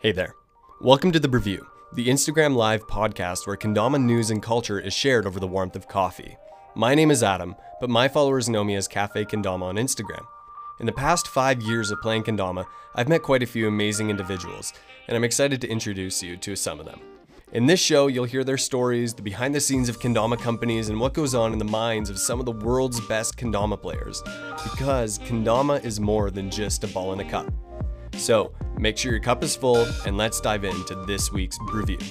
Hey there. Welcome to The Brewview, the Instagram Live podcast where Kendama news and culture is shared over the warmth of coffee. My name is Adam, but my followers know me as Cafe Kendama on Instagram. In the past five years of playing Kendama, I've met quite a few amazing individuals, and I'm excited to introduce you to some of them. In this show, you'll hear their stories, the behind the scenes of Kendama companies, and what goes on in the minds of some of the world's best Kendama players. Because Kendama is more than just a ball in a cup. So, make sure your cup is full, and let's dive into this week's Brewview.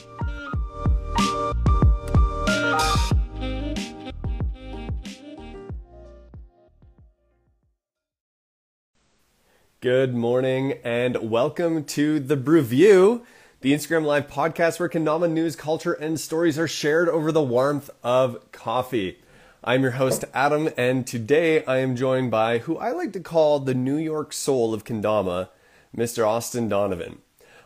Good morning, and welcome to the Brewview, the Instagram Live podcast where Kendama news, culture, and stories are shared over the warmth of coffee. I'm your host, Adam, and today I am joined by who I like to call the New York soul of Kendama, Mr. Austin Donovan.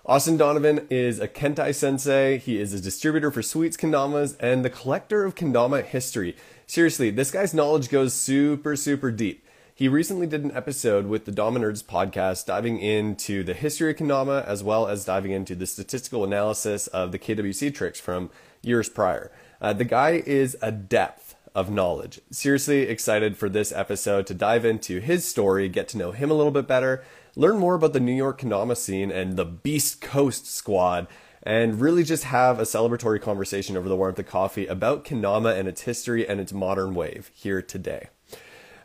Austin Donovan is a Kentai sensei. He is a distributor for Sweets Kendamas and the collector of Kendama history. Seriously, this guy's knowledge goes super, super deep. He recently did an episode with the Dominerds podcast diving into the history of Kendama as well as diving into the statistical analysis of the KWC tricks from years prior. Uh, the guy is a depth of knowledge. Seriously excited for this episode to dive into his story, get to know him a little bit better, learn more about the New York Kendama scene and the Beast Coast squad, and really just have a celebratory conversation over the warmth of coffee about Kendama and its history and its modern wave here today.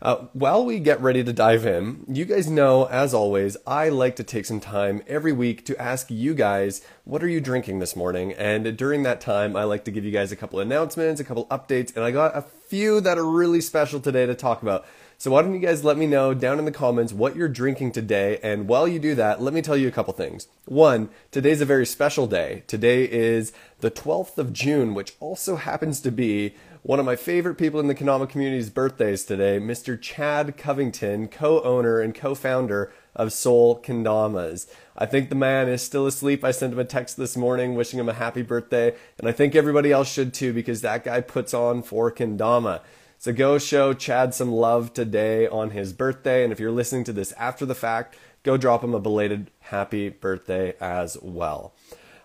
Uh, while we get ready to dive in, you guys know, as always, I like to take some time every week to ask you guys, what are you drinking this morning? And during that time, I like to give you guys a couple announcements, a couple updates, and I got a few that are really special today to talk about. So why don't you guys let me know down in the comments what you're drinking today? And while you do that, let me tell you a couple things. One, today's a very special day. Today is the 12th of June, which also happens to be one of my favorite people in the Kendama community's birthdays today, Mr. Chad Covington, co-owner and co-founder of Sol Kendamas. I think the man is still asleep. I sent him a text this morning wishing him a happy birthday, and I think everybody else should too because that guy puts on for Kendama. So go show Chad some love today on his birthday, and if you're listening to this after the fact, go drop him a belated happy birthday as well.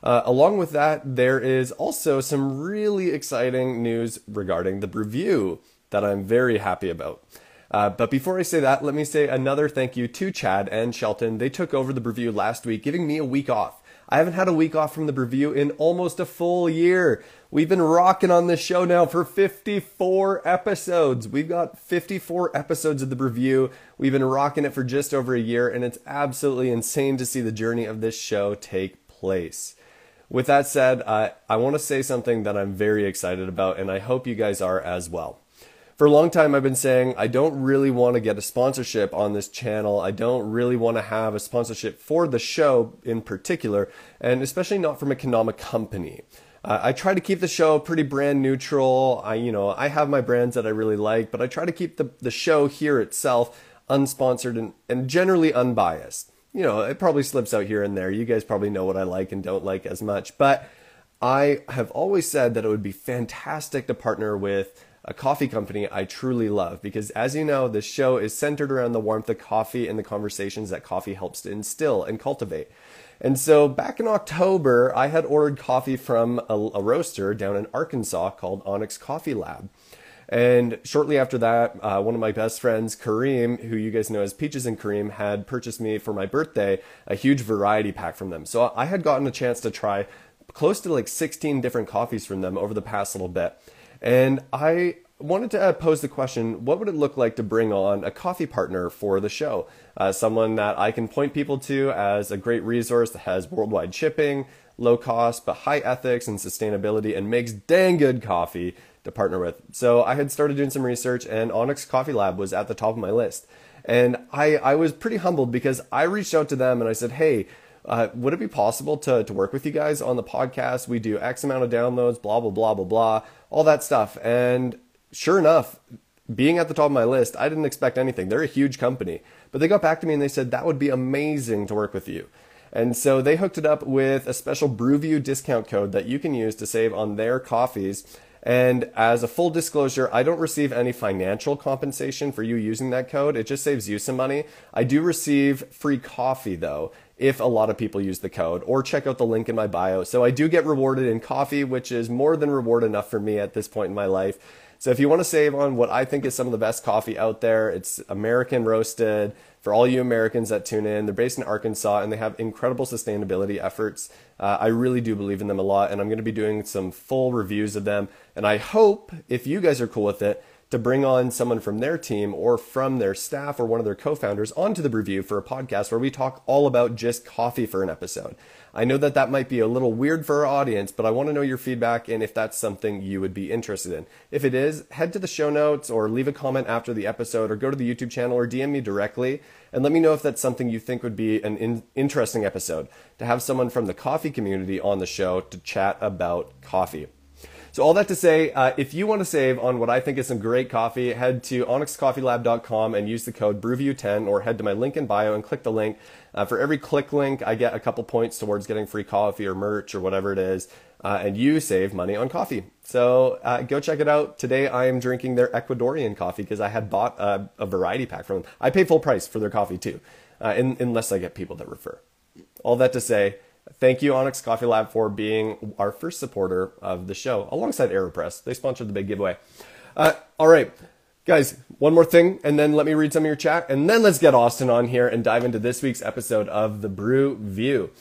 Uh, along with that, there is also some really exciting news regarding the Brewview that I'm very happy about. Uh, but before I say that, let me say another thank you to Chad and Shelton. They took over the Brewview last week, giving me a week off. I haven't had a week off from the Brewview in almost a full year. We've been rocking on this show now for 54 episodes. We've got 54 episodes of the Brewview. We've been rocking it for just over a year, and it's absolutely insane to see the journey of this show take place. With that said, I, I want to say something that I'm very excited about, and I hope you guys are as well. For a long time, I've been saying I don't really want to get a sponsorship on this channel. I don't really want to have a sponsorship for the show in particular, and especially not from a Kendama company. Uh, I try to keep the show pretty brand neutral. I, you know, I have my brands that I really like, but I try to keep the, the show here itself unsponsored and, and generally unbiased you know, it probably slips out here and there. You guys probably know what I like and don't like as much. But I have always said that it would be fantastic to partner with a coffee company I truly love because, as you know, this show is centered around the warmth of coffee and the conversations that coffee helps to instill and cultivate. And so back in October, I had ordered coffee from a, a roaster down in Arkansas called Onyx Coffee Lab. And shortly after that, uh, one of my best friends, Kareem, who you guys know as Peaches and Kareem, had purchased me for my birthday a huge variety pack from them. So I had gotten a chance to try close to like 16 different coffees from them over the past little bit. And I wanted to pose the question what would it look like to bring on a coffee partner for the show? Uh, someone that I can point people to as a great resource that has worldwide shipping, low cost, but high ethics and sustainability, and makes dang good coffee to partner with. So I had started doing some research, and Onyx Coffee Lab was at the top of my list. And I, I was pretty humbled because I reached out to them and I said, hey, uh, would it be possible to, to work with you guys on the podcast? We do X amount of downloads, blah, blah, blah, blah, blah, all that stuff. And sure enough, being at the top of my list, I didn't expect anything. They're a huge company. But they got back to me and they said, that would be amazing to work with you. And so they hooked it up with a special Brewview discount code that you can use to save on their coffees And as a full disclosure, I don't receive any financial compensation for you using that code. It just saves you some money. I do receive free coffee though if a lot of people use the code or check out the link in my bio. So I do get rewarded in coffee, which is more than reward enough for me at this point in my life. So if you want to save on what I think is some of the best coffee out there, it's American roasted for all you Americans that tune in. They're based in Arkansas and they have incredible sustainability efforts. Uh, I really do believe in them a lot, and I'm going to be doing some full reviews of them. And I hope, if you guys are cool with it, to bring on someone from their team or from their staff or one of their co-founders onto the Brewview for a podcast where we talk all about just coffee for an episode. I know that that might be a little weird for our audience, but I want to know your feedback and if that's something you would be interested in. If it is, head to the show notes or leave a comment after the episode or go to the YouTube channel or DM me directly and let me know if that's something you think would be an in- interesting episode to have someone from the coffee community on the show to chat about coffee. So all that to say, uh, if you want to save on what I think is some great coffee, head to onyxcoffeelab.com and use the code BrewView10 or head to my link in bio and click the link. Uh, for every click link, I get a couple points towards getting free coffee or merch or whatever it is. Uh, and you save money on coffee. So uh, go check it out. Today I am drinking their Ecuadorian coffee because I had bought a, a, variety pack from them. I pay full price for their coffee too, uh, in, unless I get people that refer. All that to say, Thank you, Onyx Coffee Lab, for being our first supporter of the show, alongside AeroPress. They sponsored the big giveaway. Uh, all right, guys, one more thing, and then let me read some of your chat, and then let's get Austin on here and dive into this week's episode of the Brew View.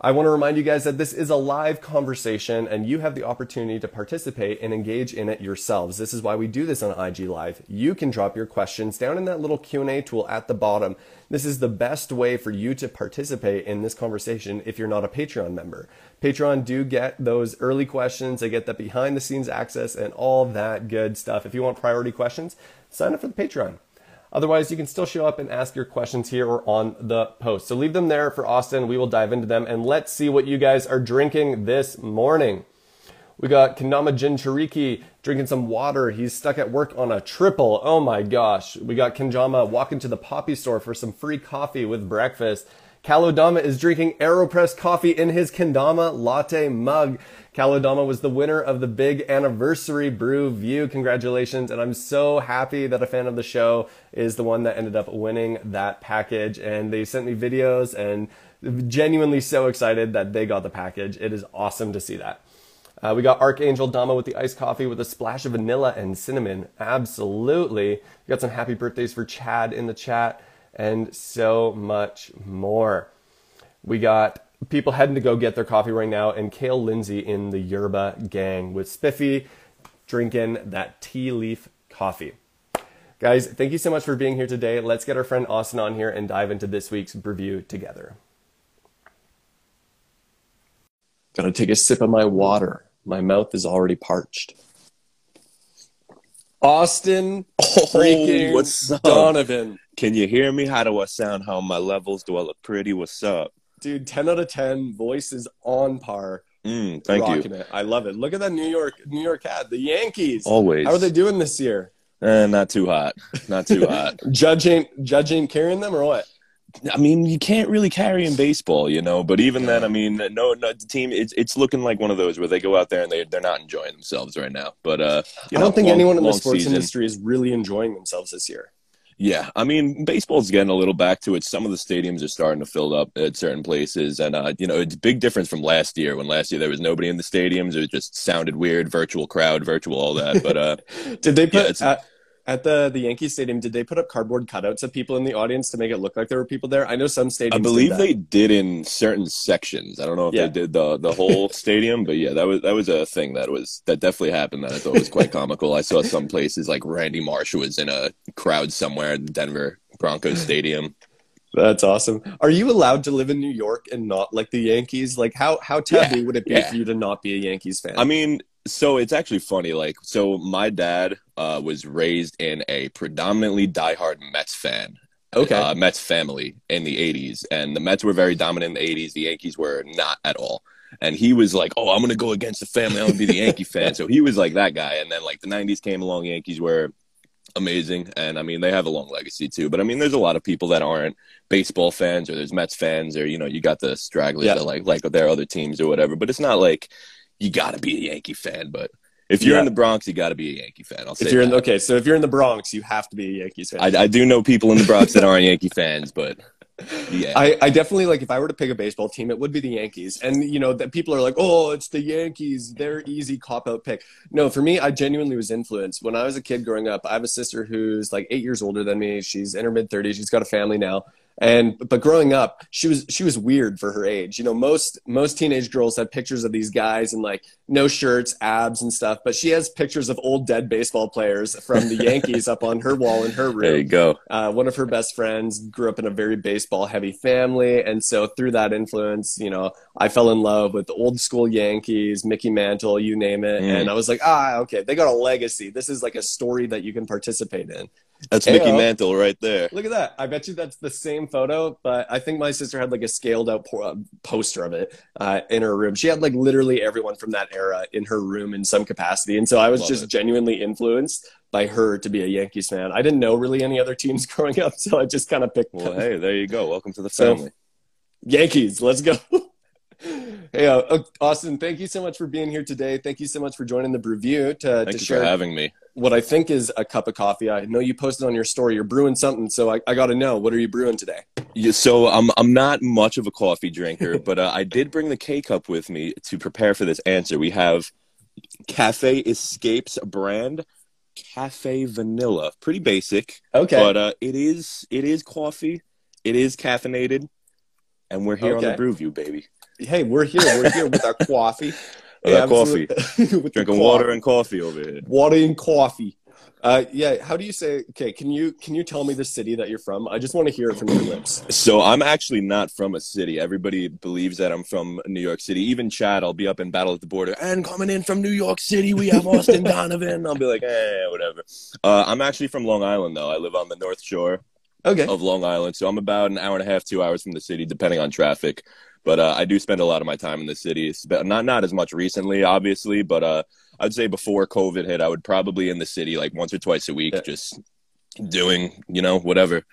I want to remind you guys that this is a live conversation and you have the opportunity to participate and engage in it yourselves. This is why we do this on IG Live. You can drop your questions down in that little Q&A tool at the bottom. This is the best way for you to participate in this conversation if you're not a Patreon member. Patreon do get those early questions, they get that behind the scenes access and all that good stuff. If you want priority questions, sign up for the Patreon. Otherwise, you can still show up and ask your questions here or on the post. So leave them there for Austin. We will dive into them and let's see what you guys are drinking this morning. We got Kendama Jinchuriki drinking some water. He's stuck at work on a triple. Oh my gosh. We got Kenjama walking to the poppy store for some free coffee with breakfast. Kalodama is drinking AeroPress coffee in his Kendama latte mug. Kalodama was the winner of the big anniversary brew view. Congratulations. And I'm so happy that a fan of the show is the one that ended up winning that package. And they sent me videos and genuinely so excited that they got the package. It is awesome to see that. Uh, we got Archangel Dama with the iced coffee with a splash of vanilla and cinnamon. Absolutely. We got some happy birthdays for Chad in the chat and so much more. We got people heading to go get their coffee right now, and Kale Lindsay in the Yerba gang with Spiffy drinking that tea leaf coffee. Guys, thank you so much for being here today. Let's get our friend Austin on here and dive into this week's Brewview together. Gonna take a sip of my water. My mouth is already parched. Austin oh, what's up? Donovan. Can you hear me? How do I sound? How my levels? Do I look pretty? What's up? dude, 10 out of 10. Voice is on par. Mm, thank you. It. I love it. Look at that New York New York hat. The Yankees. Always. How are they doing this year? Eh, not too hot. Not too hot. judging judging carrying them or what? I mean, you can't really carry in baseball, you know. But even then, I mean, no, no, the team it's it's looking like one of those where they go out there and they they're not enjoying themselves right now. But uh, I don't know, think long, anyone in the sports season. industry is really enjoying themselves this year. Yeah, I mean, baseball's getting a little back to it. Some of the stadiums are starting to fill up at certain places, and uh, you know, it's a big difference from last year. When last year there was nobody in the stadiums, it just sounded weird, virtual crowd, virtual all that. But uh, did they put? Yeah, at the the Yankee Stadium, did they put up cardboard cutouts of people in the audience to make it look like there were people there? I know some stadiums. I believe did they did in certain sections. I don't know if yeah. they did the the whole stadium, but yeah, that was that was a thing that was that definitely happened. That I thought was quite comical. I saw some places like Randy Marsh was in a crowd somewhere at the Denver Broncos Stadium. That's awesome. Are you allowed to live in New York and not like the Yankees? Like how how taboo yeah, would it be yeah. for you to not be a Yankees fan? I mean, so it's actually funny. Like, so my dad uh, was raised in a predominantly diehard Mets fan. Okay. Uh, Mets family in the 80s. And the Mets were very dominant in the 80s. The Yankees were not at all. And he was like, oh, I'm going to go against the family. I'm going to be the Yankee fan. So he was like that guy. And then, like, the 90s came along. Yankees were amazing. And I mean, they have a long legacy too. But I mean, there's a lot of people that aren't baseball fans or there's Mets fans or, you know, you got the stragglers yeah. that like, like their other teams or whatever. But it's not like, you got to be a Yankee fan. But If you're Yeah. in the Bronx, you got to be a Yankee fan. I'll say If you're in okay, so if you're in the Bronx, you have to be a Yankees fan. I, I do know people in the Bronx that aren't Yankee fans, but yeah, I, I definitely like if I were to pick a baseball team, it would be the Yankees. And you know that people are like, oh, it's the Yankees. They're easy cop out pick. No, for me, I genuinely was influenced when I was a kid growing up. I have a sister who's like eight years older than me. She's in her mid thirties. She's got a family now. And but growing up, she was she was weird for her age. You know, most most teenage girls have pictures of these guys and like no shirts, abs and stuff. But she has pictures of old dead baseball players from the Yankees up on her wall in her room there you go. uh, one of her best friends grew up in a very baseball heavy family and so through that influence you know i fell in love with the old school yankees mickey mantle you name it Mm. and i was like ah okay they got a legacy this is like a story that you can participate in That's Heyo. Mickey Mantle right there. look at that i bet you that's the same photo but i think my sister had like a scaled out uh, poster of it uh, in her room she had like literally everyone from that era in her room in some capacity and so i was Love just it. genuinely influenced by her to be a yankees fan i didn't know really any other teams growing up so i just kind of picked Well, hey, there you go. Welcome to the So- family. Yankees, let's go. hey, uh, uh, Austin, thank you so much for being here today. Thank you so much for joining the Brewview to, Thank to you share for having me. what I think is a cup of coffee. I know you posted on your story you're brewing something, so I, I got to know what are you brewing today? Yeah, so I'm I'm not much of a coffee drinker, but uh, I did bring the K cup with me to prepare for this answer. We have Cafe Escapes brand Cafe Vanilla. Pretty basic, Okay, but uh, it is it is coffee. It is caffeinated, and we're here on Okay. the Brewview, baby. Hey, we're here. We're here with our coffee. With our coffee. With Drinking coffee. water and coffee over here. water and coffee. Uh, yeah, how do you say? Okay, can you can you tell me the city that you're from? I just want to hear it from your lips. So I'm actually not from a city. Everybody believes that I'm from New York City. Even Chad, I'll be up in Battle at the Border, and coming in from New York City, we have Austin Donovan. I'll be like, eh, whatever. Uh, I'm actually from Long Island, though. I live on the North Shore Okay, of Long Island, so I'm about an hour and a half, two hours from the city, depending on traffic. But uh, I do spend a lot of my time in the city. Not not as much recently, obviously, but uh, I'd say before COVID hit, I would probably in the city like once or twice a week, Yeah. just doing you know whatever.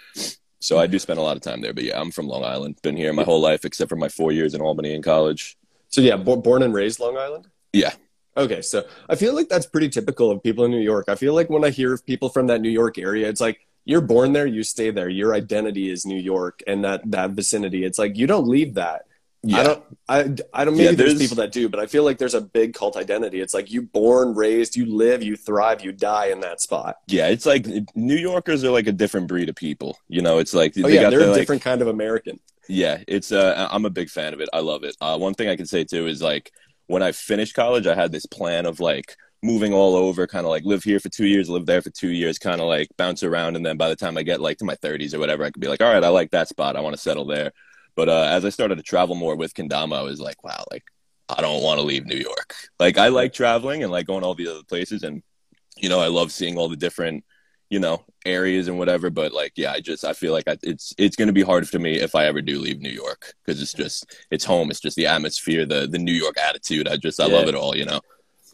So I do spend a lot of time there. But yeah, I'm from Long Island. Been here my whole life except for my four years in Albany in college. so yeah, bo- born and raised Long Island. Yeah. Okay, so I feel like that's pretty typical of people in New York. I feel like when I hear of people from that New York area, it's like you're born there, you stay there. Your identity is New York and that that vicinity. It's like you don't leave that. Yeah. I don't. I, I don't. mean Yeah, there's, there's- people that do, but I feel like there's a big cult identity. It's like you born, raised, you live, you thrive, you die in that spot. yeah, it's like New Yorkers are like a different breed of people. You know, it's like Oh they yeah, got they're their, a like, different kind of American. Yeah, it's uh I'm a big fan of it. I love it. Uh one thing I can say too is like when I finished college, I had this plan of like moving all over, kind of like live here for 2 years, live there for 2 years, kind of like bounce around and then by the time I get like to my 30s or whatever, I could be like, "All right, I like that spot. I want to settle there." But uh as I started to travel more with Kendama, I was like, "Wow, like I don't want to leave New York." Like I like traveling and like going all these other places and you know, I love seeing all the different you know areas and whatever but like yeah i just i feel like I, it's it's going to be hard for me if i ever do leave new york because it's just it's home it's just the atmosphere the the new york attitude i just i Yeah. love it all you know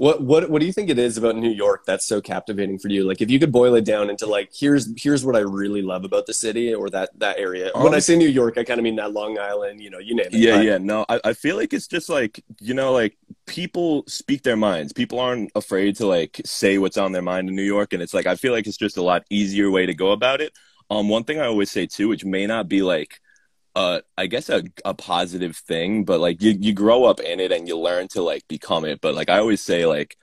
What what what do you think it is about New York that's so captivating for you? Like if you could boil it down into like here's here's what I really love about the city or that that area. when Um, I say New York, I kind of mean that Long Island, you know, you name it. yeah But- yeah no I, I feel like it's just like you know like people speak their minds people aren't afraid to like say what's on their mind in new york and it's like i feel like it's just a lot easier way to go about it um one thing i always say too which may not be like uh i guess a, a positive thing but like you, you grow up in it and you learn to like become it but like i always say like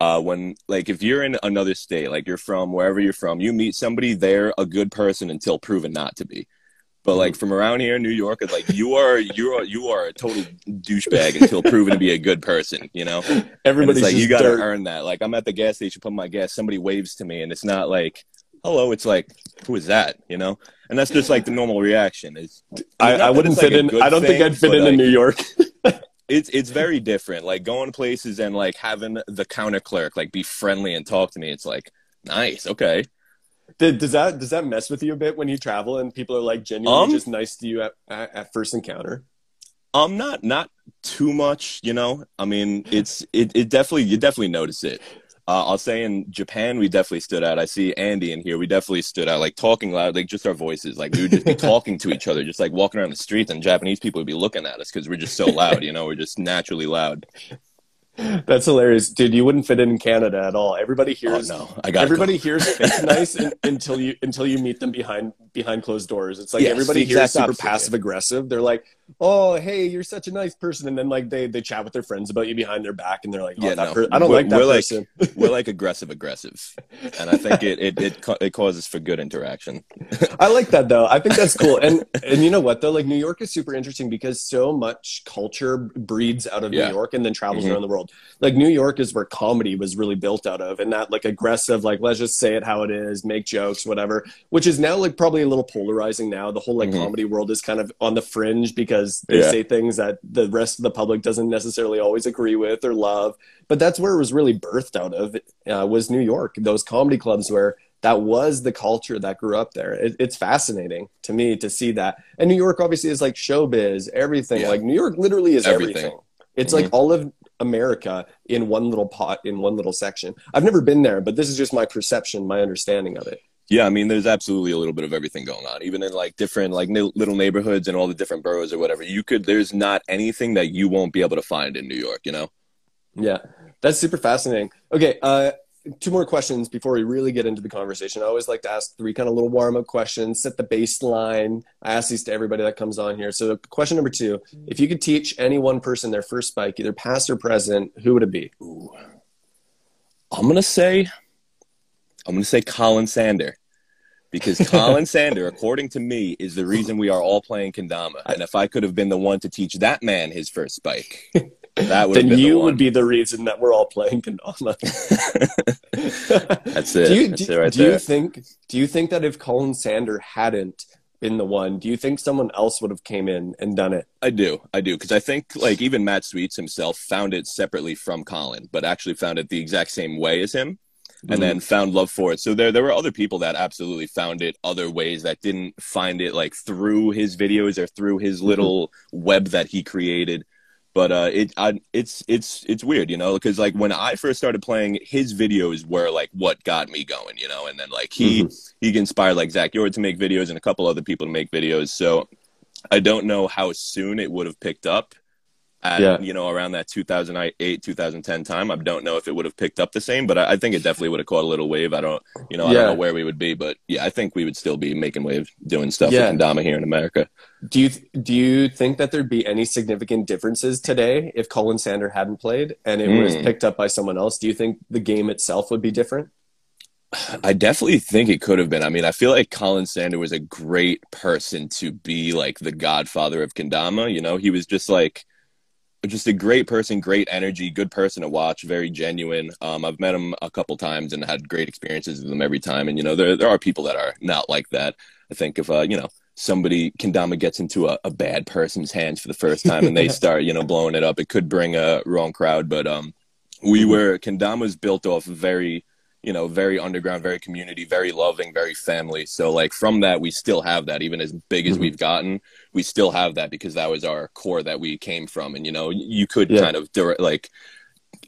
uh when like if you're in another state like you're from wherever you're from you meet somebody they're a good person until proven not to be but like from around here in New York, it's like you are you are you are a total douchebag until proven to be a good person, you know. Everybody's like you got to earn that. Like I'm at the gas station putting my gas, somebody waves to me, and it's not like hello. It's like who is that, you know? And that's just like the normal reaction. Is I, I wouldn't it's, like, fit in. I don't think I'd fit into like, New York. It's it's very different. Like going to places and like having the counter clerk like be friendly and talk to me. It's like nice, okay. Did, does that does that mess with you a bit when you travel and people are like genuinely Um, just nice to you at, at, at first encounter? Um, not not too much, you know. I mean, it's it, it definitely you definitely notice it. Uh, I'll say in Japan we definitely stood out. I see Andy in here. We definitely stood out, like talking loud, like just our voices. Like we would just be talking to each other, just like walking around the streets, and Japanese people would be looking at us because we're just so loud. You know, we're just naturally loud. That's hilarious, dude. You wouldn't fit in Canada at all. Everybody hears. Oh, no, I got everybody hears fake nice in, until you until you meet them behind behind closed doors. It's like Yes, everybody hears super passive aggressive. They're like, "Oh, hey, you're such a nice person," and then like they they chat with their friends about you behind their back, and they're like, "Oh, Yeah, no. per- I don't We're- like that we're like- We're like aggressive, aggressive, and I think it it it, ca- it causes for good interaction. I like that though. I think that's cool. And and you know what though? Like New York is super interesting because so much culture breeds out of Yeah. New York and then travels Mhm. around the world. Like New York is where comedy was really built out of and that like aggressive, like let's just say it how it is, make jokes, whatever, which is now like probably a little polarizing now. The whole like Mhm. comedy world is kind of on the fringe because they Yeah. say things that the rest of the public doesn't necessarily always agree with or love. But that's where it was really birthed out of uh, was New York. Those comedy clubs where that was the culture that grew up there. It, it's fascinating to me to see that. And New York obviously is like showbiz, everything. Yeah. Like New York literally is everything. Everything. It's Mhm. like all of America in one little pot in one little section. I've never been there, but this is just my perception, my understanding of it. Yeah, I mean, there's absolutely a little bit of everything going on, even in like different like ni- little neighborhoods and all the different boroughs or whatever. You could, there's not anything that you won't be able to find in New York. You know? Yeah, that's super fascinating. Okay, uh, two more questions before we really get into the conversation. I always like to ask three kind of little warm up questions, set the baseline. I ask these to everybody that comes on here. So, question number two if you could teach any one person their first spike, either past or present, who would it be? Ooh. I'm gonna say, I'm gonna say Colin Sander, because Colin Sander, according to me, is the reason we are all playing kendama. And if I could have been the one to teach that man his first spike, that would Then have been you the would be the reason that we're all playing Kendama. That's it. do you, That's do, it right do you think do you think that if Colin Sander hadn't been the one, do you think someone else would have came in and done it? I do, I do, because I think like even Matt Sweets himself found it separately from Colin, but actually found it the exact same way as him, And then mm-hmm. found love for it. So there, there were other people that absolutely found it other ways that didn't find it like through his videos or through his mm-hmm. little web that he created. But uh, it, I, it's, it's, it's weird, you know, because like when I first started playing, his videos were like what got me going, you know, and then like he, mm-hmm. he inspired like Zach Yord to make videos and a couple other people to make videos. So I don't know how soon it would have picked up at, Yeah. you know, around that 2008, 2010 time. I don't know if it would have picked up the same, but I, I think it definitely would have caught a little wave. I don't, you know, I Yeah. don't know where we would be, but yeah, I think we would still be making waves, doing stuff Yeah. with Kendama here in America. Do you do you think that there'd be any significant differences today if Colin Sander hadn't played and it was Hmm. picked up by someone else? Do you think the game itself would be different? I definitely think it could have been. I mean, I feel like Colin Sander was a great person to be like the godfather of Kendama. You know, he was just like just a great person, great energy, good person to watch, very genuine. Um, I've met him a couple times and had great experiences with him every time. And you know, there there are people that are not like that. I think if uh, you know somebody Kendama gets into a, a bad person's hands for the first time and they start you know blowing it up, it could bring a wrong crowd. But um, we were Kendama's built off very you know, very underground, very community, very loving, very family. So like from that, we still have that. Even as big as Mhm. we've gotten, we still have that because that was our core that we came from. And you know, you could Yeah. kind of direct, like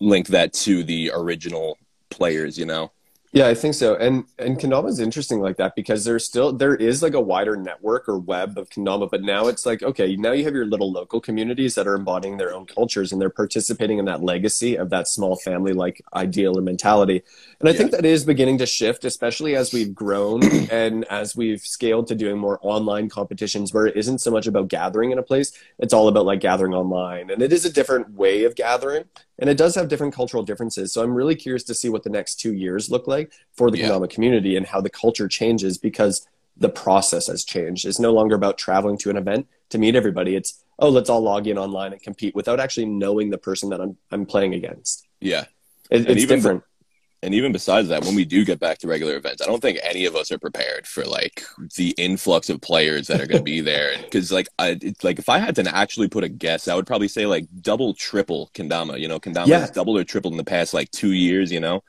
link that to the original players. You know, Yeah, I think so. And and Kendama is interesting like that because there's still there is like a wider network or web of Kendama, but now it's like okay, now you have your little local communities that are embodying their own cultures and they're participating in that legacy of that small family like ideal or mentality. And I think that is beginning to shift, especially as we've grown and as we've scaled to doing more online competitions where it isn't so much about gathering in a place, it's all about like gathering online. And it is a different way of gathering and it does have different cultural differences. So I'm really curious to see what the next two years look like for the Yeah. Community and how the culture changes because the process has changed. It's no longer about traveling to an event to meet everybody. It's oh, let's all log in online and compete without actually knowing the person that I'm I'm playing against. yeah. It, it's different. And even besides that, when we do get back to regular events, I don't think any of us are prepared for like the influx of players that are going to be there. Because like, I it's like if I had to actually put a guess, I would probably say like double, triple Kendama. You know, Kendama Yeah. has doubled or tripled in the past like two years. You know,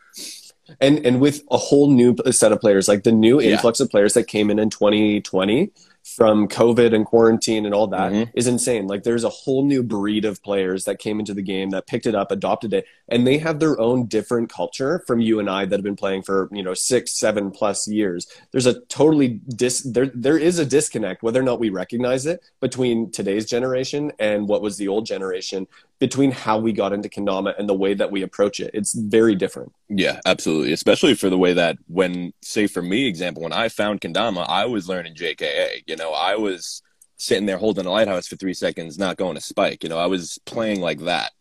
and and with a whole new set of players like the new Yeah. influx of players that came in in 2020 from covid and quarantine and all that is Mhm. insane like there's a whole new breed of players that came into the game that picked it up adopted it and they have their own different culture from you and i that have been playing for you know six seven plus years there's a totally dis there there is a disconnect whether or not we recognize it between today's generation and what was the old generation between how we got into kendama and the way that we approach it. It's very different. Yeah absolutely. Especially for the way that when say for me example when i found kendama i was learning jka you know i was sitting there holding a lighthouse for three seconds not going to spike. You know i was playing like that.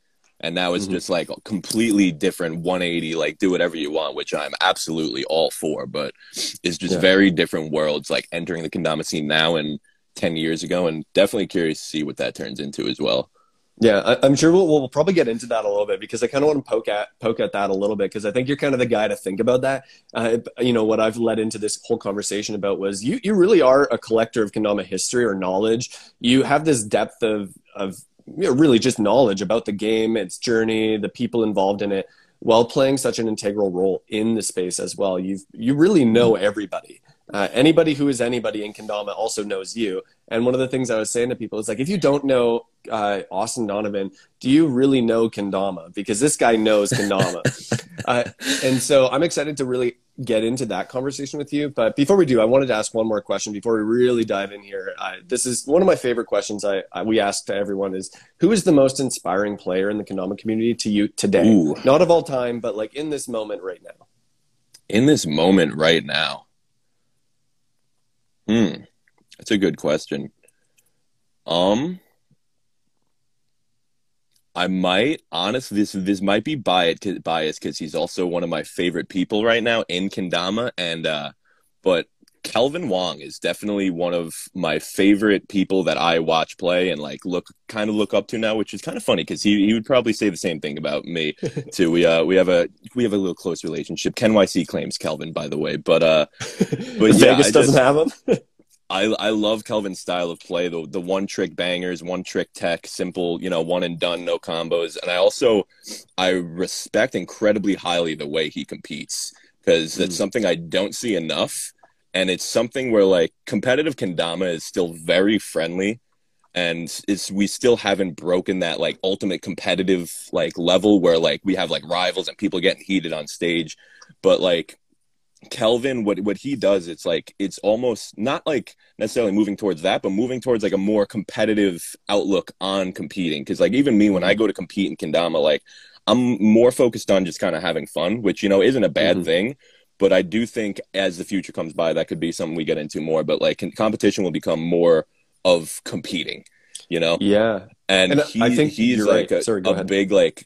And now it's mm-hmm. just like a completely different 180 like do whatever you want which i'm absolutely all for. But it's just yeah. very different worlds like entering the kendama scene now and 10 years ago. And definitely curious to see what that turns into as well yeah, I, am sure we'll, we'll probably get into that a little bit because I kind of want to poke at poke at that a little bit because I think you're kind of the guy to think about that. Uh, you know, what I've led into this whole conversation about was you you really are a collector of kendama history or knowledge. You have this depth of of you know, really just knowledge about the game, its journey, the people involved in it, while playing such an integral role in the space as well. You've you really know everybody. Uh, anybody who is anybody in Kendama also knows you. And one of the things I was saying to people is like, if you don't know uh, Austin Donovan, do you really know Kendama? Because this guy knows Kendama. uh, and so I'm excited to really get into that conversation with you. But before we do, I wanted to ask one more question before we really dive in here. this is one of my favorite questions I, I, we ask to everyone is who is the most inspiring player in the Kendama community to you today? Ooh. Not of all time, but like in this moment right now. In this moment right now. Hmm. That's a good question. Um I might honestly this this might be biased bias because he's also one of my favorite people right now in Kendama and uh but Kelvin Wong is definitely one of my favorite people that I watch play and like look kind of look up to now, which is kind of funny because he, he would probably say the same thing about me too. We uh we have a we have a little close relationship. Ken YC claims Kelvin, by the way, but uh, but yeah, Vegas doesn't have him. I I love Kelvin's style of play, the the one trick bangers, one trick tech, simple, you know, one and done, no combos. And I also I respect incredibly highly the way he competes because mm. it's something I don't see enough. And it's something where like competitive kendama is still very friendly and it's we still haven't broken that like ultimate competitive like level where like we have like rivals and people getting heated on stage. But like Kelvin, what what he does, it's like it's almost not like necessarily moving towards that, but moving towards like a more competitive outlook on competing. Because like even me, when I go to compete in kendama, like I'm more focused on just kind of having fun, which you know isn't a bad mm-hmm. thing. But I do think as the future comes by, that could be something we get into more. But like competition will become more of competing, you know? Yeah. And, and he, I think he's like right. a, Sorry, a big like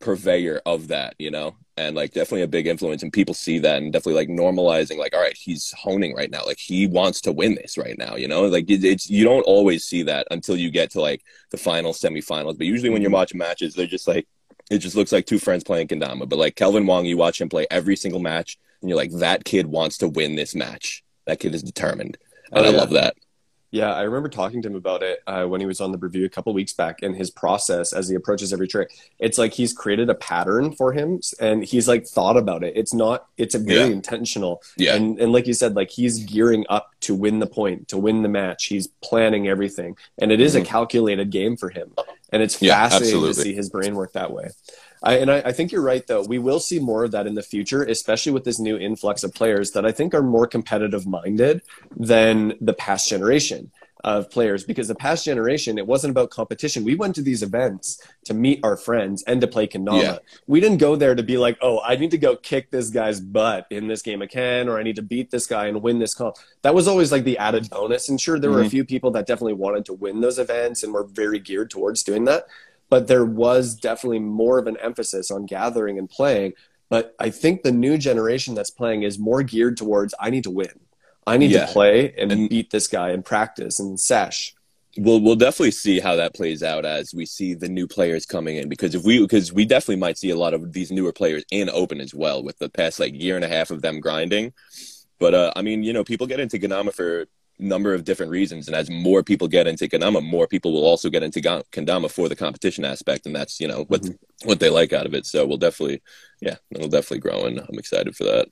purveyor of that, you know? and like definitely a big influence and people see that and definitely like normalizing like all right he's honing right now like he wants to win this right now you know like it, it's you don't always see that until you get to like the final semifinals but usually when you're mm-hmm. watching matches they're just like it just looks like two friends playing kendama but like kelvin wong you watch him play every single match and you're like that kid wants to win this match that kid is determined and oh, yeah. i love that yeah, I remember talking to him about it uh, when he was on the Brewview a couple weeks back, and his process as he approaches every trick. It's like he's created a pattern for him, and he's like thought about it. It's not. It's a very yeah. intentional. Yeah. And and like you said, like he's gearing up to win the point, to win the match. He's planning everything, and it is mm-hmm. a calculated game for him. And it's yeah, fascinating absolutely. to see his brain work that way. I, and I, I, think you're right, though. We will see more of that in the future, especially with this new influx of players that I think are more competitive minded than the past generation of players. Because the past generation, it wasn't about competition. We went to these events to meet our friends and to play Kendama. Yeah. We didn't go there to be like, oh, I need to go kick this guy's butt in this game of Ken, or I need to beat this guy and win this comp. That was always like the added bonus. And sure, there mm-hmm. were a mm-hmm. few people that definitely wanted to win those events and were very geared towards doing that but there was definitely more of an emphasis on gathering and playing. But I think the new generation that's playing is more geared towards I need to win. I need yeah. to play and, and beat this guy and practice and sesh. We'll we'll definitely see how that plays out as we see the new players coming in because if we because we definitely might see a lot of these newer players in open as well with the past like year and a half of them grinding. But uh, I mean, you know, people get into Kendama for number of different reasons. And as more people get into Kendama, more people will also get into Kendama for the competition aspect. And that's, you know, what, mm-hmm. what they like out of it. So we'll definitely, yeah, it'll definitely grow. And I'm excited for that.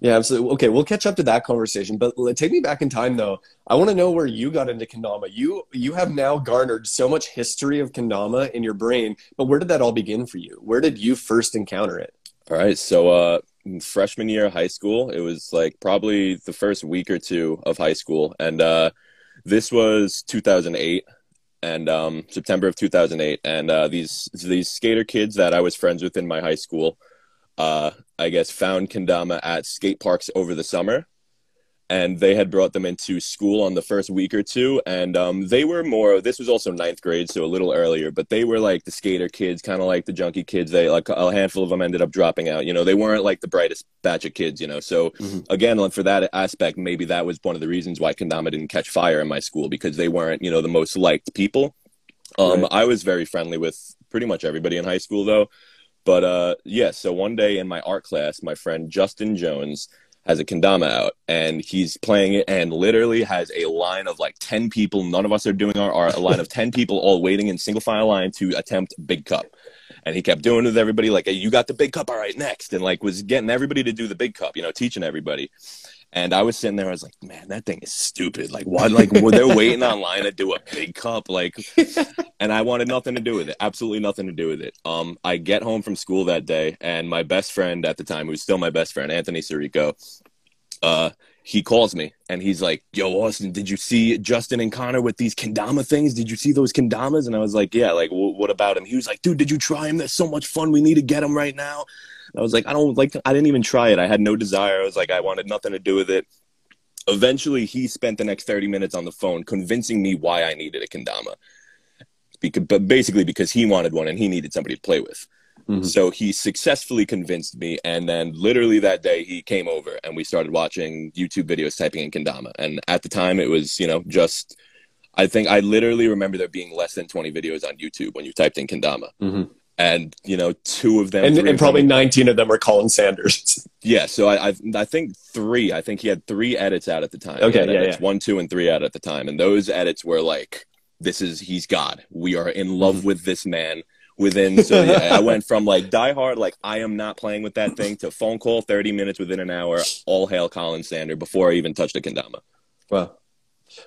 Yeah, absolutely. Okay, we'll catch up to that conversation, but take me back in time though. I want to know where you got into kendama. You you have now garnered so much history of kendama in your brain, but where did that all begin for you? Where did you first encounter it? All right, so uh, freshman year of high school. It was like probably the first week or two of high school, and uh, this was 2008. and um, September of 2008, and uh, these these skater kids that I was friends with in my high school, uh, I guess, found kendama at skate parks over the summer, and they had brought them into school on the first week or two and um, they were more this was also ninth grade so a little earlier but they were like the skater kids kind of like the junkie kids they like a handful of them ended up dropping out you know they weren't like the brightest batch of kids you know so mm-hmm. again for that aspect maybe that was one of the reasons why kendama didn't catch fire in my school because they weren't you know the most liked people um, right. i was very friendly with pretty much everybody in high school though but uh, yeah so one day in my art class my friend justin jones has a kendama out and he's playing it and literally has a line of like 10 people none of us are doing our art a line of 10 people all waiting in single file line to attempt big cup. And he kept doing it with everybody like hey, you got the big cup all right next. And like was getting everybody to do the big cup you know teaching everybody and I was sitting there, I was like, man, that thing is stupid. Like, what? Like, were they waiting online to do a big cup? Like, and I wanted nothing to do with it. Absolutely nothing to do with it. Um, I get home from school that day, and my best friend at the time, who's still my best friend, Anthony Sirico, uh, he calls me and he's like, "Yo, Austin, did you see Justin and Connor with these kendama things? Did you see those kendamas?" And I was like, "Yeah." Like, what about him? He was like, "Dude, did you try him? That's so much fun. We need to get him right now." I was like, I don't like, I didn't even try it. I had no desire. I was like, I wanted nothing to do with it. Eventually, he spent the next 30 minutes on the phone convincing me why I needed a kendama. Because, but basically because he wanted one and he needed somebody to play with. Mm-hmm. So he successfully convinced me, and then literally that day he came over and we started watching YouTube videos typing in kendama. And at the time, it was you know just I think I literally remember there being less than 20 videos on YouTube when you typed in kendama. Mm-hmm and you know two of them and, and probably them, 19 of them are colin sanders. Yeah so I, I, I think three i think he had three edits out at the time. Okay yeah, yeah, one two and three out at the time. And those edits were like this is he's god. We are in love mm-hmm. with this man within so yeah, i went from like die hard like i am not playing with that thing to phone call 30 minutes within an hour all hail colin sanders before i even touched a kendama. Wow.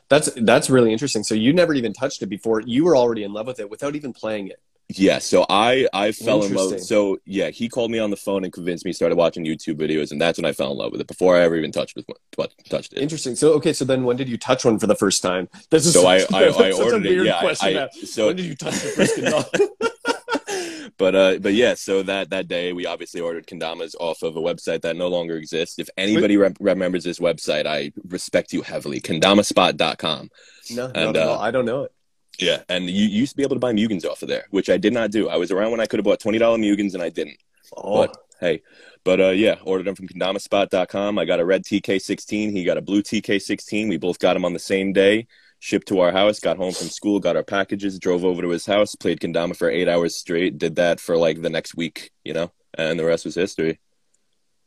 That's that's really interesting. So you never even touched it before. You were already in love with it without even playing it yeah, so I I fell in love. So yeah, he called me on the phone and convinced me. Started watching YouTube videos, and that's when I fell in love with it. Before I ever even touched with touched it. Interesting. So okay, so then when did you touch one for the first time? This is so I I, I ordered it. Yeah, I, I, so when did you touch the first but uh, but yeah, so that that day we obviously ordered kendamas off of a website that no longer exists. If anybody re- remembers this website, I respect you heavily. Kendamaspot.com. No, and, uh, I don't know it. Yeah, and you, you, used to be able to buy Mugens off of there, which I did not do. I was around when I could have bought twenty dollar Mugens, and I didn't. Oh. But hey, but uh, yeah, ordered them from kendamaspot.com. I got a red TK16. He got a blue TK16. We both got them on the same day. Shipped to our house. Got home from school. Got our packages. Drove over to his house. Played kendama for eight hours straight. Did that for like the next week, you know, and the rest was history.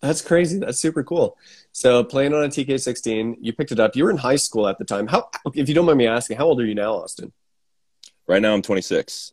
That's crazy. That's super cool. So playing on a TK16, you picked it up. You were in high school at the time. How, if you don't mind me asking, how old are you now, Austin? Right now, I'm 26.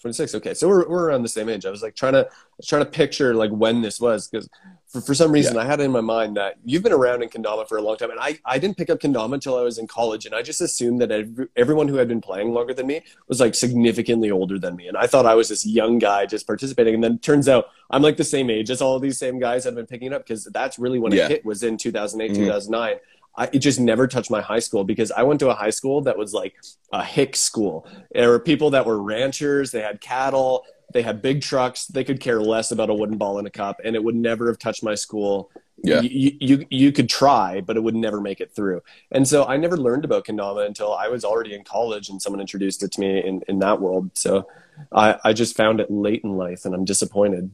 26. Okay, so we're we're around the same age. I was like trying to trying to picture like when this was because for, for some reason yeah. I had it in my mind that you've been around in kendama for a long time, and I I didn't pick up kendama until I was in college, and I just assumed that every, everyone who had been playing longer than me was like significantly older than me, and I thought I was this young guy just participating, and then turns out I'm like the same age as all these same guys that have been picking it up because that's really when yeah. it hit was in 2008 mm-hmm. 2009 I, it just never touched my high school because I went to a high school that was like a hick school. There were people that were ranchers, they had cattle, they had big trucks. They could care less about a wooden ball in a cup, and it would never have touched my school. Yeah. You, you, you could try, but it would never make it through. And so I never learned about kendama until I was already in college and someone introduced it to me in, in that world. So I, I just found it late in life and I'm disappointed.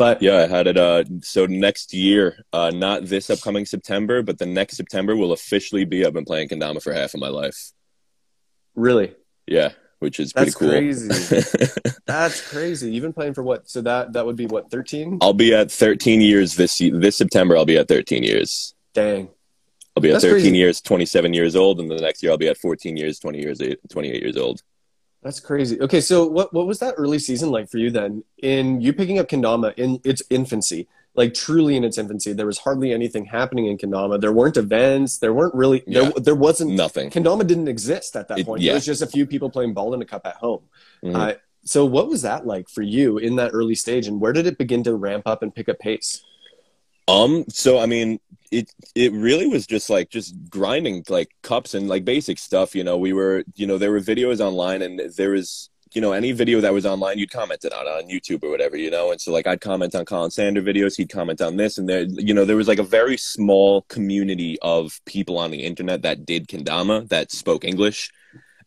But yeah, I had it. Uh, so next year, uh, not this upcoming September, but the next September will officially be. I've been playing kendama for half of my life. Really? Yeah, which is pretty cool. That's. Crazy. That's crazy. You've been playing for what? So that that would be what? Thirteen? I'll be at thirteen years this this September. I'll be at thirteen years. Dang. I'll be at That's 13 crazy. years, 27 years old, and then the next year I'll be at 14 years, 20 years, 28 years old. That's crazy. Okay, so what what was that early season like for you then? In you picking up kendama in its infancy, like truly in its infancy, there was hardly anything happening in kendama. There weren't events. There weren't really yeah. there. There wasn't nothing. Kendama didn't exist at that it, point. Yeah. It was just a few people playing ball in a cup at home. Mm-hmm. Uh, so what was that like for you in that early stage, and where did it begin to ramp up and pick up pace? Um. So I mean, it it really was just like just grinding like cups and like basic stuff. You know, we were you know there were videos online and there was you know any video that was online you'd comment it on on YouTube or whatever. You know, and so like I'd comment on Colin Sander videos, he'd comment on this, and there you know there was like a very small community of people on the internet that did kendama that spoke English.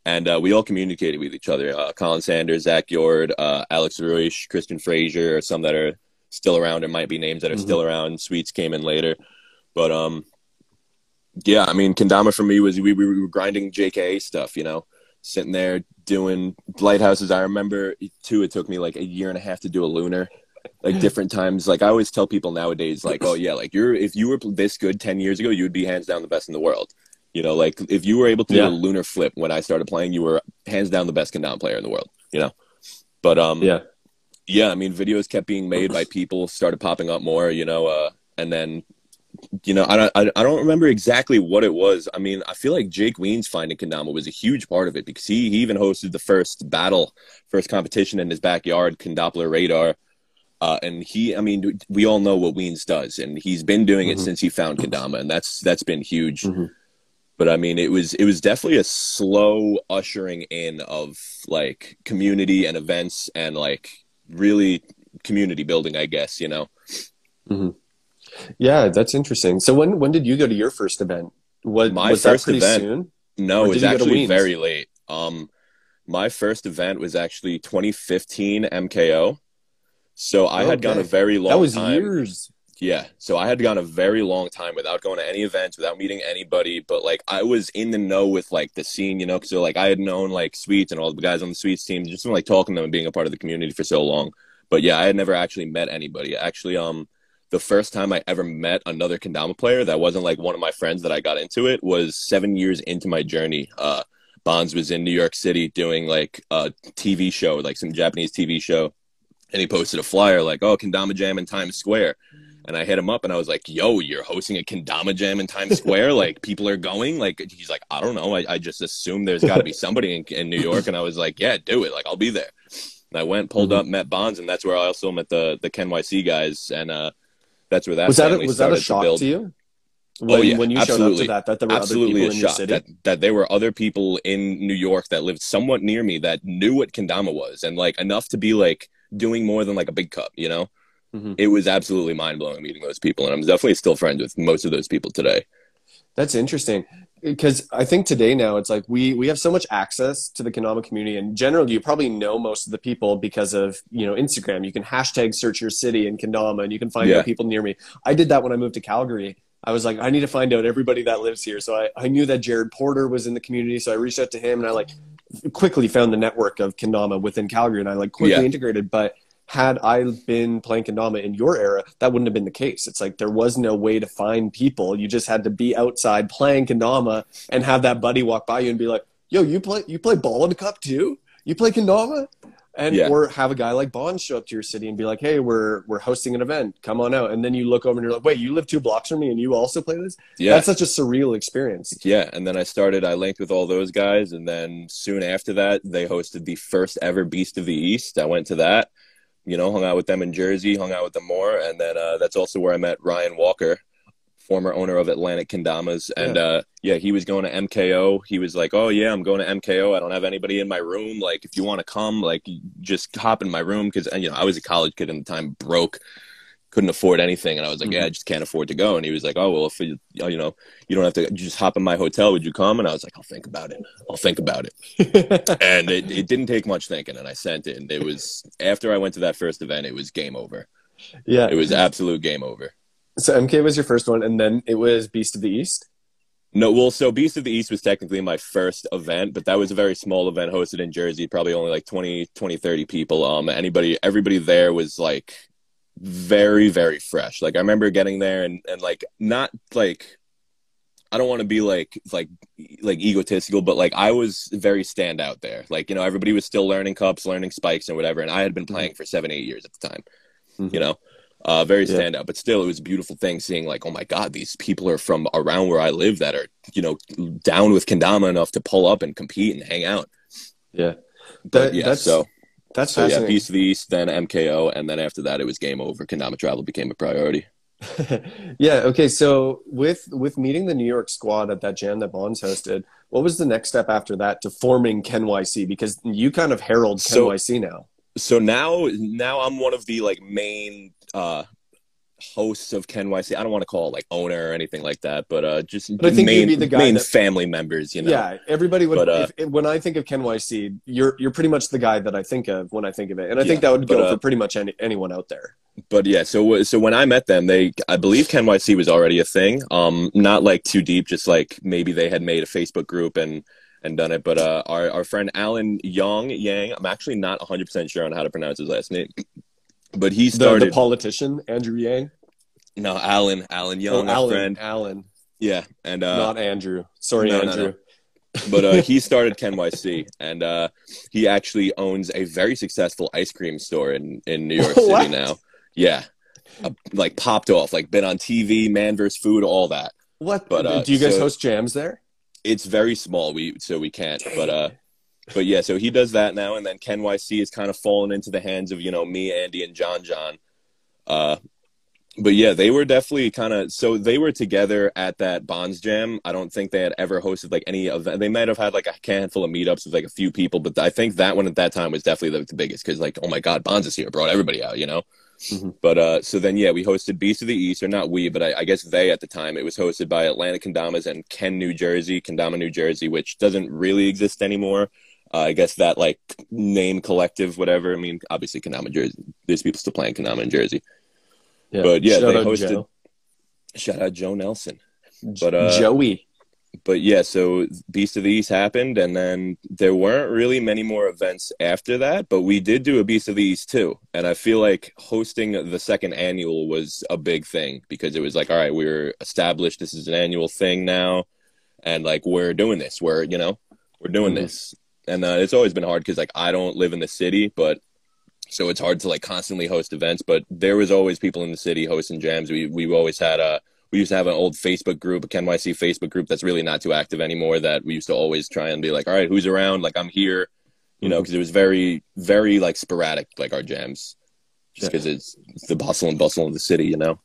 And uh, we all communicated with each other. Uh, Colin Sanders, Zach Yord, uh, Alex Ruish, Christian Frazier, some that are still around. It might be names that are mm-hmm. still around. Sweets came in later, but um, yeah, I mean, kendama for me was we, we were grinding JKA stuff, you know, sitting there doing lighthouses. I remember too. It took me like a year and a half to do a lunar. Like different times, like I always tell people nowadays, like, oh yeah, like you're if you were this good ten years ago, you would be hands down the best in the world. You know, like if you were able to yeah. do a lunar flip when I started playing, you were hands down the best kendama player in the world. You know, but um, yeah, yeah, I mean, videos kept being made by people, started popping up more, you know, uh, and then, you know, I don't, I, I don't remember exactly what it was. I mean, I feel like Jake Wiens finding Kendama was a huge part of it because he, he even hosted the first battle, first competition in his backyard, Kendoppler Radar. Uh, and he, I mean, we all know what Wiens does, and he's been doing it mm-hmm. since he found Kendama, and that's that's been huge. Mm-hmm. But I mean, it was it was definitely a slow ushering in of like community and events and like really community building, I guess, you know? Mm-hmm. Yeah, that's interesting. So when, when did you go to your first event? What, my was first event, soon? No, it was actually very late. Um, my first event was actually 2015 MKO. So I okay. had gone a very long That was time. years. Yeah. So I had gone a very long time without going to any events, without meeting anybody. But like I was in the know with like the scene, you know, because so, like I had known like Sweets and all the guys on the Sweets team, just from like talking to them and being a part of the community for so long. But yeah, I had never actually met anybody. Actually, um, the first time I ever met another kendama player that wasn't like one of my friends that I got into it was seven years into my journey. Uh, Bonds was in New York City doing like a TV show, like some Japanese TV show, and he posted a flyer like, "Oh, kendama jam in Times Square." And I hit him up and I was like, yo, you're hosting a Kendama Jam in Times Square? like, people are going? Like, he's like, I don't know. I, I just assume there's got to be somebody in, in, New York. And I was like, yeah, do it. Like, I'll be there. And I went, pulled mm-hmm. up, met Bonds, and that's where I also met the, the KenYC guys. And uh, that's where that was. That a, was that a shock to, to you? Oh, when, oh yeah, when you absolutely. showed up to that, that there were absolutely other people in your city. That, that there were other people in New York that lived somewhat near me that knew what kendama was, and like enough to be like doing more than like a big cup, you know. Mm-hmm. It was absolutely mind blowing meeting those people, and I'm definitely still friends with most of those people today. That's interesting because I think today now it's like we we have so much access to the Kendama community, and generally you probably know most of the people because of you know Instagram. You can hashtag search your city in Kendama, and you can find yeah. out people near me. I did that when I moved to Calgary. I was like, I need to find out everybody that lives here. So I, I knew that Jared Porter was in the community, so I reached out to him, and I like quickly found the network of Kendama within Calgary, and I like quickly yeah. integrated. But had I been playing kendama in your era, that wouldn't have been the case. It's like there was no way to find people. You just had to be outside playing kendama and have that buddy walk by you and be like, "Yo, you play you play ball in the cup too? You play kendama?" And yeah. or have a guy like Bond show up to your city and be like, "Hey, we're we're hosting an event. Come on out." And then you look over and you're like, "Wait, you live two blocks from me and you also play this?" Yeah, that's such a surreal experience. Yeah, and then I started. I linked with all those guys, and then soon after that, they hosted the first ever Beast of the East. I went to that you know, hung out with them in Jersey, hung out with them more, and then uh, that's also where I met Ryan Walker, former owner of Atlantic Kendamas, and yeah. Uh, yeah, he was going to MKO. He was like, "Oh yeah, I'm going to MKO. I don't have anybody in my room. Like, if you want to come, like, just hop in my room because you know I was a college kid at the time, broke." Couldn't afford anything. And i was like mm-hmm. yeah i just can't afford to go. And he was like oh well if you, you know you don't have to just hop in my hotel. Would you come? And i was like i'll think about it. I'll think about it. And it, it didn't take much thinking. And i sent it. And it was after i went to that first event it was game over. Yeah. It was absolute game over. So mk was your first one. And then it was beast of the east? No, well, so Beast of the East was technically my first event, but that was a very small event hosted in Jersey, probably only like 20, 20, 30 people. Um, anybody, everybody there was like very very fresh. Like i remember getting there and and like not like i don't want to be like like like egotistical but like i was very stand out there. Like you know everybody was still learning cups learning spikes and whatever and i had been playing mm-hmm. for seven eight years at the time mm-hmm. you know? Uh, very stand out but still it was a beautiful thing seeing like oh my god these people are from around where i live that are you know down with kendama enough to pull up and compete and hang out. Yeah. But yeah that's, so that's so yeah, Beast of the East, then MKO, and then after that it was game over. Kendama travel became a priority. yeah. Okay. So with with meeting the New York squad at that jam that Bonds hosted, what was the next step after that to forming KenYC? Because you kind of herald So- KenYC now. So now, now I'm one of the like main uh, hosts of KenYC. I don't want to call it like owner or anything like that, but uh, just But I think main, the guy main that- family members. You know. Yeah, everybody would. But, uh, if, when I think of KenYC, you're you're pretty much the guy that I think of when I think of it, and I think that would but, go uh, for pretty much any, anyone out there. but yeah so so when i met them they i believe Ken KenYC was already a thing um not like too deep just like maybe they had made a facebook group and and done it but uh our, our friend alan young yang i'm actually not 100% sure on how to pronounce his last name but he The, started the politician Andrew Yang. no alan alan young oh, Alan. friend Alan, yeah and uh not Andrew. Sorry, no, no, Andrew. but uh, he started KenYC, and uh, he actually owns a very successful ice cream store in, in New York City now. Yeah, uh, like popped off, like been on TV, Man vs. Food, all that. What? But, uh, Do you guys so- host jams there? It's very small, we so we can't. But uh, but yeah, so he does that now, and then KenYC is kind of fallen into the hands of you know me, Andy, and John John. Uh, but yeah, they were definitely kind of so they were together at that Bonds Jam. I don't think they had ever hosted like any of They might have had like a handful of meetups with like a few people, but I think that one at that time was definitely like, the biggest because like oh my god, Bonds is here, brought everybody out, you know. Mhm. But uh, so then yeah, we hosted Beast of the East, or not we, but I, I guess they at the time. It was hosted by Atlantic Kendamas and Ken, New Jersey, Kendama, New Jersey, which doesn't really exist anymore. Uh, I guess that like name collective, whatever. I mean, obviously Kendama, Jersey. There's people still playing Kendama in Jersey. But, yeah, Shout they out hosted- Joe. Shout out Joe Nelson. But, uh, Joey. But yeah, so Beast of the East happened, and then there weren't really many more events after that. But we did do a Beast of the East too, and I feel like hosting the second annual was a big thing because it was like, all right, we're established. This is an annual thing now, and like we're doing this. We're you know we're doing Mhm. this, and uh, it's always been hard because like I don't live in the city, but so it's hard to like constantly host events. But there was always people in the city hosting jams. We we always had a we used to have an old Facebook group, a KenYC Facebook group that's really not too active anymore. That we used to always try and be like, all right, who's around? Like I'm here, you know, because it was very very like sporadic, like our jams, just because it's, it's the bustle and bustle of the city, you know.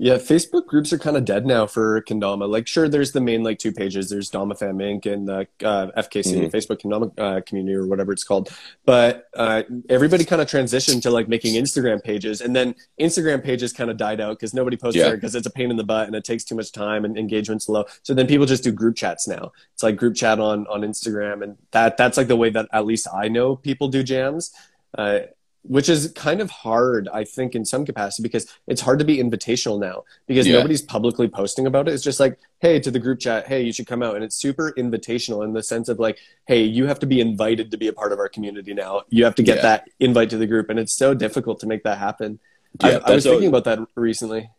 Yeah, Facebook groups are kind of dead now for Kendama. Like, sure, there's the main like two pages. There's DamaFam Inc. and the uh, FKC Mhm. Facebook Kendama uh, community or whatever it's called. But uh, everybody kind of transitioned to like making Instagram pages, and then Instagram pages kind of died out because nobody posts Yeah. there because it's a pain in the butt and it takes too much time and engagement's low. So then people just do group chats now. It's like group chat on on Instagram, and that that's like the way that at least I know people do jams. Uh, which is kind of hard, I think, in some capacity because it's hard to be invitational now because Yeah. nobody's publicly posting about it. It's just like, hey, to the group chat, hey, you should come out. And it's super invitational in the sense of like, hey, you have to be invited to be a part of our community now. You have to get Yeah. that invite to the group. And it's so difficult to make that happen. I, Yeah, I was thinking about that recently.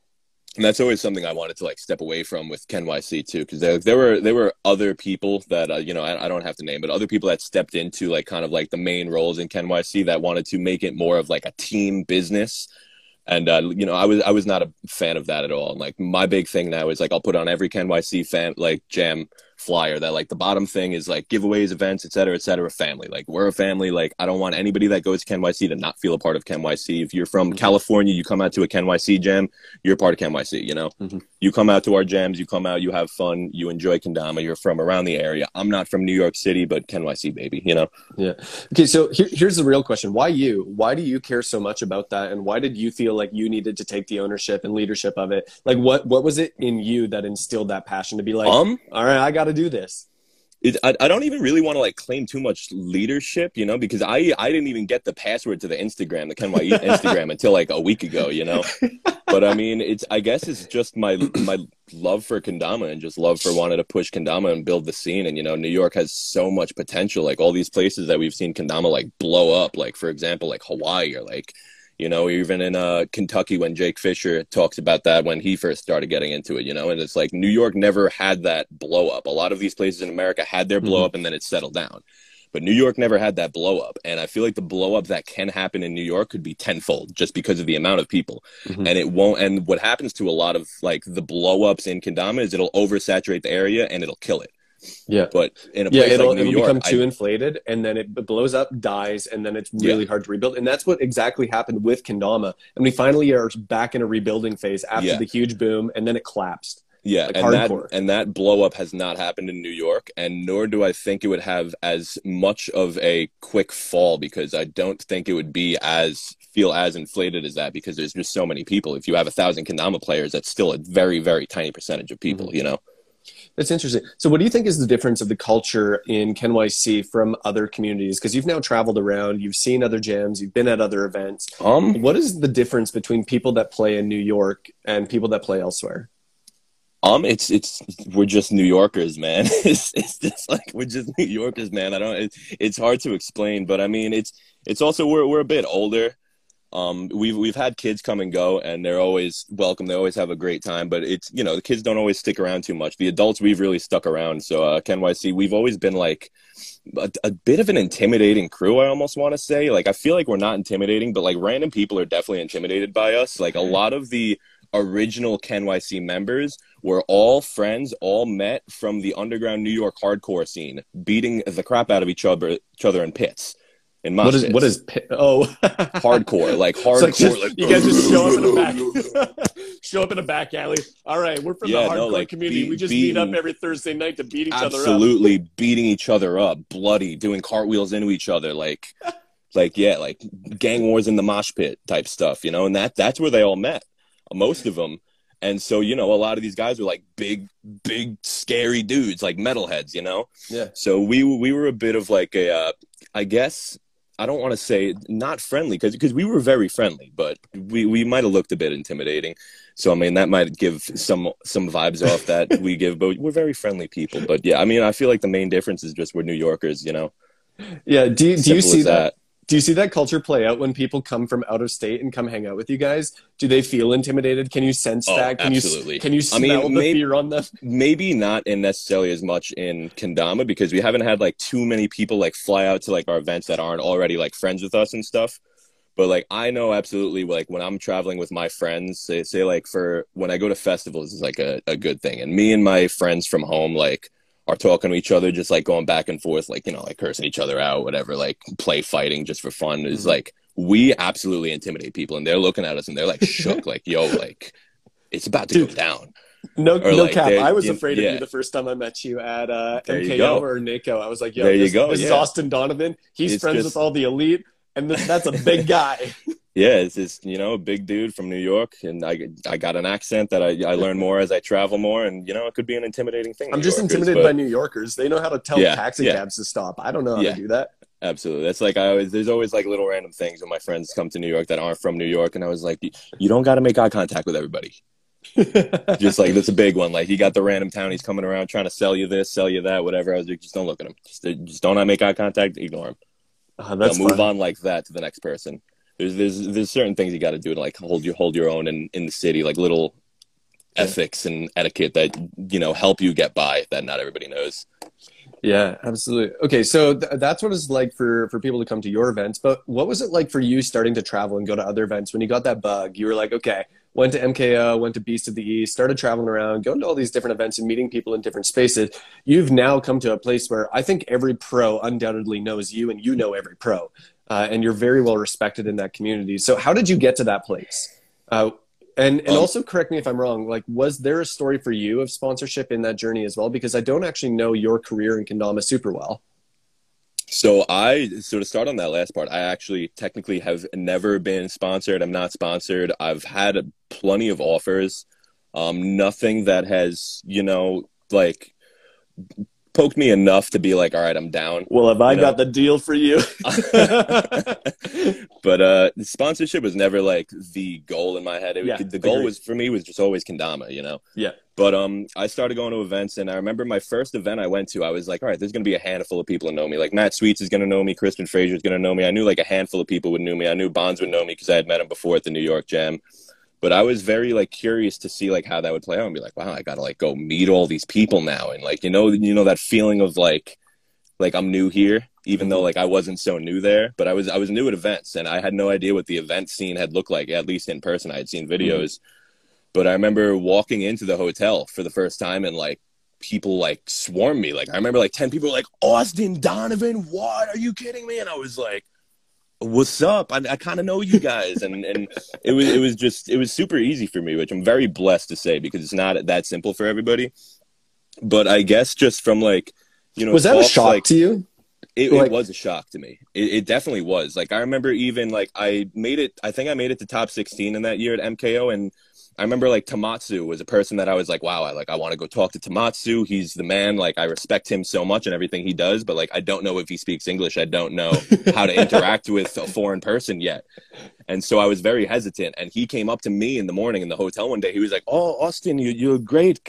And that's always something I wanted to like step away from with KenYC too, because there, there were there were other people that uh, you know I, I don't have to name, but other people that stepped into like kind of like the main roles in KenYC that wanted to make it more of like a team business. And uh, you know, I was I was not a fan of that at all. And like my big thing now is like I'll put on every KenYC fan like jam flyer that like the bottom thing is like giveaways, events, et cetera, et cetera, family. Like we're a family. Like I don't want anybody that goes to KenYC to not feel a part of KenYC. If you're from California, you come out to a KenYC jam, you're part of KenYC, you know? Mhm. You come out to our jams, you come out, you have fun, you enjoy Kendama, you're from around the area. I'm not from New York City, but KenYC, baby, you know? Yeah. Okay. So here, here's the real question. Why you? Why do you care so much about that? And why did you feel like you needed to take the ownership and leadership of it? Like what, what was it in you that instilled that passion to be like, um, all right, I got to do this. It, I, I don't even really want to like claim too much leadership, you know, because I I didn't even get the password to the Instagram, the KenYC Instagram, until like a week ago, you know. But I mean, it's I guess it's just my my love for kendama and just love for wanting to push kendama and build the scene. And you know, New York has so much potential. Like all these places that we've seen kendama like blow up. Like for example, like Hawaii or like you know even in uh Kentucky when Jake Fisher talks about that when he first started getting into it. You know, and it's like New York never had that blow up. A lot of these places in America had their blow Mhm. up and then it settled down. But New York never had that blow up. And I feel like the blow up that can happen in New York could be tenfold just because of the amount of people. Mhm. And it won't. And what happens to a lot of like the blow ups in Kendama is it'll oversaturate the area and it'll kill it. Yeah. But in a yeah, place it'll, like New it'll York, become I- too inflated and then it blows up, dies, and then it's really hard to rebuild. And that's what exactly happened with Kendama. And we finally are back in a rebuilding phase after Yeah. the huge boom, and then it collapsed. Yeah, Like and hardcore. that and that blow up has not happened in New York, and nor do I think it would have as much of a quick fall because I don't think it would be as feel as inflated as that because there's just so many people. If you have a thousand Kendama players, that's still a very very tiny percentage of people. Mhm. You know. That's interesting. So, what do you think is the difference of the culture in KenYC from other communities? Because you've now traveled around, you've seen other jams, you've been at other events. Um. What is the difference between people that play in New York and people that play elsewhere? Um, it's it's we're just New Yorkers, man. It's it's just like we're just New Yorkers, man. I don't. It, it's hard to explain, but I mean, it's it's also we're we're a bit older. Um, we've we've had kids come and go, and they're always welcome. They always have a great time, but it's you know the kids don't always stick around too much. The adults we've really stuck around. So uh, KenYC, we've always been like a, a bit of an intimidating crew. I almost want to say like I feel like we're not intimidating, but like random people are definitely intimidated by us. Like a lot of the original KenYC members were all friends, all met from the underground New York hardcore scene, beating the crap out of each other, each other in pits. In mosh What is pits. what is oh hardcore? Like hardcore. like just- like, you guys just show up in a back show up in a back alley. All right, we're from Yeah, the no, hardcore like, community. be- we just meet up every Thursday night to beat each other up. absolutely beating each other up, bloody, doing cartwheels into each other, like, like yeah, like gang wars in the mosh pit type stuff, you know. And that that's where they all met, most of them. And so you know, a lot of these guys were like big, big, scary dudes, like metalheads, you know. Yeah. So we we were a bit of like a, uh, I guess I don't want to say not friendly because because we were very friendly, but we we might have looked a bit intimidating. So I mean that might give some some vibes off that we give, but we're very friendly people. But yeah, I mean I feel like the main difference is just we're New Yorkers, you know. Yeah. Do you, do Simple you see that? Do you see that culture play out when people come from out of state and come hang out with you guys? Do they feel intimidated? Can you sense Oh, that? Can absolutely. you can you I smell mean, the maybe- fear on them? maybe not in necessarily as much in Kendama because we haven't had like too many people like fly out to like our events that aren't already like friends with us and stuff. But like I know absolutely like when I'm traveling with my friends, say say like for when I go to festivals is like a, a good thing. And me and my friends from home like are talking to each other, just like going back and forth, like, you know, like cursing each other out, whatever, like play fighting just for fun is Mhm. like we absolutely intimidate people and they're looking at us and they're like shook, like, yo, like it's about to Dude, go down. No, Or, no like, cap. I was you- afraid of yeah. you the first time I met you at uh, There you MKO or NACO. I was like, yo, There you this, go, this is. Austin Donovan. He's It's friends just- with all the elite, and this, that's a big guy. Yeah, it's just you know a big dude from New York, and I I got an accent that I I learn more as I travel more, and you know it could be an intimidating thing. I'm New just Yorkers, intimidated but by New Yorkers. They know how to tell Yeah, taxi yeah. cabs to stop. I don't know how Yeah. to do that. Absolutely, that's like I always there's always like little random things when my friends come to New York that aren't from New York, and I was like, you don't got to make eye contact with everybody. Just like that's a big one. Like he got the random townies coming around trying to sell you this, sell you that, whatever. I was like, just don't look at them. Just, just don't make eye contact. Ignore them. Uh, that's They'll move fun. on like that to the next person. There's there's there's certain things you got to do to like hold your hold your own in in the city, like little Yeah. ethics and etiquette that you know help you get by that not everybody knows. Yeah, absolutely. Okay, so th- that's what it's like for for people to come to your events. But what was it like for you starting to travel and go to other events when you got that bug? You were like, okay, went to MKO, went to Beast of the East, started traveling around, going to all these different events and meeting people in different spaces. You've now come to a place where I think every pro undoubtedly knows you, and you know every pro, uh, and you're very well respected in that community. So, how did you get to that place? Uh, and and Um, also correct me if I'm wrong. Like, was there a story for you of sponsorship in that journey as well? Because I don't actually know your career in Kendama super well. So I so to start on that last part, I actually technically have never been sponsored. I'm not sponsored. I've had plenty of offers. Um, nothing that has you know like poked me enough to be like, all right, I'm down. Well, have I know. got the deal for you? but uh sponsorship was never like the goal in my head it, Yeah, the goal agreed. was for me was just always kendama you know Yeah. But um i started going to events and i remember my first event i went to i was like all right there's gonna be a handful of people that know me. Like matt sweets is gonna know me kristen Frazier is gonna know me. I knew like a handful of people would know me. I knew bonds would know me because i had met him before at the new york jam but i was very like curious to see like how that would play out and be like wow i gotta like go meet all these people now. And like you know you know that feeling of like like I'm new here, even though like I wasn't so new there, but I was I was new at events and I had no idea what the event scene had looked like, at least in person. I had seen videos. But I remember walking into the hotel for the first time and like people like swarmed me. Like I remember like 10 people were like, Austin Donovan, what? Are you kidding me? And I was like, what's up? I, I kind of know you guys. And, and it was, it was just, it was super easy for me, which I'm very blessed to say because it's not that simple for everybody. But I guess just from like, you know, was that a shock like, to you? It, like, it, was a shock to me. It, it, definitely was. Like I remember even like I made it. I think I made it to top 16 in that year at MKO, and I remember like Tomatsu was a person that I was like, wow, I like I want to go talk to Tomatsu. He's the man. Like I respect him so much and everything he does, but like I don't know if he speaks English. I don't know how to interact with a foreign person yet. And so I was very hesitant. And he came up to me in the morning in the hotel one day. He was like, "Oh, Austin, you you're great,"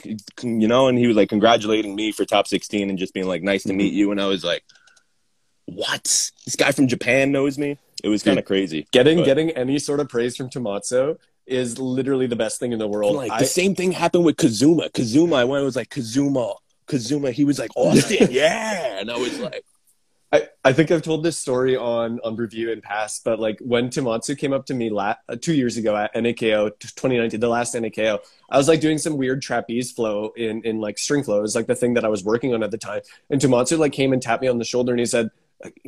you know. And he was like congratulating me for top 16 and just being like, "Nice to mm-hmm. meet you." And I was like, "What? This guy from Japan knows me." It was kind of crazy. Getting but. getting any sort of praise from Tomatsu is literally the best thing in the world. like I, the same thing happened with Kazuma. Kazuma, I went, it was like Kazuma, Kazuma. He was like Austin, yeah, and I was like. I, I think I've told this story on on Brewview in past, but like when Tomatsu came up to me la- uh, two years ago at NAKO 2019, the last NAKO, I was like doing some weird trapeze flow in in like string flow. It was like the thing that I was working on at the time. And Tomatsu like came and tapped me on the shoulder and he said,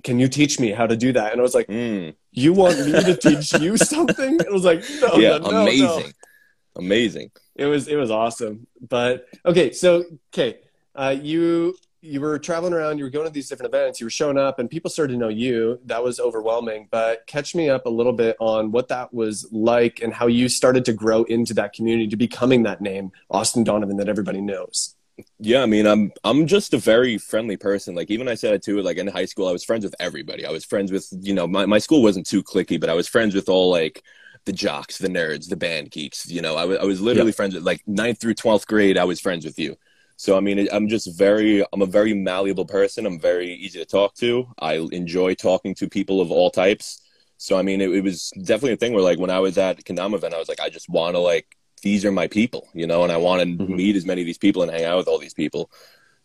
can you teach me how to do that? And I was like, mm. you want me to teach you something? It was like, no, yeah, no, amazing, no. amazing. It was it was awesome. But okay, so okay, uh, you you were traveling around, you were going to these different events, you were showing up, and people started to know you. That was overwhelming. But catch me up a little bit on what that was like and how you started to grow into that community to becoming that name, Austin Donovan, that everybody knows. Yeah, I mean, I'm I'm just a very friendly person. Like even I said it too. Like in high school, I was friends with everybody. I was friends with you know my my school wasn't too clicky, but I was friends with all like the jocks, the nerds, the band geeks. You know, I, w- I was literally yeah. friends with like ninth through twelfth grade. I was friends with you. So I mean, I'm just very I'm a very malleable person. I'm very easy to talk to. I enjoy talking to people of all types. So I mean, it, it was definitely a thing where like when I was at Kendama event, I was like, I just want to like these are my people, you know, and I want to mm-hmm. meet as many of these people and hang out with all these people.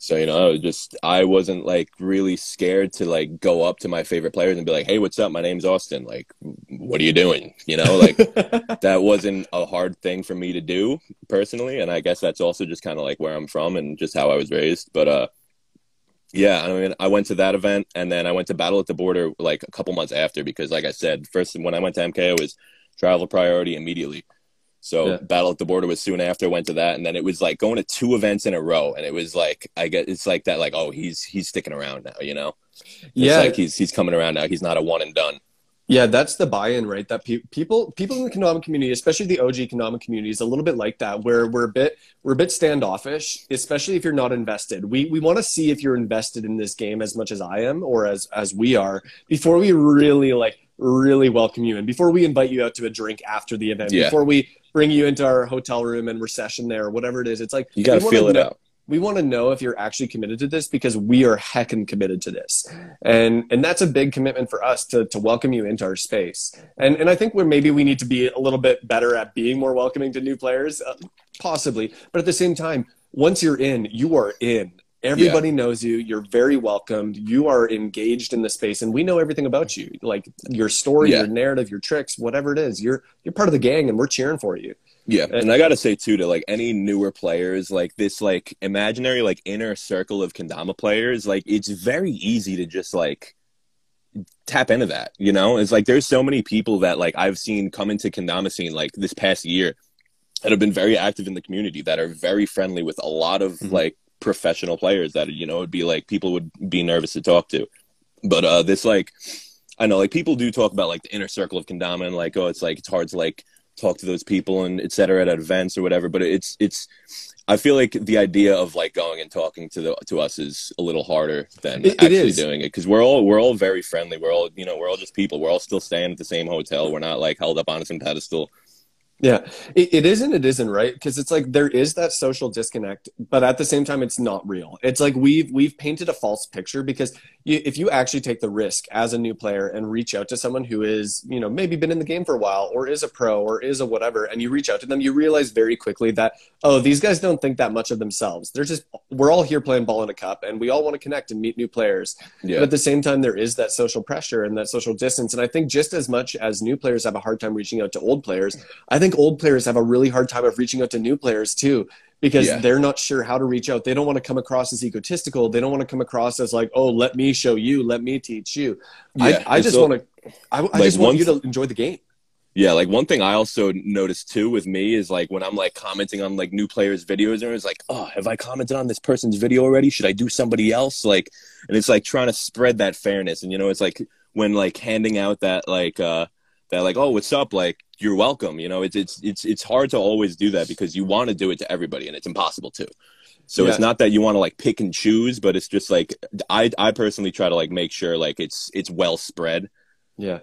So, you know, I just, I wasn't like really scared to like go up to my favorite players and be like, Hey, what's up? My name's Austin. Like, what are you doing? You know, like that wasn't a hard thing for me to do personally. And I guess that's also just kind of like where I'm from and just how I was raised. But, uh, yeah, I mean, I went to that event and then I went to Battle at the Border like a couple months after because, like I said, first when I went to MK, it was travel priority immediately. So yeah. Battle at the Border was soon after. Went to that, and then it was like going to two events in a row, and it was like I get it's like that. Like oh, he's he's sticking around now, you know? It's yeah, like he's he's coming around now. He's not a one and done. Yeah, that's the buy-in, right? That pe- people people in the Kendama community, especially the OG Kendama community, is a little bit like that, where we're a bit we're a bit standoffish, especially if you're not invested. We we want to see if you're invested in this game as much as I am or as as we are before we really like really welcome you and before we invite you out to a drink after the event, yeah. before we bring you into our hotel room and recession there, whatever it is. It's like you got to feel it know, out. We want to know if you're actually committed to this because we are heckin' committed to this, and and that's a big commitment for us to to welcome you into our space. And and I think where maybe we need to be a little bit better at being more welcoming to new players, uh, possibly. But at the same time, once you're in, you are in Everybody yeah. knows you. You're very welcomed. You are engaged in the space, and we know everything about you, like your story, yeah. your narrative, your tricks, whatever it is. You're you're part of the gang, and we're cheering for you. Yeah, and I gotta say too to like any newer players, like this like imaginary like inner circle of kendama players, like it's very easy to just like tap into that. You know, it's like there's so many people that like I've seen come into kendama scene like this past year that have been very active in the community that are very friendly with a lot of mm-hmm. like professional players that you know would be like people would be nervous to talk to. But uh this like I know like people do talk about like the inner circle of kendama and like oh it's like it's hard to like talk to those people and etc. at events or whatever. But it's it's I feel like the idea of like going and talking to the to us is a little harder than it, actually it doing it because we're all we're all very friendly. We're all you know we're all just people. We're all still staying at the same hotel. We're not like held up on some pedestal. Yeah, it, it isn't. It isn't right because it's like there is that social disconnect, but at the same time, it's not real. It's like we've we've painted a false picture because you, if you actually take the risk as a new player and reach out to someone who is you know maybe been in the game for a while or is a pro or is a whatever, and you reach out to them, you realize very quickly that oh these guys don't think that much of themselves. They're just we're all here playing ball in a cup, and we all want to connect and meet new players. Yeah. But at the same time, there is that social pressure and that social distance, and I think just as much as new players have a hard time reaching out to old players, I think old players have a really hard time of reaching out to new players too because Yeah. they're not sure how to reach out. They don't want to come across as egotistical. They don't want to come across as like, oh, let me show you, let me teach you. Yeah, I, I just so- want to, I, I Like, just want you to enjoy the game. Yeah, like one thing I also noticed too with me is like when I'm like commenting on like new players' videos, and it's like, oh, have I commented on this person's video already? Should I do somebody else? Like, and it's like trying to spread that fairness, and you know, it's like when like handing out that like uh that like, oh, what's up? Like, you're welcome. You know, it's it's it's it's hard to always do that because you want to do it to everybody, and it's impossible to. So it's not that you want to like pick and choose, but it's just like I I personally try to like make sure like it's it's well spread. Yeah.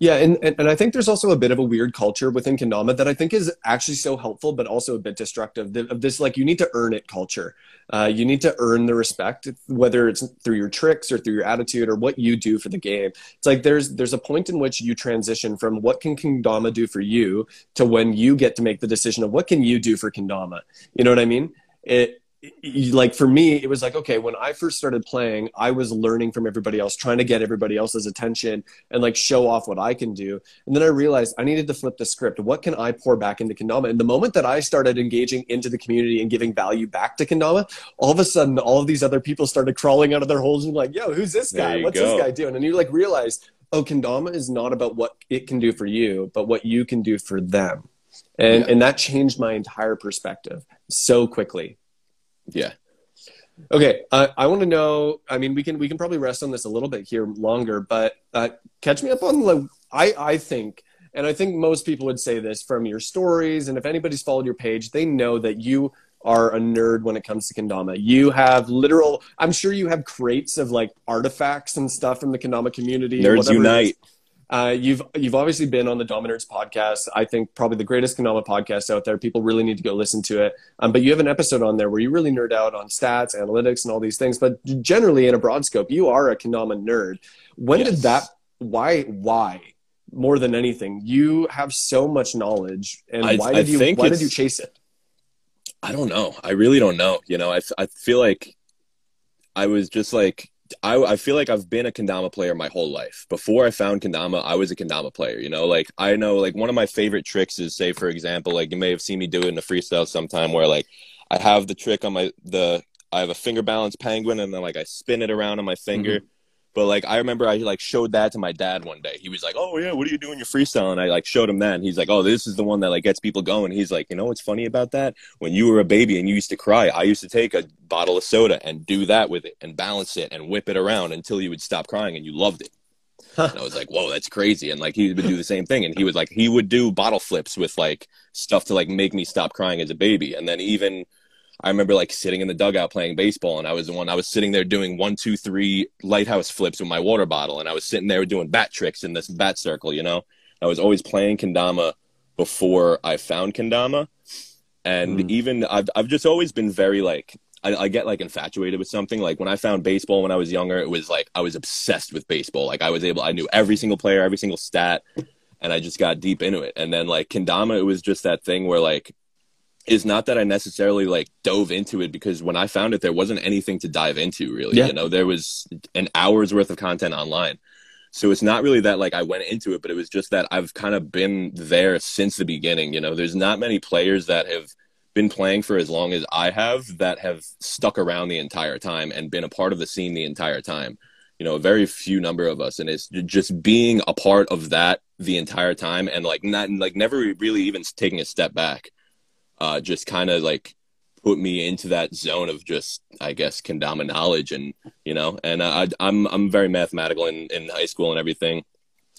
Yeah, and, and, I think there's also a bit of a weird culture within Kendama that I think is actually so helpful, but also a bit destructive. Of this, like you need to earn it culture. Uh, you need to earn the respect, whether it's through your tricks or through your attitude or what you do for the game. It's like there's there's a point in which you transition from what can Kendama do for you to when you get to make the decision of what can you do for Kendama. You know what I mean? It like for me it was like okay when i first started playing i was learning from everybody else trying to get everybody else's attention and like show off what i can do. And then i realized i needed to flip the script. What can i pour back into kendama? And the moment that i started engaging into the community and giving value back to kendama all of a sudden all of these other people started crawling out of their holes and like yo who's this guy? what's go. this guy doing? And you like realize oh kendama is not about what it can do for you but what you can do for them. And Yeah. and that changed my entire perspective so quickly Yeah. Okay, uh, I want to know. I mean, we can we can probably rest on this a little bit here longer, but uh, catch me up on the. I I think, and I think most people would say this from your stories, and if anybody's followed your page, they know that you are a nerd when it comes to kendama. You have literal. I'm sure you have crates of like artifacts and stuff from the kendama community. Nerds whatever it is. unite. Uh, you've you've obviously been on the Dominers podcast. I think probably the greatest Kendama podcast out there. People really need to go listen to it. Um, but you have an episode on there where you really nerd out on stats, analytics, and all these things. But generally, in a broad scope, you are a Kendama nerd. When did that? Why? Why? More than anything, you have so much knowledge, and I- why I did you? think Why did you chase it? I don't know. I really don't know. You know, I I feel like I was just like, I, I feel like I've been a Kendama player my whole life. Before I found Kendama, I was a Kendama player. You know, like I know, like one of my favorite tricks is, say, for example, like you may have seen me do it in a freestyle sometime where like I have the trick on my, the, I have a finger balance penguin and then like I spin it around on my finger. Mm-hmm. But like I remember I like showed that to my dad one day. He was like, "Oh yeah, what are you doing your freestyle?" And I like showed him that, and he's like, "Oh, this is the one that like gets people going." He's like, "You know what's funny about that? When you were a baby and you used to cry, I used to take a bottle of soda and do that with it and balance it and whip it around until you would stop crying and you loved it." Huh. And I was like, "Whoa, that's crazy!" And like he would do the same thing, and he would like he would do bottle flips with like stuff to like make me stop crying as a baby, and then even I remember like sitting in the dugout playing baseball, and I was the one I was sitting there doing one, two, three lighthouse flips with my water bottle, and I was sitting there doing bat tricks in this bat circle. You know, I was always playing kendama before I found kendama, and Mm. even I've I've just always been very like. I, I get like infatuated with something. Like when I found baseball when I was younger, it was like I was obsessed with baseball. Like I was able, I knew every single player, every single stat, and I just got deep into it. And then like kendama, it was just that thing where like is not that I necessarily like dove into it because when I found it, there wasn't anything to dive into really. Yeah. You know, there was an hour's worth of content online. So it's not really that like I went into it, but it was just that I've kind of been there since the beginning. You know, there's not many players that have been playing for as long as I have that have stuck around the entire time and been a part of the scene the entire time. You know, a very few number of us, and it's just being a part of that the entire time, and like not like never really even taking a step back uh, just kind of like put me into that zone of just I guess kendama knowledge and you know and I, I'm I'm very mathematical in, in high school and everything.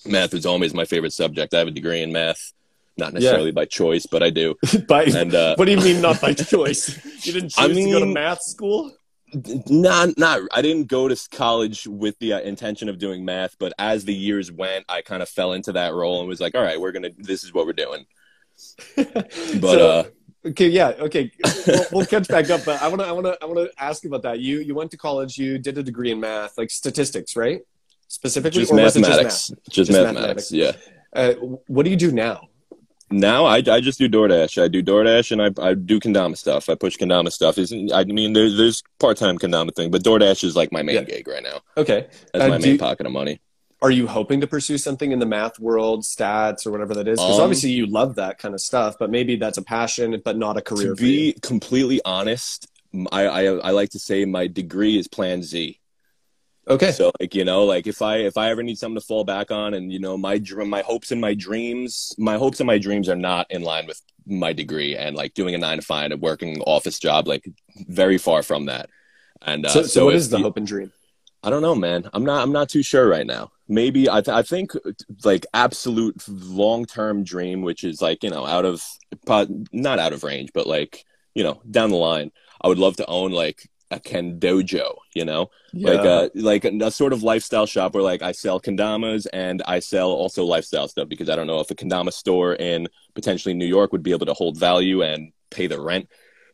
Math was always my favorite subject. I have a degree in math, not necessarily by choice, but I do. By, And uh, what do you mean not by choice? You didn't choose I to go to math school? not not I didn't go to college with the uh, intention of doing math, but as the years went, I kind of fell into that role and was like, all right, we're gonna this is what we're doing. But So- uh, Okay, yeah, okay. We'll, we'll catch back up, but I want to, I want to, I want to ask about that. You, you went to college, you did a degree in math, like statistics, right? Specifically, just or was it mathematics, just, Just mathematics, yeah. Uh, what do you do now? Now I, I just do DoorDash. I do DoorDash and I, I do kendama stuff. I push kendama stuff. Isn't I mean there's there's part time kendama thing, but DoorDash is like my main Yeah. gig right now. Okay, That's Uh, my main you- pocket of money. Are you hoping to pursue something in the math world, stats, or whatever that is? Because Um, obviously you love that kind of stuff, but maybe that's a passion, but not a career. to be completely honest, I I like to say my degree is Plan Z. okay, So like you know, like if I if I ever need something to fall back on, and you know my dr- my hopes and my dreams, my hopes and my dreams are not in line with my degree, and like doing a nine to five, a working office job, like very far from that. And uh, so, so, what if is the you- hope and dream? I don't know, man. I'm not. I'm not too sure right now. Maybe I. Th- I think like absolute long term dream, which is like you know out of not out of range, but like you know down the line. I would love to own like a Ken dojo. You know, like uh like a, a sort of lifestyle shop where like I sell kendamas and I sell also lifestyle stuff because I don't know if a kendama store in potentially New York would be able to hold value and pay the rent.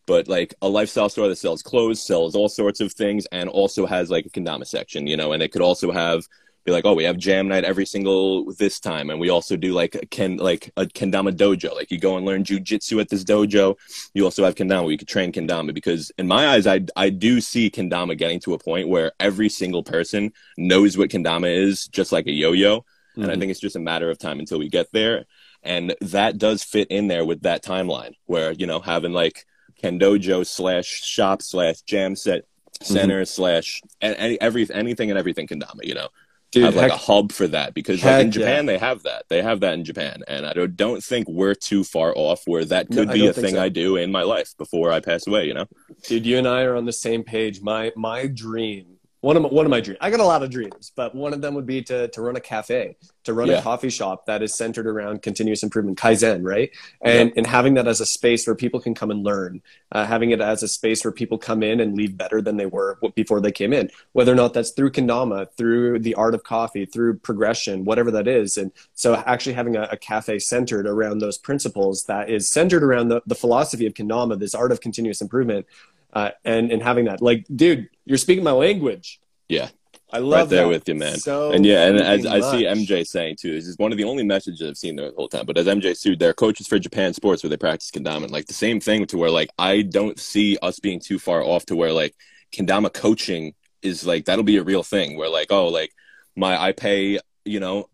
But like a lifestyle store that sells clothes, sells all sorts of things, and also has like a kendama section, you know, and it could also have be like, oh, we have jam night every single this time, and we also do like a ken like a kendama dojo. Like you go and learn jujitsu at this dojo. You also have kendama. where You could train kendama because in my eyes, I I do see kendama getting to a point where every single person knows what kendama is, just like a yo-yo. And I Mhm. think it's just a matter of time until we get there. And that does fit in there with that timeline where, you know, having like Kendojo slash shop slash jam set center slash a- any, every, anything and everything kendama, you know, dude, have like heck, a hub for that because like in Japan yeah. they have that. They have that in Japan. And I don't, don't think we're too far off where that could I be a thing so. I do in my life before I pass away, you know? dude, you and I are on the same page. My my dream. One of my, one of my dreams. I got a lot of dreams, but one of them would be to to run a cafe, to run a coffee shop that is centered around continuous improvement, kaizen, right? And and having that as a space where people can come and learn, uh, having it as a space where people come in and leave better than they were before they came in. Whether or not that's through kendama, through the art of coffee, through progression, whatever that is. And so actually having a, a cafe centered around those principles that is centered around the, the philosophy of kendama, this art of continuous improvement uh, and and having that like dude you're speaking my language Yeah. i love that. right there with you, man. so and yeah, and as freaking I see. MJ saying too, this is one of the only messages I've seen there the whole time. But as MJ sued, they're coaches for Japan sports where they practice kendama. Like the same thing to where like I don't see us being too far off to where like kendama coaching is like that'll be a real thing where like oh like my I pay you know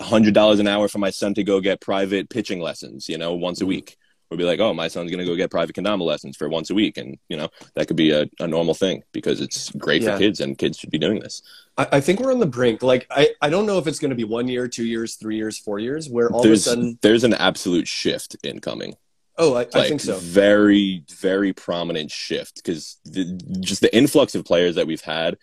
hundred dollars an hour for my son to go get private pitching lessons you know once a Mhm. week. We'll be like, oh, my son's gonna go get private kendama lessons for once a week, and you know that could be a, a normal thing because it's great Yeah. for kids, and kids should be doing this. I, I think we're on the brink like I, I don't know if it's going to be one year two years three years four years where all there's of a sudden there's an absolute shift incoming. oh i, I think so very very prominent shift because just the influx of players that we've had.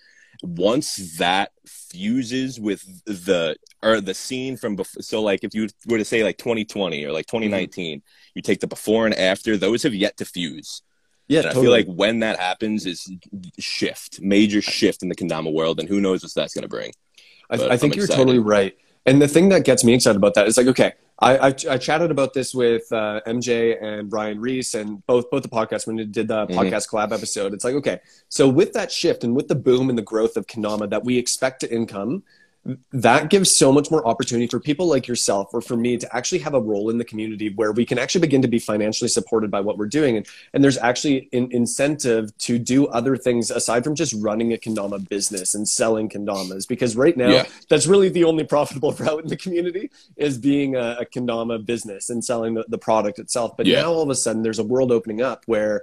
Once that fuses with the or the scene from before, so like if you were to say like 2020 or like Mm-hmm. 2019, you take the before and after; those have yet to fuse. yeah And I feel like when that happens, is shift, major shift in the kendama world, and who knows what that's going to bring. I, I think I'm you're excited. totally right. And the thing that gets me excited about that is like, okay, I, I, I chatted about this with uh, MJ and Brian Reese and both both the podcast when we did the Mhm. podcast collab episode. It's like, okay, so with that shift and with the boom and the growth of Kendama that we expect to income, that gives so much more opportunity for people like yourself or for me to actually have a role in the community where we can actually begin to be financially supported by what we're doing and, and there's actually an incentive to do other things aside from just running a kendama business and selling kendamas because right now Yeah. that's really the only profitable route in the community is being a, a kendama business and selling the, the product itself but Yeah. now all of a sudden there's a world opening up where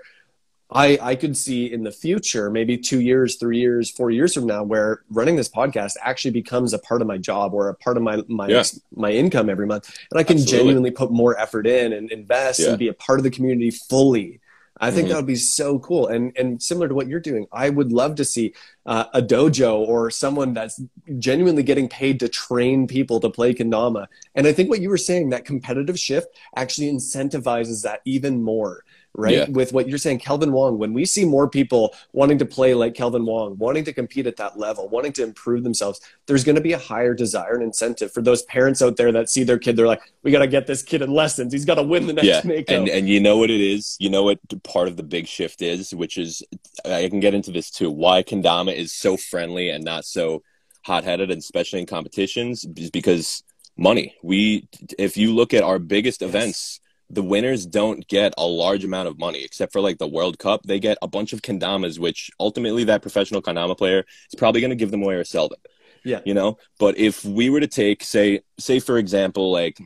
I, I could see in the future, maybe two years, three years, four years from now, where running this podcast actually becomes a part of my job or a part of my my Yeah. my income every month, and I can Absolutely. genuinely put more effort in and invest Yeah. and be a part of the community fully. I think Mhm. that would be so cool, and and similar to what you're doing, I would love to see uh, a dojo or someone that's genuinely getting paid to train people to play kendama. And I think what you were saying, that competitive shift, actually incentivizes that even more right? Yeah. With what you're saying, Kelvin Wong, when we see more people wanting to play like Kelvin Wong, wanting to compete at that level, wanting to improve themselves, there's going to be a higher desire and incentive for those parents out there that see their kid. They're like, we got to get this kid in lessons. He's got to win the next yeah Mako. and and you know what it is you know what part of the big shift is which is i can get into this too why kendama is so friendly and not so hot-headed and especially in competitions is because money we if you look at our biggest Yes. events the winners don't get a large amount of money except for like the world cup they get a bunch of kendamas which ultimately that professional kendama player is probably going to give them away or sell them Yeah. You know, but if we were to take, say, say for example, like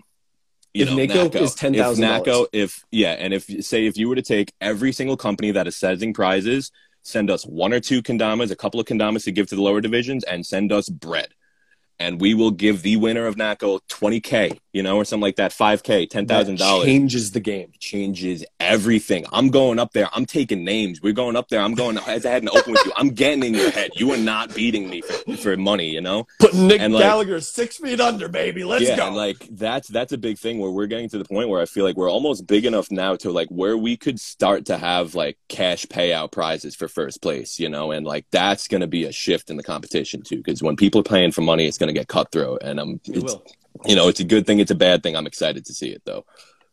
you If know, NACO NACO is $10,000. If NACO, if yeah, and if say if you were to take every single company that is setting prizes, send us one or two kendamas, a couple of kendamas to give to the lower divisions, and send us bread. And we will give the winner of NACO 20K, you know, or something like that, 5K, That $10,000 changes the game. changes everything. I'm going up there. I'm taking names. We're going up there. I'm going head to head and open with you. I'm getting in your head. You are not beating me for, for money, you know? Putting Nick And, like- Gallagher six feet under, baby. Let's yeah, go. and like that's that's a big thing where we're getting to the point where I feel like we're almost big enough now to like where we could start to have like cash payout prizes for first place, you know, and like that's going to be a shift in the competition too because when people are paying for money, it's going to get cutthroat, and um, it's, will. you know, it's a good thing, it's a bad thing. I'm excited to see it though.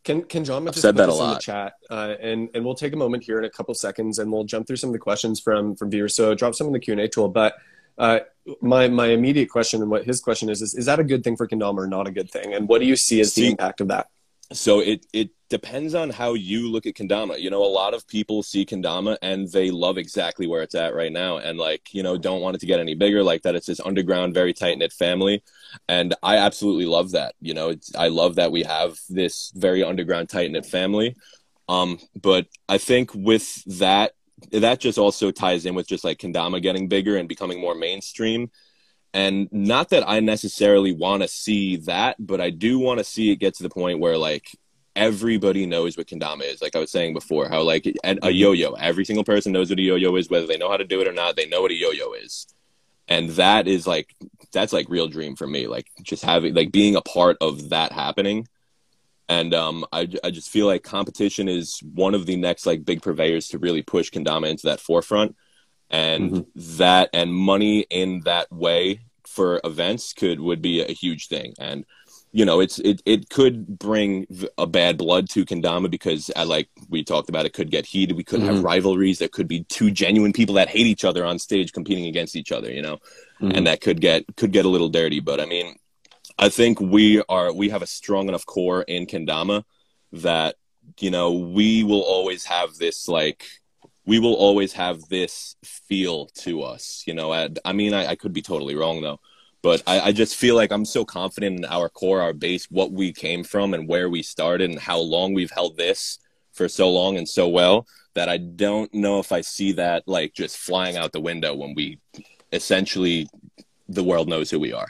Can can John just said put that a this in the chat, uh, and and we'll take a moment here in a couple seconds, and we'll jump through some of the questions from from viewers. So drop some in the Q and A tool. But uh, my my immediate question and what his question is is is that a good thing for Kendama or not a good thing? And what do you see as the See- impact of that? So it it depends on how you look at Kendama. You know, a lot of people see Kendama and they love exactly where it's at right now, and like you know, don't want it to get any bigger. Like that, it's this underground, very tight knit family, and I absolutely love that. You know, I love that we have this very underground, tight knit family. Um, but I think with that, that just also ties in with just like Kendama getting bigger and becoming more mainstream. And not that I necessarily want to see that, but I do want to see it get to the point where like everybody knows what kendama is. Like I was saying before, how like and a yo-yo, every single person knows what a yo-yo is, whether they know how to do it or not. They know what a yo-yo is, and that is like that's like real dream for me. Like just having like being a part of that happening. And um, I, I just feel like competition is one of the next like big purveyors to really push kendama into that forefront, and that and money in that way for events could would be a huge thing. And you know, it's it it could bring a bad blood to kendama because, uh, like we talked about, it could get heated. We could have Mhm. rivalries. There could be two genuine people that hate each other on stage competing against each other. You know, Mhm. and that could get could get a little dirty. But I mean, I think we are we have a strong enough core in kendama that you know we will always have this like we will always have this feel to us. You know, I, mean, I, I could be totally wrong though, but I, I just feel like I'm so confident in our core, our base, what we came from, and where we started, and how long we've held this for so long and so well that I don't know if I see that like just flying out the window when we essentially the world knows who we are.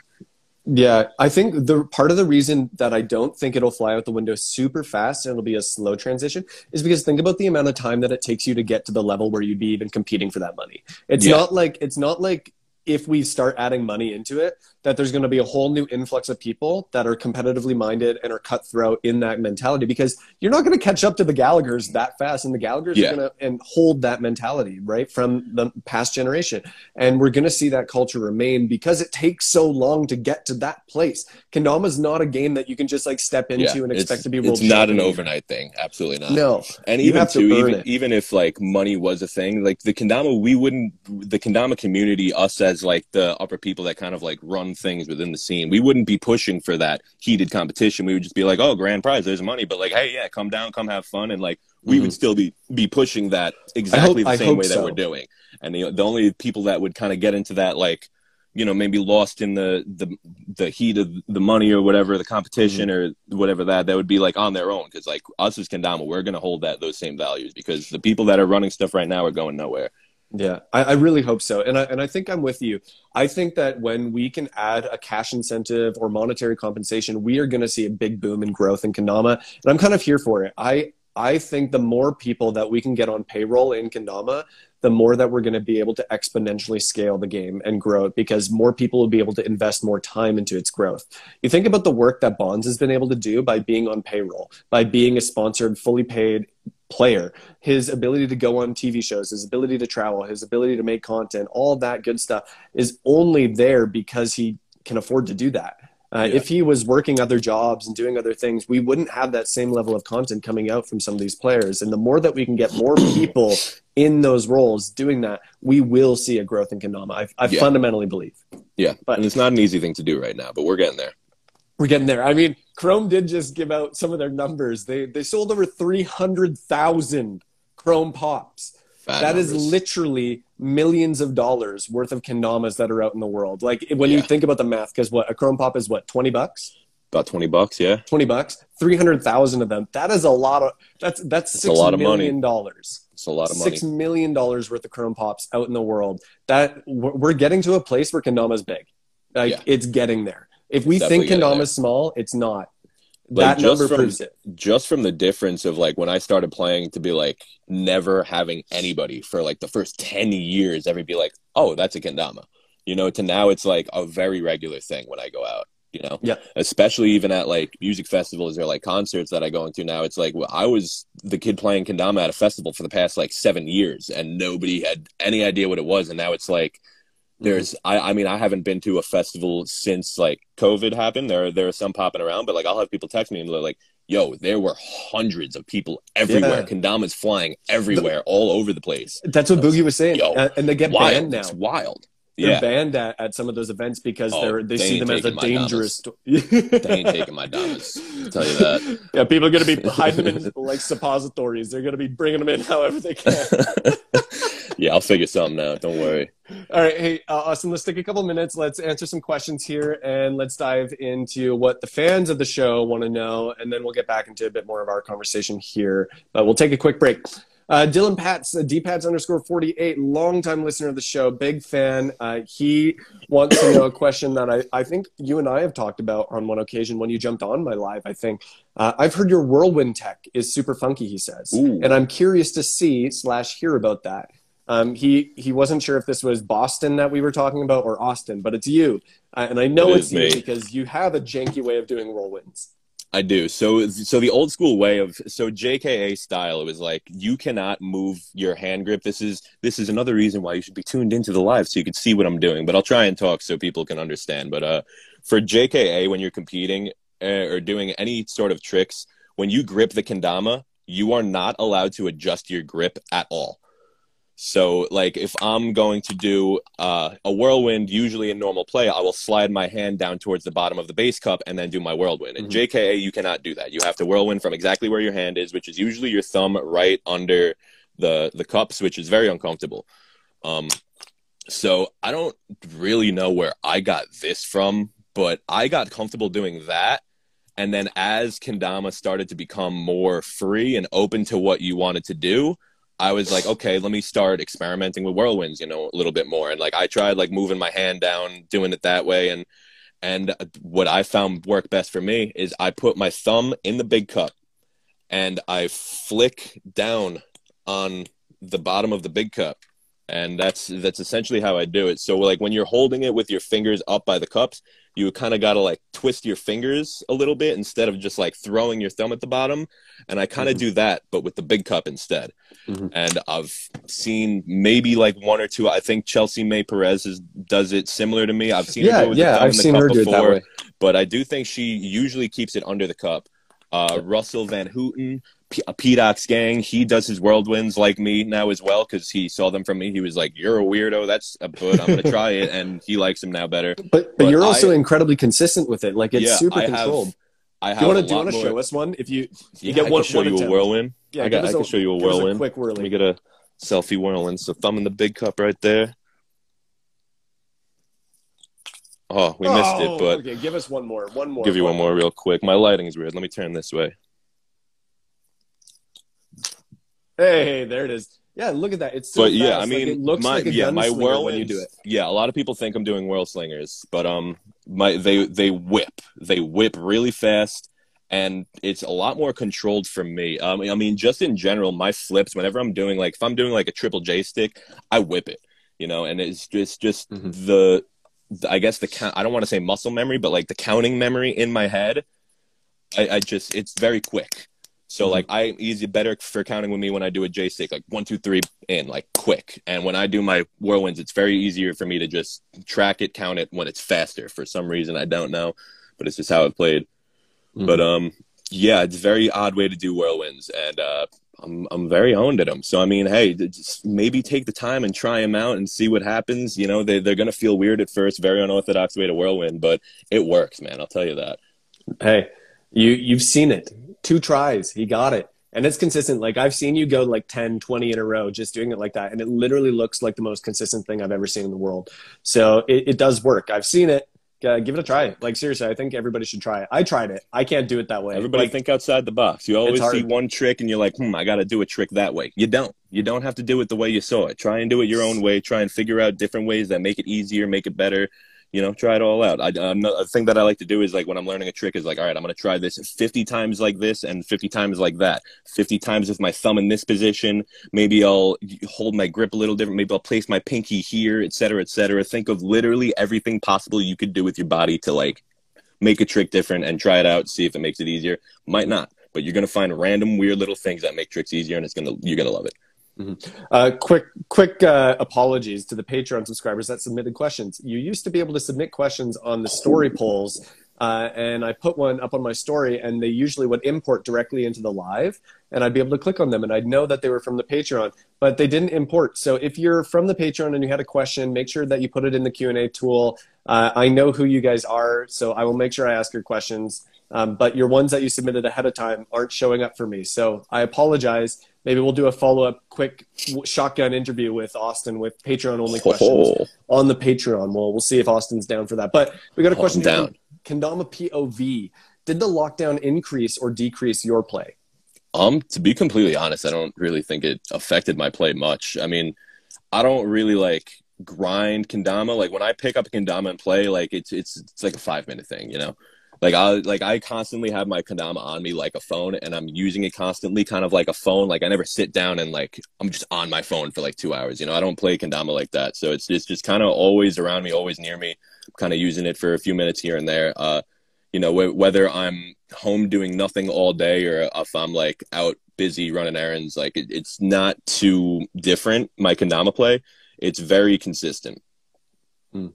Yeah, I think the part of the reason that I don't think it'll fly out the window super fast and it'll be a slow transition is because think about the amount of time that it takes you to get to the level where you'd be even competing for that money. It's Yeah. not like it's not like if we start adding money into it that there's going to be a whole new influx of people that are competitively minded and are cutthroat in that mentality because you're not going to catch up to the Gallaghers that fast and the Gallaghers Yeah. are going to and hold that mentality right from the past generation and we're going to see that culture remain because it takes so long to get to that place. Kendama's not a game that you can just like step into and expect to be world it's not an overnight thing. Absolutely not. No, And even have to too, even it. even if like money was a thing, like the kendama, we wouldn't the kendama community, us as like the upper people that kind of like run things within the scene, we wouldn't be pushing for that heated competition. We would just be like, oh, grand prize, there's money, but like, hey, yeah, come down, come have fun, and like we would still be be pushing that exactly Mm-hmm. The same way that we're doing. And the the only people that would kind of get into that like you know maybe lost in the the the heat of the money or whatever the competition Mm-hmm. or whatever that that would be like on their own because like us as kendama we're going to hold that those same values because the people that are running stuff right now are going nowhere Yeah, I, I really hope so, and I and I think I'm with you. I think that when we can add a cash incentive or monetary compensation, we are going to see a big boom in growth in Kendama, and I'm kind of here for it. I I think the more people that we can get on payroll in Kendama, the more that we're going to be able to exponentially scale the game and grow it because more people will be able to invest more time into its growth. You think about the work that Bonds has been able to do by being on payroll, by being a sponsored, fully paid player, his ability to go on TV shows, his ability to travel, his ability to make content, all that good stuff is only there because he can afford to do that. Uh, Yeah. If he was working other jobs and doing other things, we wouldn't have that same level of content coming out from some of these players. And the more that we can get more people in those roles doing that, we will see a growth in Kendama. I, I Yeah. fundamentally believe. yeah But- and it's not an easy thing to do right now but we're getting there We're getting there. I mean, Chrome did just give out some of their numbers. They they sold over three hundred thousand Chrome pops. Bad That is numbers. literally millions of dollars worth of kendamas that are out in the world. Like when you think about the math, because what a chrome pop is what twenty bucks, about twenty bucks. Yeah, twenty bucks, three hundred thousand of them. That is a lot of that's that's It's six a lot of money. million dollars. it's a lot of money. Six million dollars worth of chrome pops out in the world. That we're we're getting to a place where kendama's big. Like Yeah. it's getting there. If we think kendama's small, it's not. Like, that just number from- proves it. just from the difference of like when I started playing to be like never having anybody for like the first 10 years ever be like, oh, that's a kendama, you know, to now it's like a very regular thing when I go out, you know, Yeah. especially even at like music festivals or like concerts that I go into now. It's like, well, I was the kid playing kendama at a festival for the past like seven years and nobody had any idea what it was. And now it's like, there's I, I mean I haven't been to a festival since like COVID happened. There there are some popping around, but like I'll have people text me and they're like, "Yo, there were hundreds of people everywhere. Yeah. Kendamas flying everywhere, all over the place. That's what Boogie was saying. Yo, Uh, and they get wild, banned now. it's wild. They're Yeah, banned at, at some of those events because Oh, they're they, they see them as a dangerous. they ain't taking my damas. I'll tell you that. yeah, people are going to be hiding them in like suppositories. They're going to be bringing them in however they can. Yeah, I'll figure something out. Don't worry. All right, hey uh, Austin, let's take a couple minutes. Let's answer some questions here, and let's dive into what the fans of the show want to know, and then we'll get back into a bit more of our conversation here. But we'll take a quick break. Uh, Dylan Pats, uh, dpats underscore 48, longtime listener of the show, big fan. Uh, he wants to know a question that I, I think you and I have talked about on one occasion when you jumped on my live. I think uh, I've heard your whirlwind tech is super funky, he says. Ooh. And I'm curious to see slash hear about that. Um, he he wasn't sure if this was Boston that we were talking about or Austin, but it's you, uh, and I know It it's you me. because you have a janky way of doing whirlwinds. I do. So so the old school way of so JKA style it was like you cannot move your hand grip. This is this is another reason why you should be tuned into the live so you can see what I'm doing. But I'll try and talk so people can understand. But uh for JKA when you're competing uh, or doing any sort of tricks, when you grip the kendama, you are not allowed to adjust your grip at all. So, like, if I'm going to do uh, a whirlwind, usually in normal play, I will slide my hand down towards the bottom of the base cup and then do my whirlwind. In Mhm. JKA, you cannot do that. You have to whirlwind from exactly where your hand is, which is usually your thumb right under the the cups, which is very uncomfortable. Um, so I don't really know where I got this from, but I got comfortable doing that. And then as Kendama started to become more free and open to what you wanted to do, I was like, okay, let me start experimenting with whirlwinds, you know, a little bit more. And like I tried like moving my hand down, doing it that way. And and what I found worked best for me is I put my thumb in the big cup and I flick down on the bottom of the big cup. And that's that's essentially how I do it. So like when you're holding it with your fingers up by the cups, you kind of got to like twist your fingers a little bit instead of just like throwing your thumb at the bottom. And I kind of Mhm. do that, but with the big cup instead. Mhm. And I've seen maybe like one or two. I think Chelsea May Perez is, does it similar to me. I've seen her Yeah, do it with the yeah, I've in the seen cup her do it that before, way. but I do think she usually keeps it under the cup. Uh, Russell Van Houten, P- P-Doc's gang, he does his whirlwinds like me now as well because he saw them from me. He was like, "You're a weirdo. That's a but I'm gonna try it," and he likes them now better. But but, But you're also incredibly consistent with it. Like it's yeah, super I controlled. have. I have you wanna, do you want to show us one? If you Yeah, get I one- can show one you a whirlwind. yeah, I got. I a- can show you a whirlwind. quick Let me get a selfie whirlwind. So thumb in the big cup right there. Oh, we missed Oh, it, but okay, give us one more. One more. give you one more real quick. My lighting is weird. Let me turn this way. Hey, there it is. Yeah, look at that. It's so but yeah. I mean, like, it looks my, like a yeah, my whirlwind. when you do it. Yeah, a lot of people think I'm doing whirl slingers, but um, my they they whip, they whip really fast, and it's a lot more controlled for me. Um, I mean, just in general, my flips. Whenever I'm doing like, if I'm doing like a triple J stick, I whip it, you know, and it's just just Mhm. the, the, I guess the count. I don't want to say muscle memory, but like the counting memory in my head. I, I just it's very quick. So Mhm. like I easy better for counting with me when I do a J stick like one two three in like quick, and when I do my whirlwinds, it's very easier for me to just track it, count it when it's faster. For some reason, I don't know, but it's just how I've played. Mhm. But um, yeah, it's a very odd way to do whirlwinds, and uh, I'm I'm very owned at them. So I mean, hey, just maybe take the time and try them out and see what happens. You know, they they're gonna feel weird at first, very unorthodox way to whirlwind, but it works, man. I'll tell you that. Hey, you you've seen it. Two tries, he got it. and it's consistent. Like I've seen you go like 10, 20 in a row just doing it like that. And it literally looks like the most consistent thing I've ever seen in the world. So it, it does work. I've seen it. Uh, give it a try. Like seriously, I think everybody should try it. I tried it. I can't do it that way. Everybody like, think outside the box. You always see one trick and you're like, hmm, I got to do a trick that way. You don't. You don't have to do it the way you saw it. Try and do it your own way. Try and figure out different ways that make it easier, make it better you know, try it all out. I, I'm not, a thing that I like to do is like when I'm learning a trick is like, all right, I'm going to try this 50 times like this and 50 times like that. 50 times with my thumb in this position. Maybe I'll hold my grip a little different. Maybe I'll place my pinky here, et cetera, et cetera. Think of literally everything possible you could do with your body to like make a trick different and try it out, see if it makes it easier. Might not, but you're going to find random weird little things that make tricks easier and it's going to, you're going to love it. Mm-hmm. Uh, quick, quick uh, apologies to the Patreon subscribers that submitted questions. You used to be able to submit questions on the story polls, uh, and I put one up on my story, and they usually would import directly into the live, and I'd be able to click on them, and I'd know that they were from the Patreon, but they didn't import. So if you're from the Patreon and you had a question, make sure that you put it in the Q and A tool. Uh, I know who you guys are, so I will make sure I ask your questions. Um, but your ones that you submitted ahead of time aren't showing up for me, so I apologize maybe we'll do a follow up quick shotgun interview with Austin with Patreon only questions oh. on the Patreon. Well, we'll see if Austin's down for that. But we got a question down. Kendama POV. Did the lockdown increase or decrease your play? Um, to be completely honest, I don't really think it affected my play much. I mean, I don't really like grind kendama. Like when I pick up a kendama and play, like it's it's it's like a five minute thing, you know like I like I constantly have my kendama on me like a phone and I'm using it constantly kind of like a phone. Like I never sit down and like I'm just on my phone for like 2 hours you know? I don't play kendama like that. So it's it's just kind of always around me always near me. Kind of using it for a few minutes here and there. Uh you know wh- whether I'm home doing nothing all day or if I'm like out busy running errands like it, it's not too different my kendama play. It's very consistent. Mm.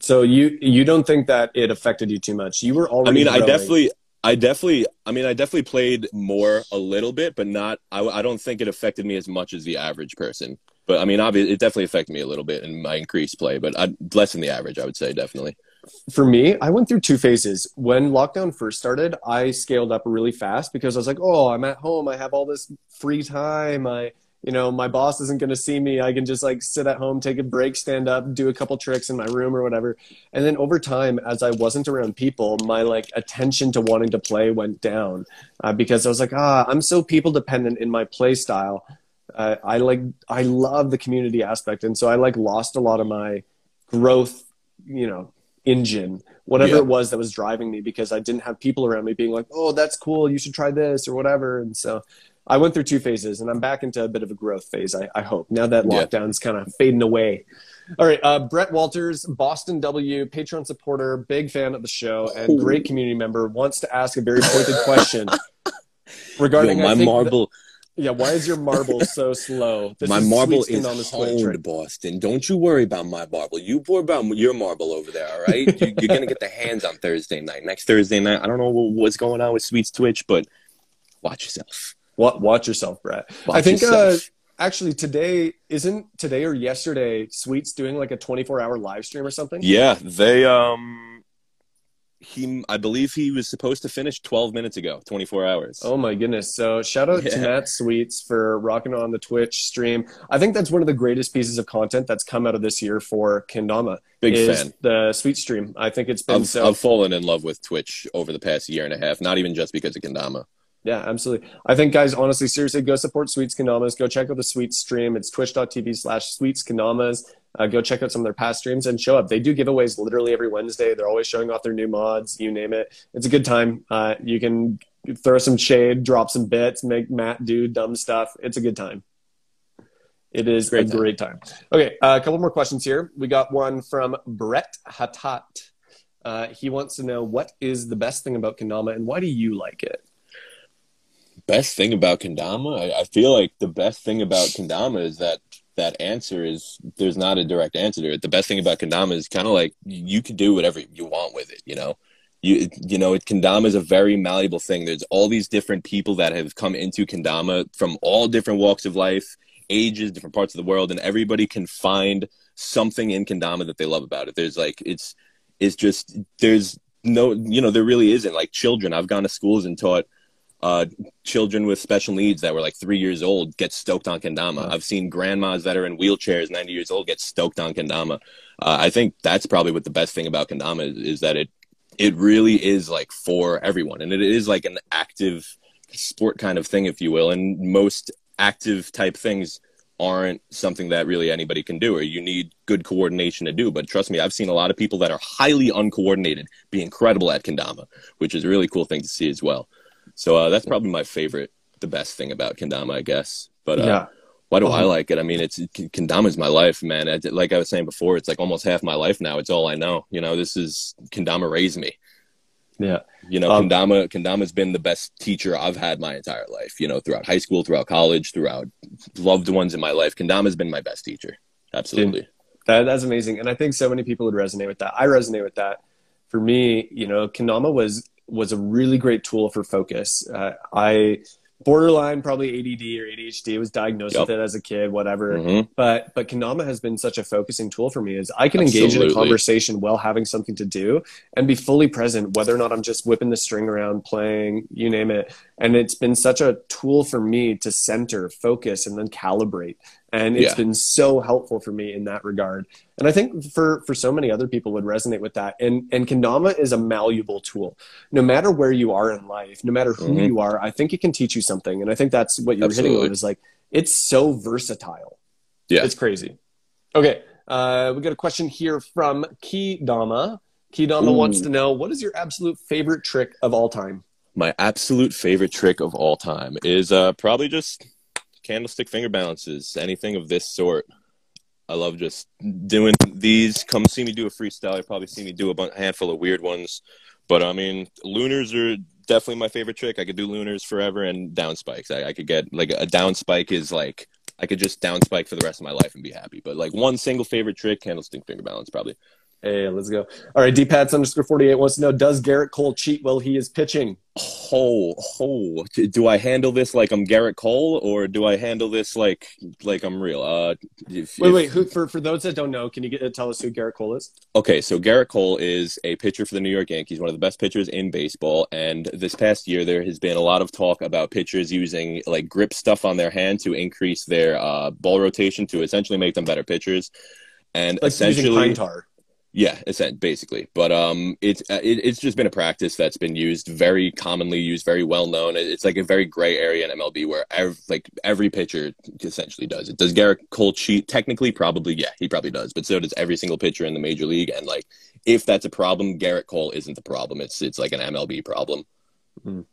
So you you don't think that it affected you too much? You were already. I mean, growing. I definitely, I definitely, I mean, I definitely played more a little bit, but not. I, I don't think it affected me as much as the average person. But I mean, obviously, it definitely affected me a little bit in my increased play, but I, less than the average, I would say, definitely. For me, I went through two phases. When lockdown first started, I scaled up really fast because I was like, "Oh, I'm at home. I have all this free time. I." you know, my boss isn't going to see me. I can just like sit at home, take a break, stand up, do a couple tricks in my room or whatever. And then over time, as I wasn't around people, my like attention to wanting to play went down uh, because I was like, ah, I'm so people dependent in my play style. Uh, I like, I love the community aspect. And so I like lost a lot of my growth, you know, engine, whatever yeah. it was that was driving me because I didn't have people around me being like, oh, that's cool. You should try this or whatever. And so I went through two phases, and I'm back into a bit of a growth phase. I, I hope now that lockdown's yeah. kind of fading away. All right, uh, Brett Walters, Boston W, Patreon supporter, big fan of the show, and great community member, wants to ask a very pointed question regarding Yo, my marble. Yeah, why is your marble so slow? This my is marble is on honed, Twitch, Boston. Don't you worry about my marble. You worry about your marble over there, all right? you, are gonna get the hands on Thursday night. Next Thursday night, I don't know what's going on with Sweets Twitch, but watch yourself. Watch yourself, Brett. Watch I think uh, actually today isn't today or yesterday. Sweets doing like a 24 hour live stream or something. Yeah, they um he I believe he was supposed to finish 12 minutes ago, 24 hours. Oh my goodness. So shout out yeah. to Matt Sweets for rocking on the Twitch stream. I think that's one of the greatest pieces of content that's come out of this year for Kendama. Big fan. The Sweet stream. I think it's been I've, so I've fallen in love with Twitch over the past year and a half, not even just because of Kendama. Yeah, absolutely. I think, guys, honestly, seriously, go support Sweets Kendamas. Go check out the Sweets stream. It's twitch.tv slash Sweets Kendamas. Uh, go check out some of their past streams and show up. They do giveaways literally every Wednesday. They're always showing off their new mods, you name it. It's a good time. Uh, you can throw some shade, drop some bits, make Matt do dumb stuff. It's a good time. It is great a time. great time. Okay, uh, a couple more questions here. We got one from Brett Hatat. Uh, he wants to know what is the best thing about Kendama and why do you like it? Best thing about kendama I, I, feel like the best thing about kendama is that that answer is there's not a direct answer to it. The best thing about kendama is kind of like you can do whatever you want with it you know? You you know it, kendama is a very malleable thing. There's all these different people that have come into kendama from all different walks of life ages different parts of the world and everybody can find something in kendama that they love about it. There's like it's it's just there's no you know there really isn't. Like children i've gone to schools and taught uh, children with special needs that were like three years old get stoked on kendama. I've seen grandmas that are in wheelchairs, 90 years old, get stoked on kendama. Uh, I think that's probably what the best thing about kendama is, is that it it really is like for everyone, and it is like an active sport kind of thing, if you will. And most active type things aren't something that really anybody can do or you need good coordination to do. But trust me, I've seen a lot of people that are highly uncoordinated be incredible at kendama, which is a really cool thing to see as well. So uh, that's probably my favorite, the best thing about kendama, I guess. But uh, Yeah. why do I Uh-huh. like it? I mean, it's kendama is my life, man. I, like I was saying before, it's like almost half my life now. It's all I know. You know, this is kendama raised me. Yeah. You know, Um, kendama kendama's been the best teacher I've had my entire life. You know, throughout high school, throughout college, throughout loved ones in my life. Kendama's been my best teacher. Absolutely. That, that's amazing. And I think so many people would resonate with that. I resonate with that. For me, you know, Kendama was was a really great tool for focus. Uh, I borderline probably ADD or ADHD was diagnosed Yep. with it as a kid, whatever. hmm But but Kendama has been such a focusing tool for me is I can engage in a conversation while having something to do and be fully present, whether or not I'm just whipping the string around, playing, you name it. And it's been such a tool for me to center, focus, and then calibrate. And it's Yeah. been so helpful for me in that regard. And I think for for so many other people would resonate with that. And and Kendama is a malleable tool. No matter where you are in life, no matter who Mhm. you are, I think it can teach you something. And I think that's what you're hitting on is like it's so versatile. Yeah. It's crazy. Okay. Uh, we got a question here from Key Dama. Key Dama wants to know what is your absolute favorite trick of all time? My absolute favorite trick of all time is uh, probably just candlestick finger balances, anything of this sort. I love just doing these. Come see me do a freestyle. You probably see me do a bun- handful of weird ones. But I mean, lunars are definitely my favorite trick. I could do lunars forever and down spikes. I, I could get like a down spike is like I could just down spike for the rest of my life and be happy. But like one single favorite trick, candlestick finger balance, probably. Hey, let's go. All right. Dpats underscore 48 wants to know Does Gerrit Cole cheat while he is pitching? Oh, oh, do I handle this like I'm Gerrit Cole, or do I handle this like like I'm real? Uh, if, Wait, if- wait. Who, for, for those that don't know, can you get, tell us who Gerrit Cole is? Okay, so Gerrit Cole is a pitcher for the New York Yankees, one of the best pitchers in baseball. And this past year, there has been a lot of talk about pitchers using like grip stuff on their hand to increase their uh, ball rotation to essentially make them better pitchers. And Like using essentially, pine tar. Yeah, essen- basically. But um, it's uh, it, it's just been a practice that's been used very commonly used, very well known. It's like a very gray area in MLB where ev- like every pitcher essentially does it. Does Gerrit Cole cheat? Technically, probably yeah, he probably does. But so does every single pitcher in the major league. And like, if that's a problem, Gerrit Cole isn't the problem. It's it's like an MLB problem. Mhm.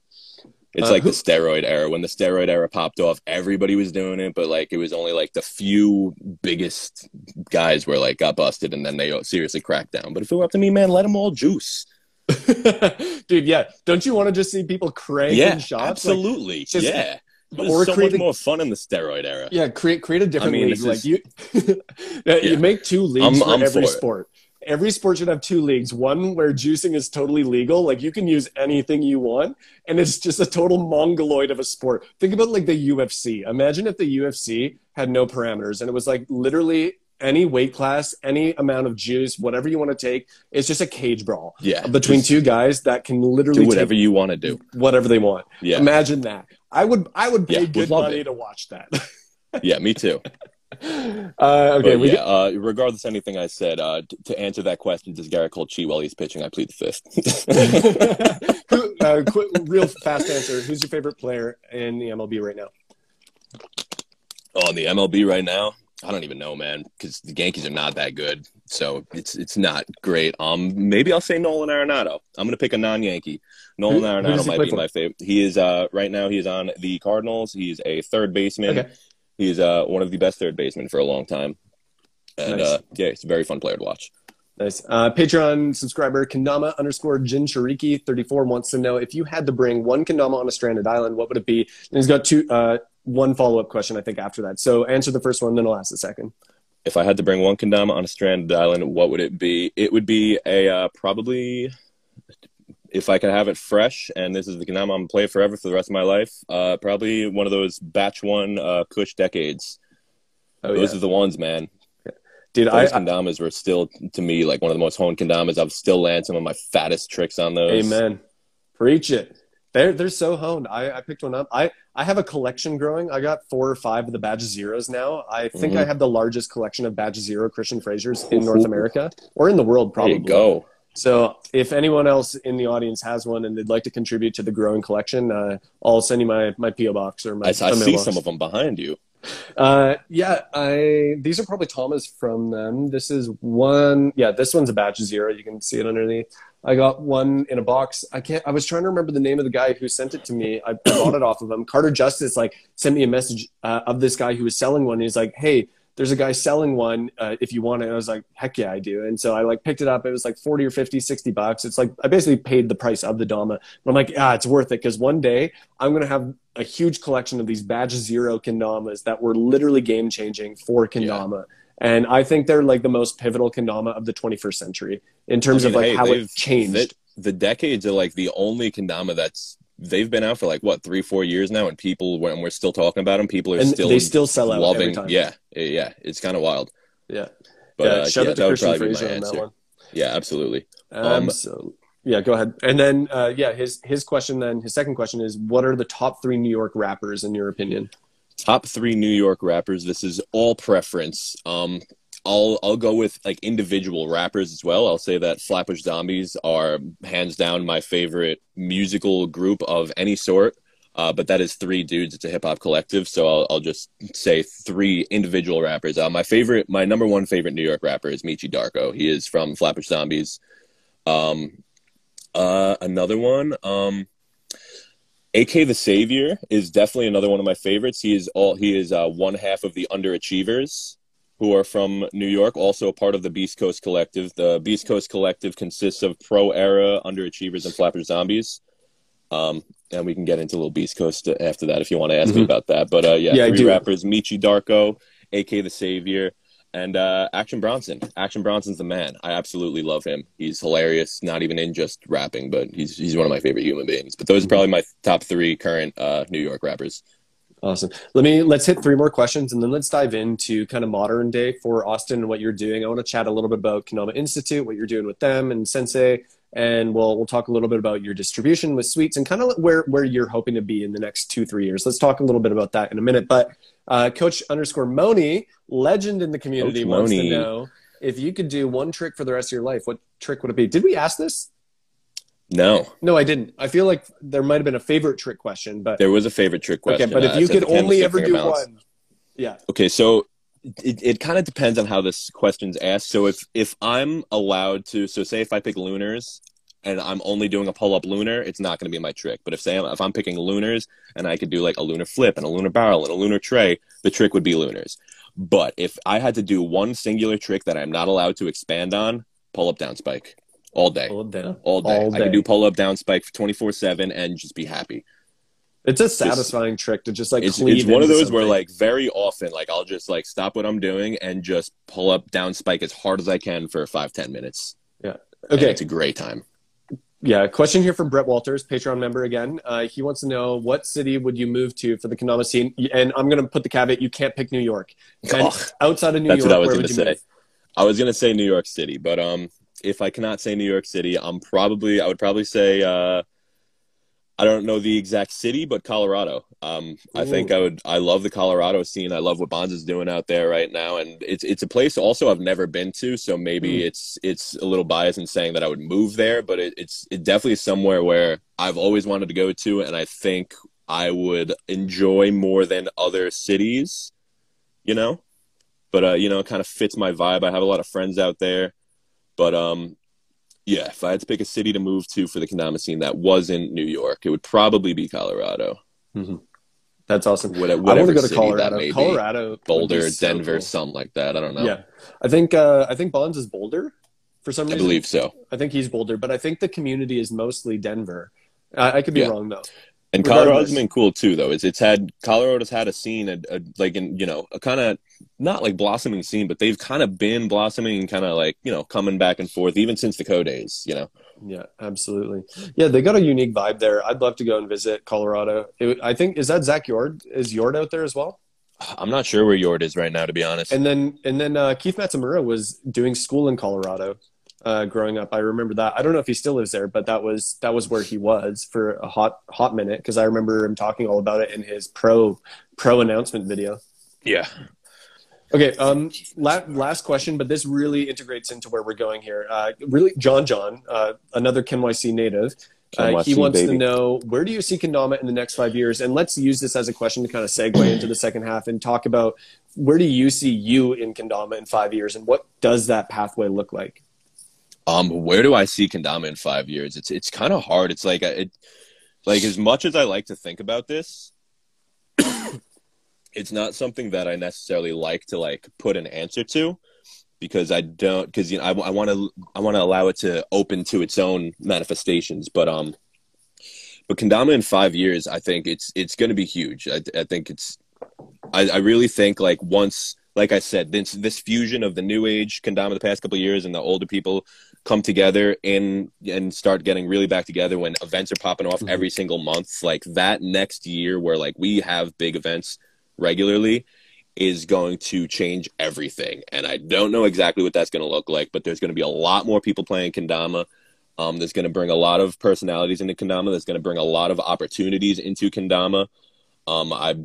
It's Uh, like the steroid era. When the steroid era popped off, everybody was doing it, but like it was only like the few biggest guys were like got busted, and then they seriously cracked down. But if it were up to me, man, let them all juice. Dude, yeah. Don't you want to just see people crank yeah, in shots? Like, absolutely. just- yeah, was or so create much more fun in the steroid era. Yeah, create create a different I mean, league. Like is- you, Yeah, you make two leagues I'm- for I'm every for sport. Every sport should have two leagues. One where juicing is totally legal, like you can use anything you want, and it's just a total mongoloid of a sport. Think about like the UFC. Imagine if the UFC had no parameters and it was like literally any weight class, any amount of juice, whatever you want to take. It's just a cage brawl Yeah, between two guys that can literally do whatever you want to do. whatever they want. Yeah, Imagine that. I would I would pay Yeah, good money it. to watch that. yeah, me too. uh, okay, But we yeah, uh, regardless of anything I said, uh, t- to answer that question, does Gerrit Cole cheat while he's pitching? I plead the fifth. Who, uh, quick, real fast answer. Who's your favorite player in the MLB right now? oh, in the MLB right now, I don't even know, man, because the Yankees are not that good, so it's it's not great. Um, maybe I'll say Nolan Arenado. I'm gonna pick a non-Yankee. Nolan Who- who Arenado might be for? my favorite. He is uh right now. He is on the Cardinals. He's a third baseman. Okay. He's uh one of the best third basemen for a long time, and Nice. uh yeah, he's a very fun player to watch. Nice. Uh, Patreon subscriber Kendama underscore Jinchuriki 34 wants to know if you had to bring one Kendama on a stranded island, what would it be? And he's got two, uh, one follow up question, I think, after that. So answer the first one, then I'll ask the second. If I had to bring one kendama on a stranded island, what would it be? It would be a uh, probably if I could have it fresh, and this is the kendama I'm gonna play forever for the rest of my life. Uh, probably one of those batch one uh, Kush decades. Oh, Those yeah. are the ones, man. Dude, I, Those I, kendamas were still to me like one of the most honed kendamas. I've still landed some of my fattest tricks on those. amen. Preach it. They're they're so honed. I, I picked one up. I I have a collection growing. I got four or five of the Batch Zeros now. I think Mhm. I have the largest collection of Batch Zero Christian Frasers in North America or in the world, There probably. you go. So if anyone else in the audience has one and they'd like to contribute to the growing collection, uh, I'll send you my my PO box or my. I, I see mailbox. some of them behind you. Uh, yeah, I these are probably Thomas from them. This is one. Yeah, this one's a batch zero. You can see it underneath. I got one in a box. I can't. I was trying to remember the name of the guy who sent it to me. I bought it off of him. Carter Justice like sent me a message uh, of this guy who was selling one. He's like, "Hey, there's a guy selling one. Uh, if you want it." And I was like, "Heck yeah, I do." And so I like picked it up. It was like 40 or 50, 60 bucks. It's like I basically paid the price of the Dama. But I'm like, ah, it's worth it because one day I'm gonna have a huge collection of these Batch Zero Kendamas that were literally game changing for Kendama. And I think they're like the most pivotal Kendama of the 21st century in terms I mean, of like hey, how it changed. the decades are like the only kendama that's they've been out for like what three four years now and people when we're still talking about them people are and still they still sell out loving every time. yeah yeah it's kind of wild Yeah. but yeah. uh, Shout yeah, out to Christian Fraser on that one. yeah absolutely Um, Um, so yeah, go ahead. And then uh, yeah, his his question then his second question is what are the top three New York rappers in your opinion? top three New York rappers. This is all preference. Um, I'll I'll go with like individual rappers as well. I'll say that Flatbush Zombies are hands down my favorite musical group of any sort. Uh, but that is three dudes. It's a hip hop collective, so I'll, I'll just say three individual rappers. Uh, my favorite, my number one favorite New York rapper is Meechy Darko. He is from Flatbush Zombies. Um, uh, another one, um, AK the Savior is definitely another one of my favorites. He is all he is uh, one half of the Underachievers, who are from New York, also a part of the Beast Coast Collective. The Beast Coast Collective consists of Pro Era Underachievers and Flatbush Zombies. Um, and we can get into a little Beast Coast after that if you want to ask me Mhm. about that. But uh, yeah, Yeah, three rappers: Meechy Darko, AK the Savior, and uh, Action Bronson. Action Bronson's the man. I absolutely love him. He's hilarious. Not even in just rapping, but he's he's one of my favorite human beings. But those are probably my top three current uh, New York rappers. Awesome. Let me let's hit three more questions and then let's dive into kind of modern day for Austin and what you're doing. I want to chat a little bit about Kendama Institute, what you're doing with them and Sensei, and we'll we'll talk a little bit about your distribution with Sweets and kind of where where you're hoping to be in the next two three years. Let's talk a little bit about that in a minute. But uh, Coach underscore Moni, legend in the community, Coach wants to know if you could do one trick for the rest of your life. What trick would it be? Did we ask this? No, No, I didn't. I feel like there might have been a favorite trick question, but there was a favorite trick question. okay. But Uh, if you could only ever do balance. one, yeah. Okay, so it, it kind of depends on how this question's asked. So if if I'm allowed to, so say if I pick lunars and I'm only doing a pull up lunar, it's not going to be my trick. But if say I'm, if I'm picking lunars and I could do like a lunar flip and a lunar barrel and a lunar tray, the trick would be lunars. But if I had to do one singular trick that I'm not allowed to expand on, pull up down spike all day. Hold down. All day. All I day. can do pull up down spike 24 7 and just be happy. It's a satisfying trick to just like it's, it's one of those where like very often like i'll just like stop what i'm doing and just pull up down spike as hard as i can for five ten minutes Yeah. okay it's a great time yeah question here from Brett Walters Patreon member again uh, he wants to know what city would you move to for the Kendama scene and I'm gonna put the caveat you can't pick New York and Ugh, outside of New that's York what i was going to say move i was going to say new york city but um if i cannot say new york city i'm probably i would probably say uh I don't know the exact city, but Colorado. Um, I think I would. I love the Colorado scene. I love what Bonds is doing out there right now, and it's it's a place also I've never been to. So maybe Mm. it's it's a little biased in saying that I would move there, but it, it's it definitely is somewhere where I've always wanted to go to, and I think I would enjoy more than other cities. You know, but uh, you know, it kind of fits my vibe. I have a lot of friends out there, but um, yeah, if I had to pick a city to move to for the Kendama scene that wasn't New York, it would probably be Colorado. that's awesome What- I want Whatever to go to Colorado that may be. Colorado Boulder, so Denver, cool. something like that. I don't know. yeah I think uh, I think Bonds is Boulder for some reason. I believe so. I think he's Boulder but I think the community is mostly Denver I, I could be Yeah. wrong though And Regardless. Colorado's been cool too, though. It's it's had Colorado's had a scene, a, a, like in you know a kind of not like blossoming scene, but they've kind of been blossoming and kind of like you know coming back and forth even since the Co days. You know, Yeah, absolutely. Yeah, they got a unique vibe there. I'd love to go and visit Colorado. It, I think is that Zach Yord? Is Yord out there as well? I'm not sure where Yord is right now, to be honest. And then and then uh, Keith Matsumura was doing school in Colorado. Uh, growing up. I remember that. I don't know if he still lives there, but that was that was where he was for a hot hot minute because I remember him talking all about it in his pro pro announcement video. Yeah. Okay. Um. La- last question, but this really integrates into where we're going here. Uh, really, John John, uh, another KenYC native. Uh, he wants baby. to know where do you see Kendama in the next five years, and let's use this as a question to kind of segue into the second half and talk about where do you see you in Kendama in five years, and what does that pathway look like? Um, where do I see Kendama in five years? It's it's kind of hard. It's like it, like as much as I like to think about this, it's not something that I necessarily like to like put an answer to because I don't because you know I want to I want to allow it to open to its own manifestations. But um, but Kendama in five years, I think it's it's going to be huge. I, I think it's I, I really think like once like I said, this this fusion of the new age Kendama the past couple years and the older people come together and and start getting really back together when events are popping off mm-hmm. every single month. Like that next year where like we have big events regularly is going to change everything. And I don't know exactly what that's going to look like, but there's going to be a lot more people playing Kendama. Um, there's going to bring a lot of personalities into Kendama. that's going to bring a lot of opportunities into Kendama. Um, I,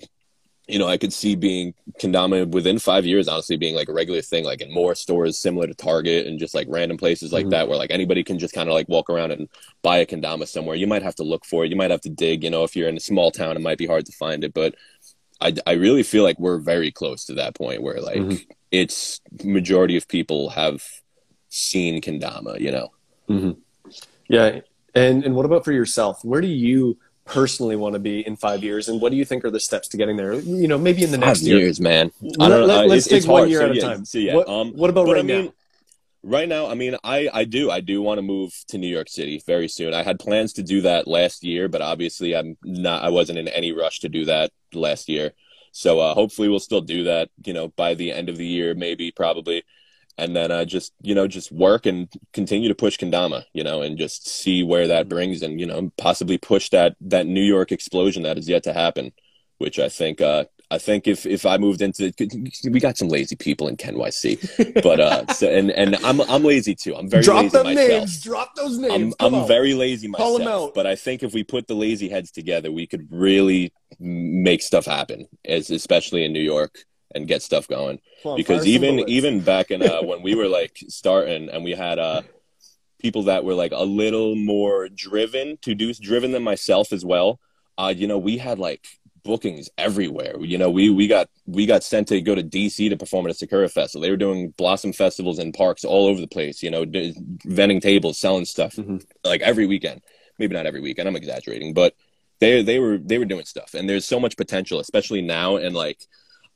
you know, I could see being Kendama within five years, honestly, being like a regular thing, like in more stores similar to Target and just like random places like mm-hmm. that, where like anybody can just kind of like walk around and buy a Kendama somewhere. You might have to look for it. You might have to dig. You know, if you're in a small town, it might be hard to find it, but I, I really feel like we're very close to that point where like mm-hmm. it's majority of people have seen kendama you know mm-hmm. yeah and and what about for yourself where do you personally want to be in five years and what do you think are the steps to getting there? You know maybe in the next five year. years man. Let, us take one year so, at a time. so, yeah, what, um, what about right I mean, now? right now i mean i i do i do want to move to new york city very soon. I had plans to do that last year but obviously i'm not i wasn't in any rush to do that last year. So uh, hopefully we'll still do that you know by the end of the year maybe probably and then uh, just you know just work and continue to push kendama you know and just see where that brings and you know possibly push that that new york explosion that is yet to happen which i think uh, I think if if I moved into we got some lazy people in KenYC, but uh, so, and and I'm I'm lazy too. I'm very drop lazy them myself. names. Drop those names. I'm, I'm very lazy myself, Call them out. but I think if we put the lazy heads together, we could really make stuff happen, as especially in New York and get stuff going. On, because even even back in uh, when we were like starting and we had uh people that were like a little more driven to do driven than myself as well. Uh, you know, we had like bookings everywhere. You know, we we got we got sent to go to DC to perform at a Sakura Festival. They were doing blossom festivals in parks all over the place. You know, vending tables, selling stuff mm-hmm. like every weekend. Maybe not every weekend. I'm exaggerating, but they they were they were doing stuff. And there's so much potential, especially now. And like,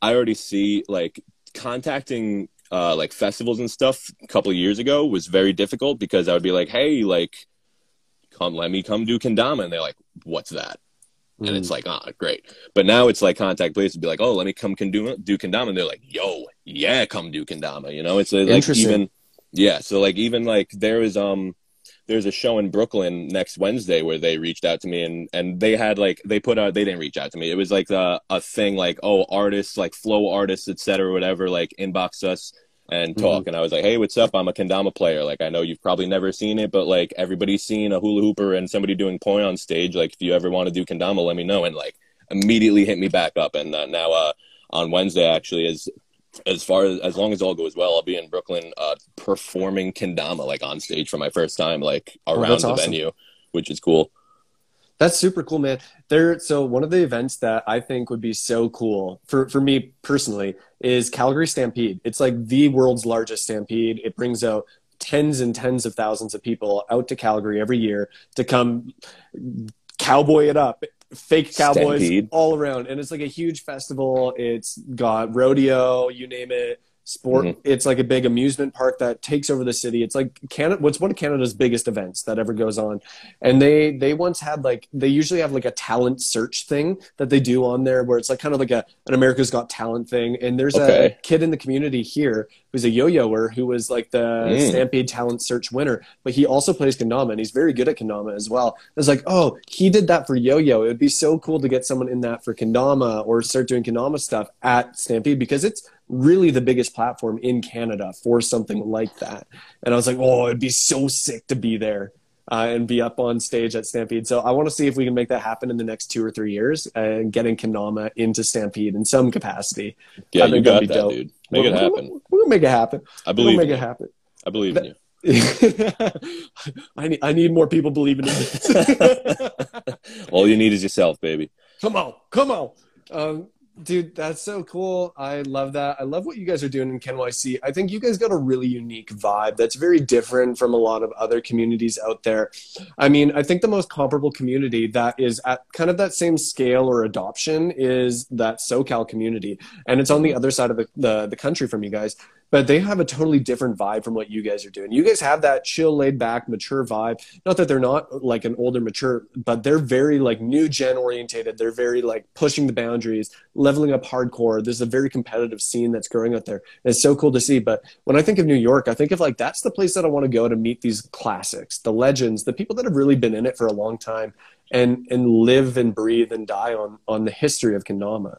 I already see like contacting uh, like festivals and stuff a couple of years ago was very difficult because I would be like, hey, like, come let me come do kendama, and they're like, what's that? and mm. it's like, ah, oh, great. But now it's like contact places be like, oh, let me come do do kendama, and they're like, yo, yeah, come do kendama. You know, it's uh, like even yeah. So like even like there is um there's a show in Brooklyn next Wednesday where they reached out to me and and they had like they put out they didn't reach out to me. It was like a, a thing like oh artists like flow artists etc whatever like inbox us and talk. Mm-hmm. And I was like, hey, what's up? I'm a kendama player. Like, I know you've probably never seen it, but like everybody's seen a hula hooper and somebody doing poi on stage. Like, if you ever want to do kendama, let me know. And like, immediately hit me back up. And uh, now uh, on Wednesday, actually, as as far as as long as all goes well, I'll be in Brooklyn uh, performing kendama like on stage for my first time, like oh, around oh, the awesome. venue, which is cool. That's super cool, man. There, so one of the events that I think would be so cool for for me personally is Calgary Stampede. It's like the world's largest stampede. It brings out tens and tens of thousands of people out to Calgary every year to come cowboy it up. Fake cowboys stampede. all around, and it's like a huge festival. It's got rodeo, you name it sport mm-hmm. it's like a big amusement park that takes over the city it's like canada what's one of canada's biggest events that ever goes on and they they once had like they usually have like a talent search thing that they do on there where it's like kind of like a an america's got talent thing and there's okay. a kid in the community here who's a yo-yoer who was like the mm. stampede talent search winner but he also plays kendama and he's very good at kendama as well it's like oh he did that for yo-yo it would be so cool to get someone in that for kendama or start doing kendama stuff at stampede because it's really the biggest platform in Canada for something like that. And I was like, oh, it'd be so sick to be there. Uh, and be up on stage at Stampede. So I want to see if we can make that happen in the next two or three years and getting Kendama into Stampede in some capacity. Yeah, you got that, dope. dude. Make we'll, it happen. We'll, we'll, make it happen. I believe. We'll make it happen. I believe in you. I need I need more people believing in this. All you need is yourself, baby. Come on, come on. Um, dude that's so cool. I love that. I love what you guys are doing in KenYC. i think you guys got a really unique vibe that's very different from a lot of other communities out there. I mean i think the most comparable community that is at kind of that same scale or adoption is that socal community. And it's on the other side of the, the, the country from you guys but they have a totally different vibe from what you guys are doing. You guys have that chill, laid back, mature vibe. Not that they're not like an older, mature, but they're very like new gen orientated. They're very like pushing the boundaries, leveling up hardcore. There's a very competitive scene that's growing out there. And it's so cool to see. But when I think of New York, I think of like that's the place that I want to go to meet these classics, the legends, the people that have really been in it for a long time and and live and breathe and die on on the history of Kendama.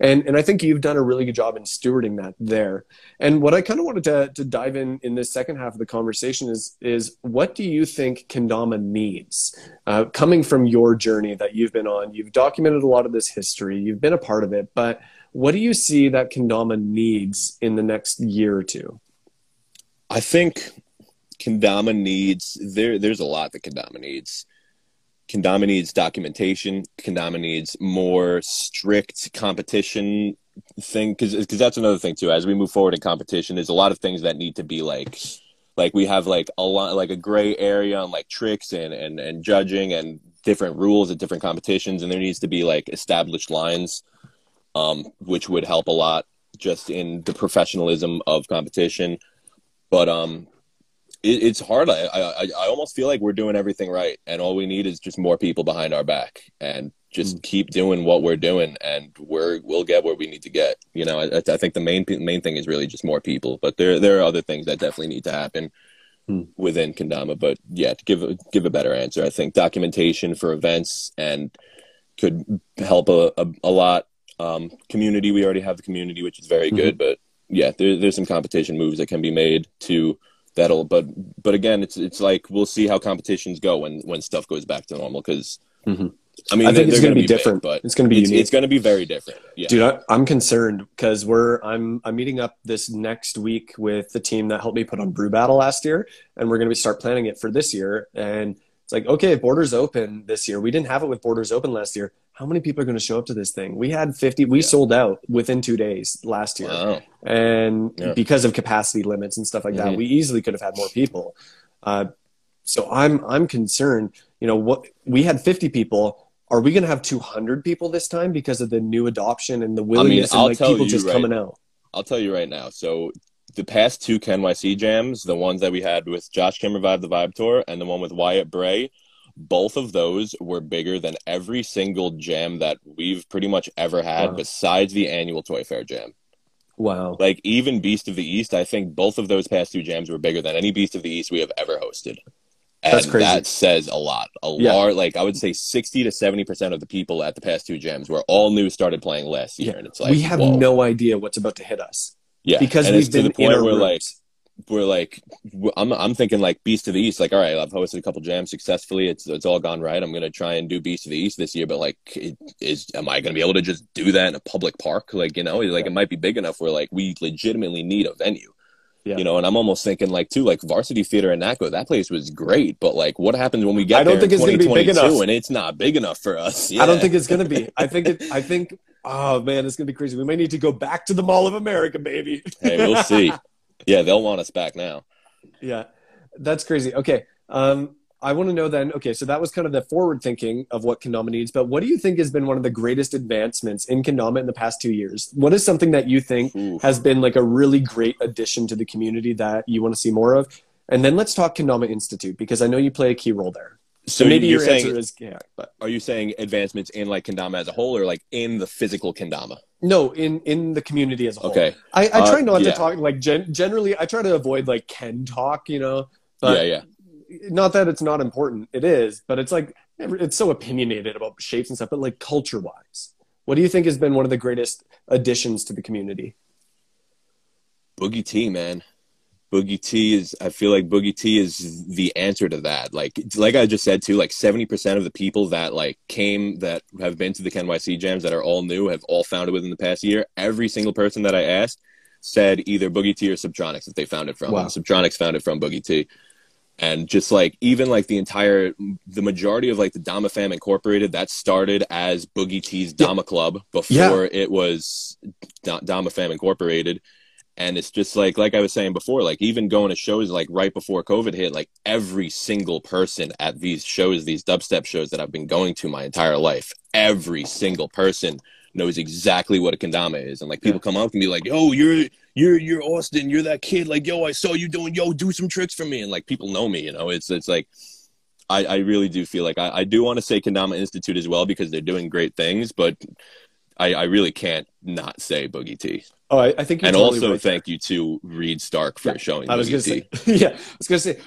And and I think you've done a really good job in stewarding that there. And what I kind of wanted to to dive in in this second half of the conversation is is what do you think Kendama needs? Uh, coming from your journey that you've been on, you've documented a lot of this history, you've been a part of it, but what do you see that Kendama needs in the next year or two? I think Kendama needs there. There's a lot that Kendama needs Kendama needs documentation. Kendama needs more strict competition thing because because that's another thing too. As we move forward in competition, there's a lot of things that need to be like like we have like a lot like a gray area on like tricks and and and judging and different rules at different competitions, and there needs to be like established lines, um, which would help a lot just in the professionalism of competition. But um, it, it's hard. I, I I almost feel like we're doing everything right, and all we need is just more people behind our back, and just mm. keep doing what we're doing, and we're we'll get where we need to get. You know, I, I think the main main thing is really just more people, but there there are other things that definitely need to happen mm. within Kendama. But yeah, to give a, give a better answer, I think documentation for events and could help a, a, a lot. Um, community, we already have the community, which is very mm-hmm. good, but yeah, there, there's some competition moves that can be made to that'll but but again it's it's like we'll see how competitions go when when stuff goes back to normal because mm-hmm. I mean, I think it's going to be, different, big, but it's going to be it's, it's, going to be very different. Yeah. Dude, I, am concerned because we're I'm I'm meeting up this next week with the team that helped me put on Brew Battle last year, and we're going to start planning it for this year. And it's like, okay, borders open this year. We didn't have it with borders open last year how many people are going to show up to this thing? We had 50, we yeah. sold out within two days last year. Wow. And yeah. because of capacity limits and stuff like mm-hmm. that, we easily could have had more people. Uh, so I'm, I'm concerned, you know, what we had 50 people. Are we going to have 200 people this time because of the new adoption and the willingness I mean, and like people just right, coming out? I'll tell you right now. So the past two KenYC jams, the ones that we had with Josh Kim Revive the Vibe Tour and the one with Wyatt Bray, both of those were bigger than every single jam that we've pretty much ever had wow. besides the annual Toy Fair jam. Wow. Like even Beast of the East, I think both of those past two jams were bigger than any Beast of the East we have ever hosted. And That's crazy. that says a lot. A yeah. lot like I would say sixty to seventy percent of the people at the past two jams were all new started playing last year. Yeah. And it's like we have whoa. no idea what's about to hit us. Yeah. Because and we've been to the point where rooms. like we're like I'm I'm thinking like Beast of the East. Like, all right, I've hosted a couple jams successfully. It's it's all gone right. I'm gonna try and do Beast of the East this year. But like, it, is am I gonna be able to just do that in a public park? Like, you know, like yeah. it might be big enough where like we legitimately need a venue. Yeah. You know, and I'm almost thinking like too, like Varsity Theater in NACO, that place was great, but like what happens when we get I don't think it's gonna be big enough, and it's not big enough for us. Yeah. I don't think it's gonna be. I think it. I think. Oh man, it's gonna be crazy. We may need to go back to the Mall of America, baby. hey, we'll see. Yeah, they'll want us back now yeah, that's crazy. Okay. Um, I want to know then, okay, so that was kind of the forward thinking of what Kendama needs, but what do you think has been one of the greatest advancements in Kendama in the past two years? What is something that you think Oof. has been like a really great addition to the community that you want to see more of? And then let's talk Kendama Institute because I know you play a key role there. So, maybe your saying, answer is yeah, but are you saying advancements in like kendama as a whole, or like in the physical kendama? No, in in the community as a whole. Okay. I, I try uh, not yeah. to talk like gen- generally. I try to avoid like Ken talk, you know. But yeah, yeah. Not that it's not important. It is, but it's like it's so opinionated about shapes and stuff. But like culture wise, what do you think has been one of the greatest additions to the community? Boogie T, man. Boogie T is I feel like Boogie T is the answer to that. Like like I just said too, like 70% of the people that like came that have been to the NYC jams that are all new have all found it within the past year. Every single person that I asked said either Boogie T or Subtronics that they found it from. Wow. Subtronics found it from Boogie T. And just like even like the entire the majority of like the Dama Fam Incorporated that started as Boogie T's Dama Club before it was Da- Dama Fam Incorporated and it's just like like i was saying before like even going to shows like right before covid hit like every single person at these shows these dubstep shows that i've been going to my entire life every single person knows exactly what a kendama is. And like people come up and be like yo you're you're you're austin. You're that kid. Like yo i saw you doing yo do some tricks for me. And like people know me you know? It's it's like i i really do feel like i, I do want to say kendama institute as well because they're doing great things but I, I really can't not say Boogie T. Oh, I, I think And totally also right thank you to Reed Stark for Yeah, showing I was Boogie gonna say, yeah, I was gonna say,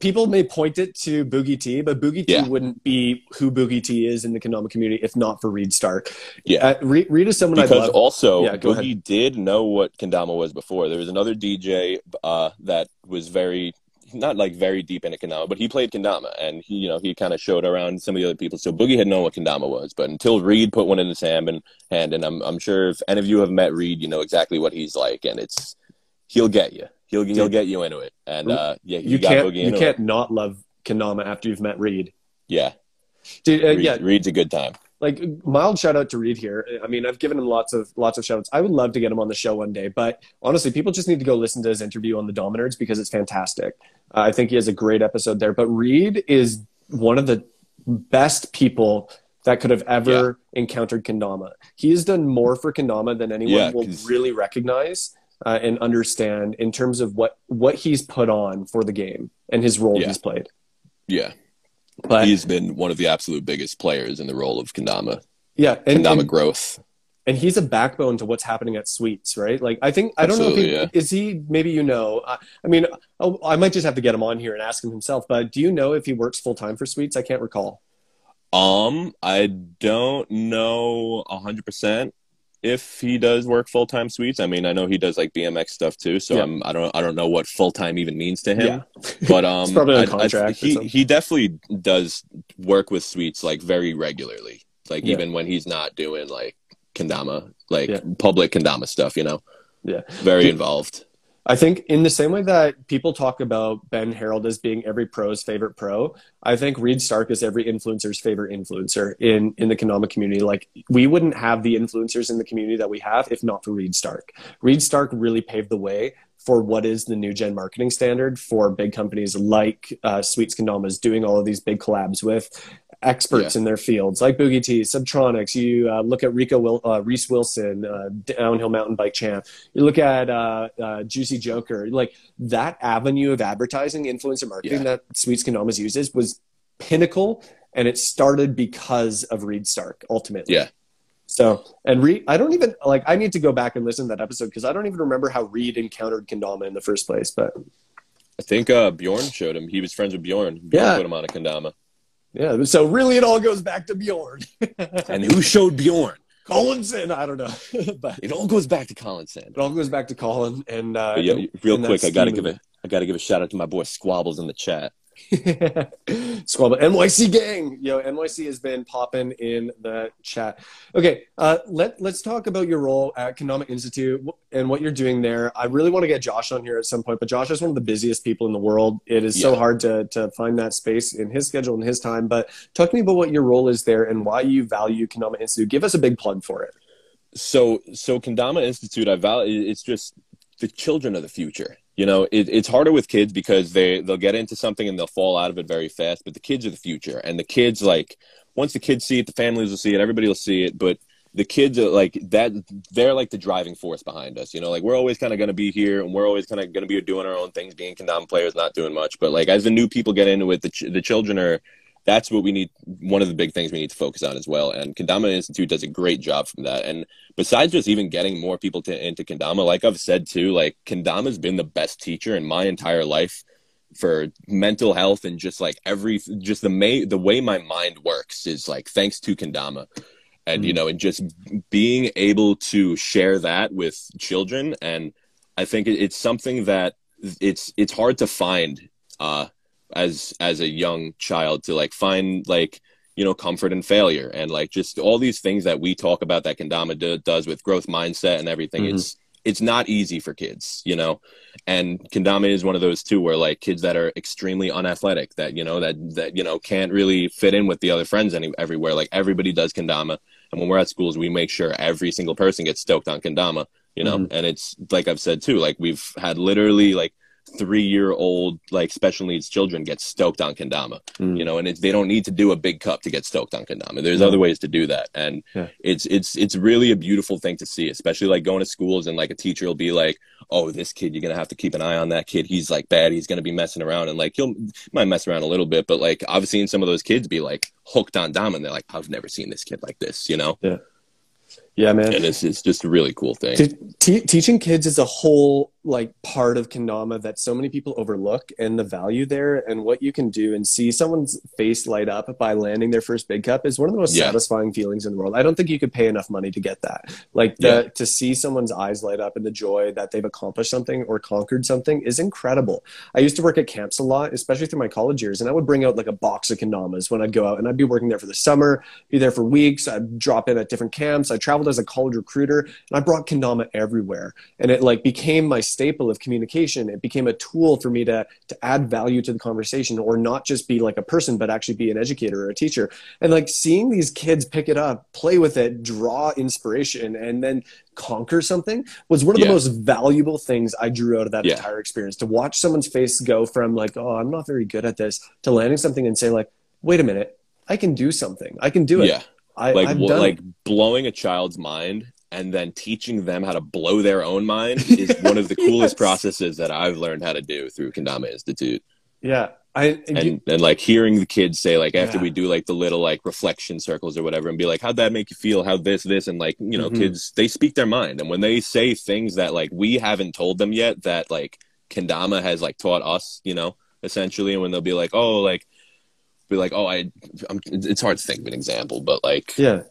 people may point it to Boogie T, but Boogie T wouldn't be who Boogie T is in the Kendama community if not for Reed Stark. Yeah. Uh, Reed, Reed is someone I because love. also Yeah, Boogie did know what Kendama was before. There was another DJ uh, that was very not like very deep into Kendama, but he played Kendama and he you know he kind of showed around some of the other people. So Boogie had known what Kendama was, but until Reed put one in his hand and hand, and I'm I'm sure if any of you have met Reed, you know exactly what he's like, and it's he'll get you. He'll he'll get you into it, and uh, yeah, you, can't Boogie you can't it. not love Kendama after you've met Reed. Yeah, Dude, uh, Reed, yeah, Reed's a good time. Like mild shout out to Reed here. I mean, I've given him lots of lots of shout outs. I would love to get him on the show one day, but honestly, people just need to go listen to his interview on the Dominards because it's fantastic. Uh, I think he has a great episode there. But Reed is one of the best people that could have ever encountered Kendama. He has done more for Kendama than anyone Yeah, will really recognize uh, and understand in terms of what what he's put on for the game and his role Yeah. he's played. Yeah, But he's been one of the absolute biggest players in the role of Kendama. yeah, and, Kendama and- growth. and he's a backbone to what's happening at Sweets, right? Like I think I don't know if he yeah. is he. Maybe you know. I, I mean, oh, I might just have to get him on here and ask him himself. But do you know if he works full time for Sweets? I can't recall. Um, I don't know a hundred percent if he does work full time Sweets. I mean, I know he does like BMX stuff too, so Yeah. I'm I don't I don't know what full time even means to him. Yeah. But um, probably on I- I- contract or he he definitely does work with Sweets like very regularly, like Yeah. even when he's not doing like kendama, like public kendama stuff. You know, Yeah. very involved. I think in the same way that people talk about Ben Harold as being every pro's favorite pro, I think Reed Stark is every influencer's favorite influencer in in the Kendama community. Like we wouldn't have the influencers in the community that we have if not for Reed Stark. Reed Stark really paved the way for what is the new gen marketing standard for big companies like uh, Sweets Kendamas doing all of these big collabs with experts in their fields like Boogie T, Subtronics. You uh, look at Rico uh, Reece Wilson, uh, downhill mountain bike champ. You look at uh, uh, Juicy Joker. Like that avenue of advertising, influencer marketing Yeah. that Sweets Kendamas uses was pinnacle, and it started because of Reed Stark. Ultimately, Yeah. So, and Reed, I don't even like. I need to go back and listen to that episode because I don't even remember how Reed encountered Kendama in the first place. But I think uh, Bjorn showed him. He was friends with Bjorn. Bjorn Yeah. put him on a kendama. Yeah, so really, it all goes back to Bjorn And who showed Bjorn? Colin Sander. I don't know, but It all goes back to Colin Sander. It all goes back to Colin. And uh, yeah, real and quick, I gotta give a I gotta give a shout out to my boy Squabbles in the chat. Squabble NYC gang. Yo, NYC has been popping in the chat. Okay, uh, let let's talk about your role at Kendama Institute and what you're doing there. I really want to get Josh on here at some point, but Josh is one of the busiest people in the world. It is so hard to to find that space in his schedule and his time. But talk to me about what your role is there and why you value Kendama Institute. Give us a big plug for it. So so Kendama Institute, I value it's just the children of the future. You know, it, it's harder with kids because they they'll get into something and they'll fall out of it very fast. But the kids are the future, and the kids like once the kids see it, the families will see it, everybody will see it. But the kids are like that; they're like the driving force behind us. You know, like we're always kind of going to be here, and we're always kind of going to be doing our own things, being Kendama players, not doing much. But like as the new people get into it, the ch- the children are. That's what we need. One of the big things we need to focus on as well. And Kendama Institute does a great job from that. And besides just even getting more people to, into kendama like i've said too like kendama's been the best teacher in my entire life for mental health and just like every just the may the way my mind works is like thanks to kendama and you Mhm. know and just being able to share that with children and I think it's something that it's it's hard to find uh, as as a young child to like find like you know comfort in failure and like just all these things that we talk about that Kendama do, does with growth mindset and everything. Mhm. It's it's not easy for kids, you know. And Kendama is one of those too, where like kids that are extremely unathletic, that you know that that you know can't really fit in with the other friends any, everywhere. Like everybody does Kendama, and when we're at schools, we make sure every single person gets stoked on Kendama, you know. Mhm. And it's like I've said too, like we've had literally like three year old like special needs children get stoked on Kendama, Mm. you know, and it's, they don't need to do a big cup to get stoked on Kendama. There's other ways to do that, and Yeah. it's it's it's really a beautiful thing to see, especially like going to schools and like a teacher will be like, "Oh, this kid, you're gonna have to keep an eye on that kid. He's like bad. He's gonna be messing around." And like he'll might mess around a little bit, but like I've seen some of those kids be like hooked on Dom, and they're like, "I've never seen this kid like this," you know. Yeah, man. And it's it's just a really cool thing. Te- te- teaching kids is a whole like part of kendama that so many people overlook and the value there and what you can do and see someone's face light up by landing their first big cup is one of the most Yeah. satisfying feelings in the world i don't think you could pay enough money to get that like the, Yeah. to see someone's eyes light up and the joy that they've accomplished something or conquered something is incredible i used to work at camps a lot especially through my college years and i would bring out like a box of kendamas when i'd go out and i'd be working there for the summer be there for weeks i'd drop in at different camps i traveled as a college recruiter and i brought kendama everywhere and it like became my staple of communication. It became a tool for me to to add value to the conversation or not just be like a person but actually be an educator or a teacher. And like seeing these kids pick it up play with it draw inspiration and then conquer something was one of the most valuable things i drew out of that Yeah. entire experience. To watch someone's face go from like oh i'm not very good at this to landing something and say like wait a minute. I can do something. I can do it. Yeah. I, like I've wh- done it. like blowing a child's mind and then teaching them how to blow their own mind is one of the coolest Yes. processes that I've learned how to do through Kendama Institute. yeah I, and you- And and like hearing the kids say like after Yeah. we do like the little like reflection circles or whatever and be like how'd that make you feel how this this and like you know Mhm. kids they speak their mind and when they say things that like we haven't told them yet that like Kendama has like taught us you know essentially and when they'll be like oh like be like oh I I'm, it's hard to think of an example but like Yeah.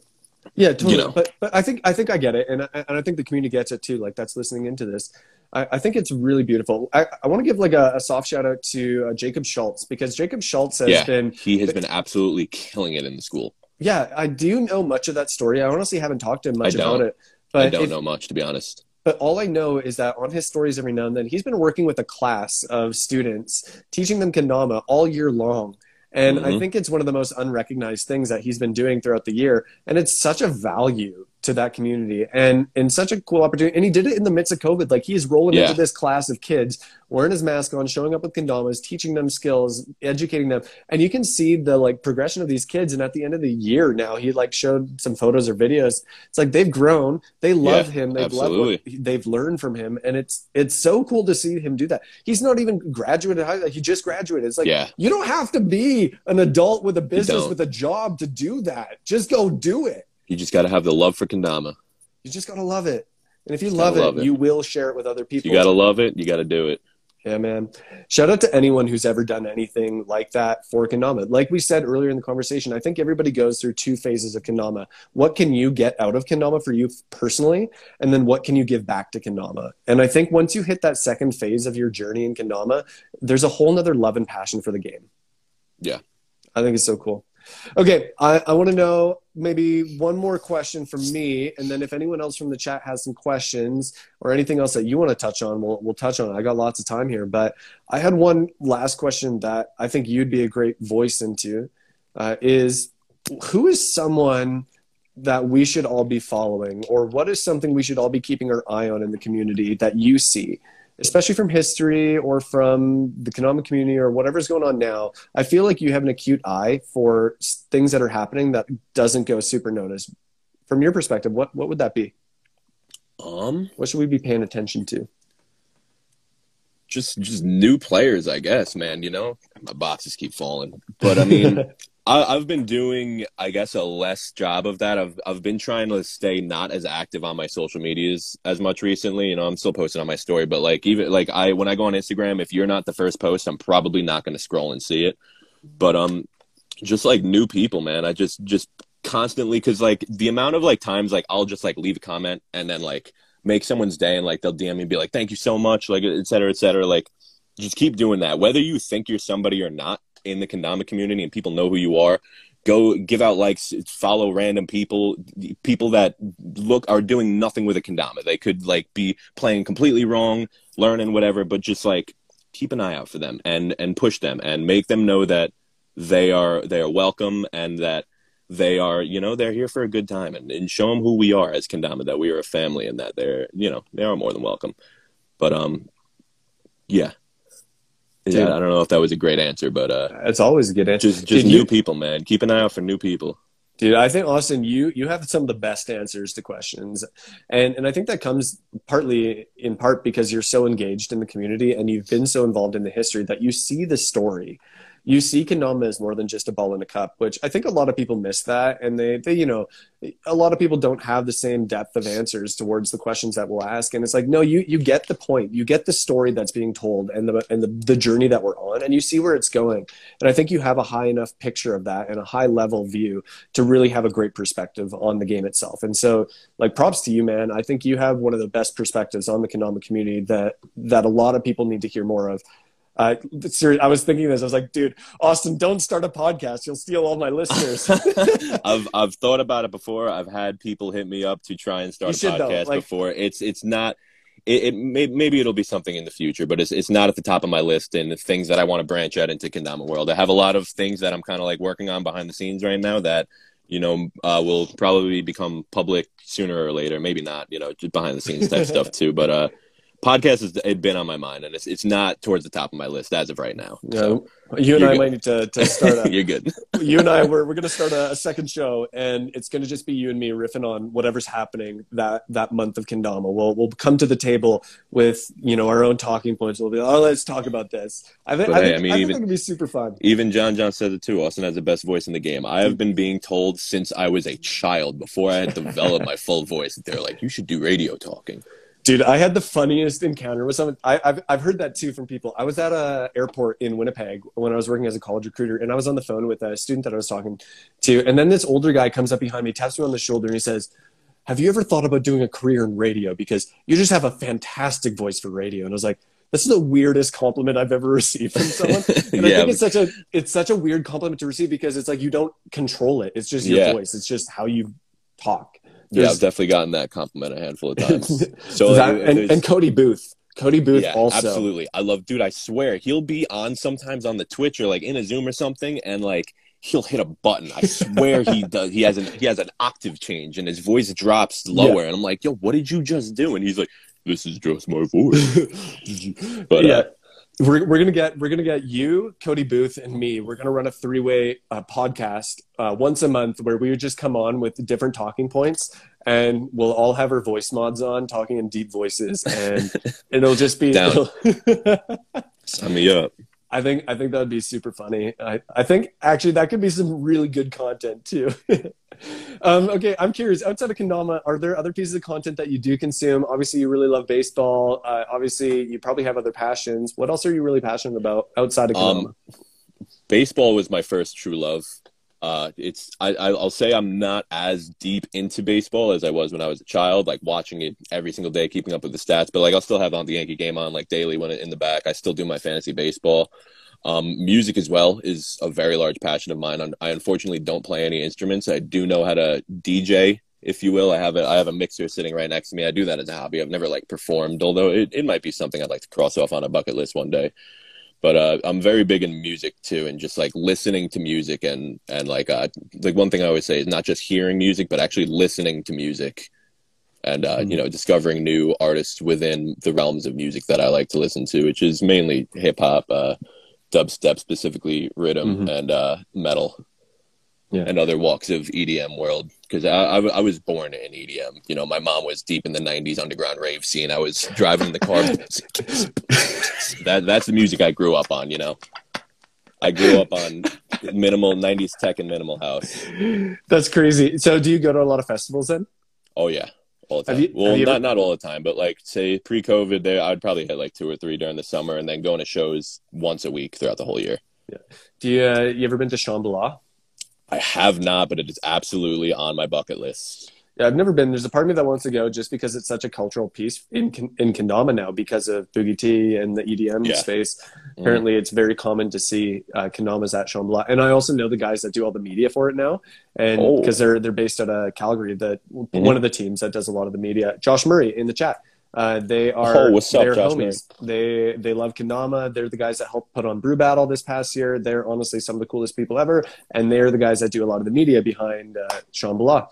Yeah, totally. know. But but I think I think I get it, and I, and I think the community gets it too. Like that's listening into this. I, I think it's really beautiful. I, I want to give like a, a soft shout out to uh, Jacob Schultz because Jacob Schultz has Yeah. been. he has been absolutely killing it in the school. Yeah, I do know much of that story. I honestly haven't talked to him much about it. But I don't if- know much to be honest. But all I know is that on his stories every now and then, he's been working with a class of students, teaching them kendama all year long. And I Mhm. think it's one of the most unrecognized things that he's been doing throughout the year. And it's such a value to that community and, and such a cool opportunity. And he did it in the midst of COVID. Like he is rolling Yeah. into this class of kids, wearing his mask on, showing up with kendamas, teaching them skills, educating them. And you can see the like progression of these kids. And at the end of the year now, he like showed some photos or videos. It's like they've grown. They love Yeah, him. They've loved absolutely. they've learned from him. And it's it's so cool to see him do that. He's not even graduated high he just graduated. It's like Yeah. you don't have to be an adult with a business with a job to do that. Just go do it. You just got to have the love for kendama. You just gotta love it. And if you love it, love it. you will share it with other people. You got to love it. You got to do it. Yeah, man. Shout out to anyone who's ever done anything like that for Kendama. Like we said earlier in the conversation, I think everybody goes through two phases of Kendama. What can you get out of Kendama for you personally? And then what can you give back to Kendama? And I think once you hit that second phase of your journey in Kendama, there's a whole nother love and passion for the game. Yeah. I think it's so cool. Okay, I, I want to know maybe one more question from me, and then if anyone else from the chat has some questions or anything else that you want to touch on, we'll we'll touch on. it. I got lots of time here, but I had one last question that I think you'd be a great voice into. Uh, is who is someone that we should all be following, or what is something we should all be keeping our eye on in the community that you see? Especially from history or from the Kendama community or whatever's going on now, I feel like you have an acute eye for things that are happening that doesn't go super noticed. From your perspective, what, what would that be? Um, What should we be paying attention to? just just new players, I guess, man. You know, my boxes keep falling, but I mean, I, I've been doing, I guess, a less job of that. I've I've been trying to stay not as active on my social medias as much recently. You know, I'm still posting on my story, but like even like I when I go on Instagram, if you're not the first post, I'm probably not going to scroll and see it. But um, just like new people, man. I just just constantly because like the amount of like times like I'll just like leave a comment and then like make someone's day and like they'll DM me and be like, "Thank you so much," like et cetera, et cetera. Like, just keep doing that. Whether you think you're somebody or not in the kendama community and people know who you are, go give out likes, follow random people, people that look are doing nothing with a kendama. They could like be playing completely wrong, learning whatever, but just like keep an eye out for them and and push them and make them know that they are they are welcome and that they are you know they're here for a good time and, and show them who we are as kendama that we are a family and that they're you know they are more than welcome but um yeah yeah, I don't know if that was a great answer, but uh, it's always a good answer. Just, just new you, people, man. Keep an eye out for new people. Dude, I think Austin, you you have some of the best answers to questions, and and I think that comes partly in part because you're so engaged in the community and you've been so involved in the history that you see the story you see Kendama as more than just a ball in a cup, which I think a lot of people miss that. And they, they, you know, a lot of people don't have the same depth of answers towards the questions that we'll ask. And it's like, no, you, you get the point. You get the story that's being told and the, and the, the journey that we're on and you see where it's going. And I think you have a high enough picture of that and a high level view to really have a great perspective on the game itself. And so like props to you, man. I think you have one of the best perspectives on the Kendama community that, that a lot of people need to hear more of. Uh, I was thinking this. I was like, dude, Austin, don't start a podcast. You'll steal all my listeners. I've I've thought about it before. I've had people hit me up to try and start you a podcast like, before. It's it's not. It, it may, maybe it'll be something in the future, but it's it's not at the top of my list and the things that I want to branch out into Kendama world. I have a lot of things that I'm kind of like working on behind the scenes right now that you know uh, will probably become public sooner or later. Maybe not, you know, just behind the scenes type stuff too. But uh, podcast has been on my mind and it's it's not towards the top of my list as of right now. Yeah, so, you and I good. might need to, to start. A, you're good. you and I we're we're gonna start a, a, second show and it's gonna just be you and me riffing on whatever's happening that that month of Kendama. We'll we'll come to the table with you know our own talking points. We'll be oh let's talk about this. I think I, hey, think, I mean, I think even, be super fun. Even John John said it too. Austin has the best voice in the game. I have been being told since I was a child before I had developed my full voice that they're like you should do radio talking. Dude, I had the funniest encounter with someone. I, have I've heard that too from people. I was at a airport in Winnipeg when I was working as a college recruiter, and I was on the phone with a student that I was talking to, and then this older guy comes up behind me, taps me on the shoulder, and he says, "Have you ever thought about doing a career in radio? Because you just have a fantastic voice for radio." And I was like, "This is the weirdest compliment I've ever received from someone." And yeah. I think it's such a it's such a weird compliment to receive because it's like you don't control it. It's just your yeah. voice. It's just how you talk. There's, yeah, I've definitely gotten that compliment a handful of times. So that, and, and, Cody Booth. Cody Booth yeah, also. Absolutely. I love dude, I swear, he'll be on sometimes on the Twitch or like in a Zoom or something and like he'll hit a button. I swear he does. He has an he has an octave change and his voice drops lower. Yeah. And I'm like, yo, what did you just do? And he's like, this is just my voice. but yeah. Uh, we're, we're gonna get we're gonna get you cody booth and me we're gonna run a three-way uh, podcast uh, once a month where we would just come on with different talking points and we'll all have our voice mods on talking in deep voices and it'll just be Down. sign me up I think I think that would be super funny. I, I think actually that could be some really good content too. um, okay, I'm curious. Outside of Kendama, are there other pieces of content that you do consume? Obviously, you really love baseball. Uh, obviously, you probably have other passions. What else are you really passionate about outside of Kendama? Um, baseball was my first true love. Uh, it's I, I'll say I'm not as deep into baseball as I was when I was a child, like watching it every single day, keeping up with the stats. But like I'll still have on the Yankee game on like daily when it, in the back. I still do my fantasy baseball. Um, music as well is a very large passion of mine. I unfortunately don't play any instruments. I do know how to DJ, if you will. I have a I have a mixer sitting right next to me. I do that as a hobby. I've never like performed, although it, it might be something I'd like to cross off on a bucket list one day but uh, I'm very big in music too, and just like listening to music and and like uh, like one thing I always say is not just hearing music, but actually listening to music, and uh, mm-hmm. you know discovering new artists within the realms of music that I like to listen to, which is mainly hip hop, uh, dubstep specifically, rhythm, mm-hmm. and uh, metal yeah. and other walks of EDM world because I, I, I, was born in EDM. You know, my mom was deep in the '90s underground rave scene. I was driving in the car. that that's the music I grew up on. You know, I grew up on minimal '90s tech and minimal house. That's crazy. So, do you go to a lot of festivals then? Oh yeah, all the time. You, well, not ever... not all the time, but like say pre-COVID, there I'd probably hit like two or three during the summer, and then going to shows once a week throughout the whole year. Yeah. Do you uh, you ever been to Shambhala? I have not, but it is absolutely on my bucket list. Yeah, I've never been. There's a part of me that wants to go just because it's such a cultural piece in in Kendama now because of Boogie T and the EDM Yeah. space. Mm. Apparently, it's very common to see uh, Kendamas at Shambhala, and I also know the guys that do all the media for it now, and Oh. because they're they're based out of Calgary, that one of the teams that does a lot of the media. Josh Murray in the chat. Uh, they are Oh, what's up, they're Josh homies. They they love Kendama. They're the guys that helped put on Brew Battle this past year. They're honestly some of the coolest people ever, and they're the guys that do a lot of the media behind uh, Shambhala.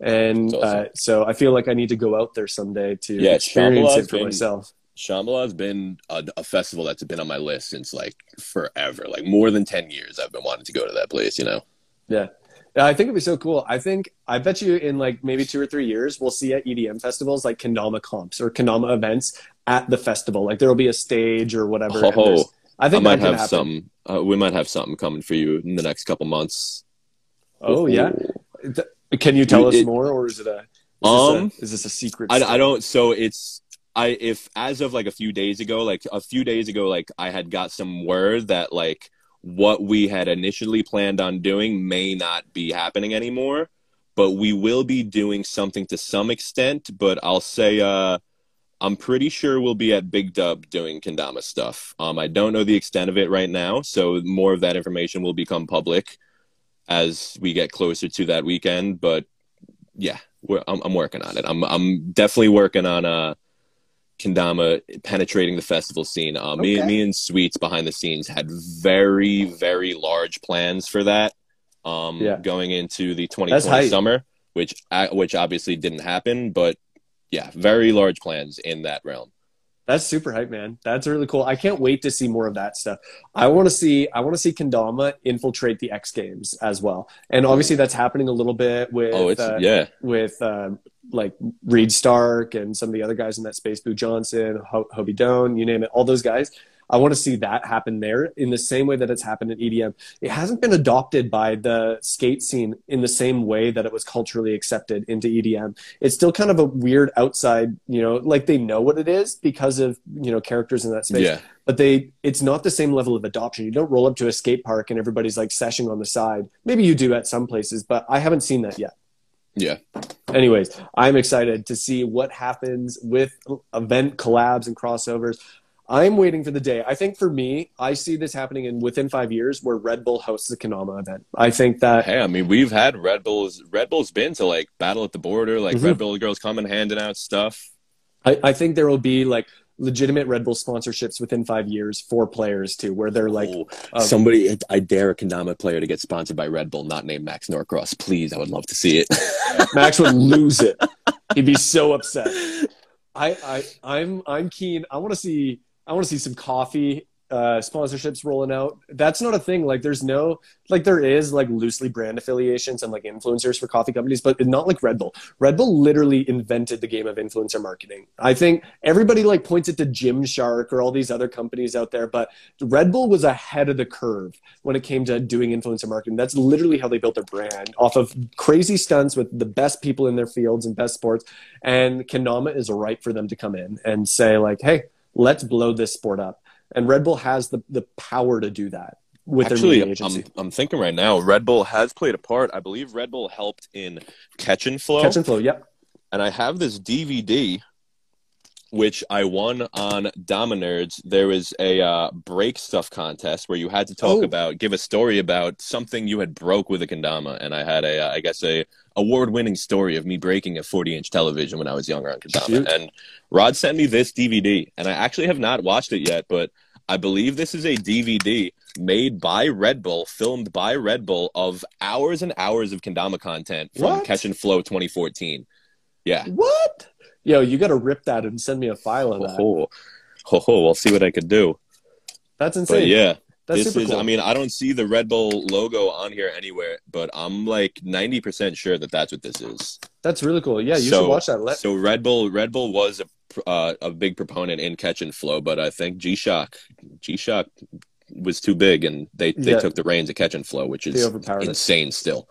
And awesome. uh, so I feel like I need to go out there someday to Yeah, experience Shambhala's it for been- myself. Shambhala has been a, a festival that's been on my list since like forever, like more than ten years. I've been wanting to go to that place. You know. Yeah. Yeah, I think it'd be so cool. I think I bet you in like maybe two or three years we'll see at EDM festivals like Kendama comps or Kendama events at the festival. Like there'll be a stage or whatever. Oh, I I think might have happen. something. Uh, we might have something coming for you in the next couple months. Oh yeah. Th- Can you tell us more, or is it a? Is Um, this a, is this a secret? I, I don't. So it's I if as of like a few days ago, like a few days ago, like I had got some word that like what we had initially planned on doing may not be happening anymore, but we will be doing something to some extent. But I'll say, uh, I'm pretty sure we'll be at Big Dub doing Kendama stuff. Um, I don't know the extent of it right now, so more of that information will become public as we get closer to that weekend. But yeah, I'm, I'm working on it. I'm I'm definitely working on uh Kendama penetrating the festival scene. Uh, Me Okay. me and Sweets behind the scenes had very very large plans for that. Um, Yeah. going into the 2020 summer, which I, which obviously didn't happen, but yeah, very large plans in that realm. That's super hype, man. That's really cool. I can't wait to see more of that stuff. I want to see. I want to see Kendama infiltrate the X Games as well, and obviously that's happening a little bit with. Oh, it's uh, yeah, with um, like Reed Stark and some of the other guys in that space, Boo Johnson, Ho- Hobie Doan, you name it, all those guys. I want to see that happen there in the same way that it's happened in EDM. It hasn't been adopted by the skate scene in the same way that it was culturally accepted into EDM. It's still kind of a weird outside, you know, like they know what it is because of, you know, characters in that space yeah. but they it's not the same level of adoption. You don't roll up to a skate park and everybody's like seshing on the side. Maybe you do at some places, but I haven't seen that yet. Yeah. Anyways, I'm excited to see what happens with event collabs and crossovers. I'm waiting for the day. I think for me, I see this happening in within five years where Red Bull hosts the Kendama event. I think that Hey, I mean, we've had Red Bulls. Red Bull's been to like Battle at the Border, like Mhm. Red Bull girls coming handing out stuff. I, I think there will be like legitimate Red Bull sponsorships within five years for players too, where they're like, Oh, um, somebody, I dare a Kendama player to get sponsored by Red Bull, not named Max Norcross. Please, I would love to see it. Max would lose it. He'd be so upset. I, I I'm I'm keen. I want to see I want to see some coffee uh, sponsorships rolling out. That's not a thing. Like there's no like there is like loosely brand affiliations and like influencers for coffee companies, but not like Red Bull. Red Bull literally invented the game of influencer marketing. I think everybody like points it to Gymshark or all these other companies out there, but Red Bull was ahead of the curve when it came to doing influencer marketing. That's literally how they built their brand off of crazy stunts with the best people in their fields and best sports. And Kendama is right for them to come in and say like, "Hey, let's blow this sport up." And Red Bull has the the power to do that with Actually, their media agency. I'm, I'm thinking right now, Red Bull has played a part. I believe Red Bull helped in Catch and Flow. Catch and flow. Yep. and I have this DVD, which I won on Dominerds. There was a uh, break stuff contest where you had to talk Oh. about, give a story about something you had broke with a kendama, and I had a, uh, I guess a award-winning story of me breaking a 40-inch television when I was younger on kendama. Shoot. And Rod sent me this DVD, and I actually have not watched it yet, but I believe this is a DVD made by Red Bull, filmed by Red Bull, of hours and hours of kendama content from What? Catch and Flow 2014. Yeah. What? Yo, you got to rip that and send me a file of that. Ho ho, ho, I'll see what I could do. That's insane. But yeah, That's this is. cool. I mean, I don't see the Red Bull logo on here anywhere, but I'm like 90 percent sure that that's what this is. That's really cool. Yeah, you So- should watch that. Let, So Red Bull, Red Bull was a uh, a big proponent in catch and flow, but I think G Shock, G Shock was too big, and they they Yeah. took the reins of catch and flow, which is overpowered it. insane still.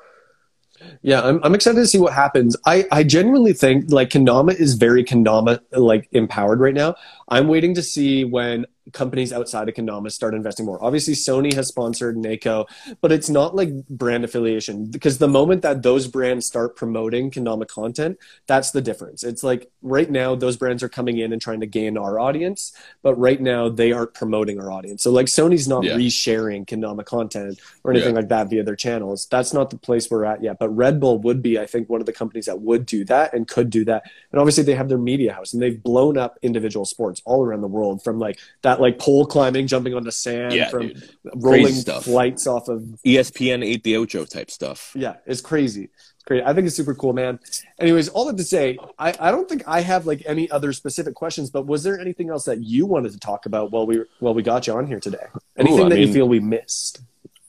Yeah, I'm, I'm excited to see what happens. I, I genuinely think like Kendama is very Kendama like empowered right now. I'm waiting to see when companies outside of Kendama start investing more. Obviously, Sony has sponsored NACO, but it's not like brand affiliation because the moment that those brands start promoting Kendama content, that's the difference. It's like right now, those brands are coming in and trying to gain our audience, but right now they aren't promoting our audience. So, like, Sony's not Yeah. resharing Kendama content or anything Yeah. like that via their channels. That's not the place we're at yet. But Red Bull would be, I think, one of the companies that would do that and could do that. And obviously, they have their media house and they've blown up individual sports all around the world from like that, like pole climbing, jumping onto sand, Yeah, from dude. rolling stuff. flights off of. ESPN eight the Ocho type stuff. Yeah, it's crazy. It's great. I think it's super cool, man. Anyways, all that to say, I, I don't think I have like any other specific questions, but was there anything else that you wanted to talk about while we while we got you on here today? Anything I that you feel we missed?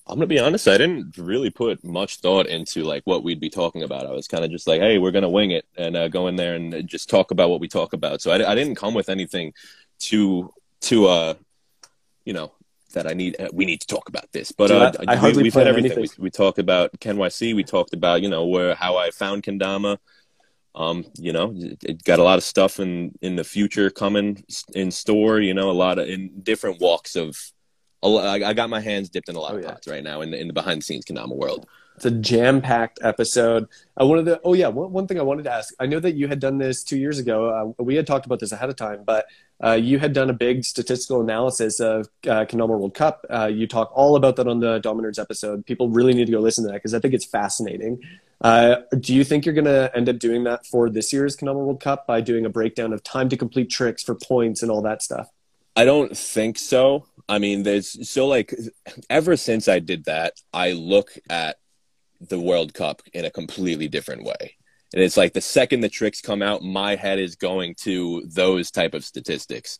I'm gonna be honest. I didn't really put much thought into like what we'd be talking about. I was kind of just like, hey, we're gonna wing it and uh, go in there and just talk about what we talk about. So I, I didn't come with anything to to uh you know that I need. Uh, we need to talk about this. But Dude, uh, I- I we, we've had everything. We, we talked about KenYC. We talked about you know where how I found Kendama. Um, you know, it, it got a lot of stuff in in the future coming in store. You know, a lot of in different walks of. A I I got my hands dipped in a lot Oh, of yeah. pots right now in the, in the behind the scenes Kendama world. It's a jam-packed episode. I wanted to. Oh yeah, one, one thing I wanted to ask. I know that you had done this two years ago. Uh, we had talked about this ahead of time, but uh, you had done a big statistical analysis of uh, Kendama World Cup. Uh, you talk all about that on the Dominers episode. People really need to go listen to that because I think it's fascinating. Uh, do you think you're going to end up doing that for this year's Kendama World Cup by doing a breakdown of time to complete tricks for points and all that stuff? I don't think so. I mean, there's so like ever since I did that, I look at the World Cup in a completely different way. And it's like the second the tricks come out, my head is going to those type of statistics.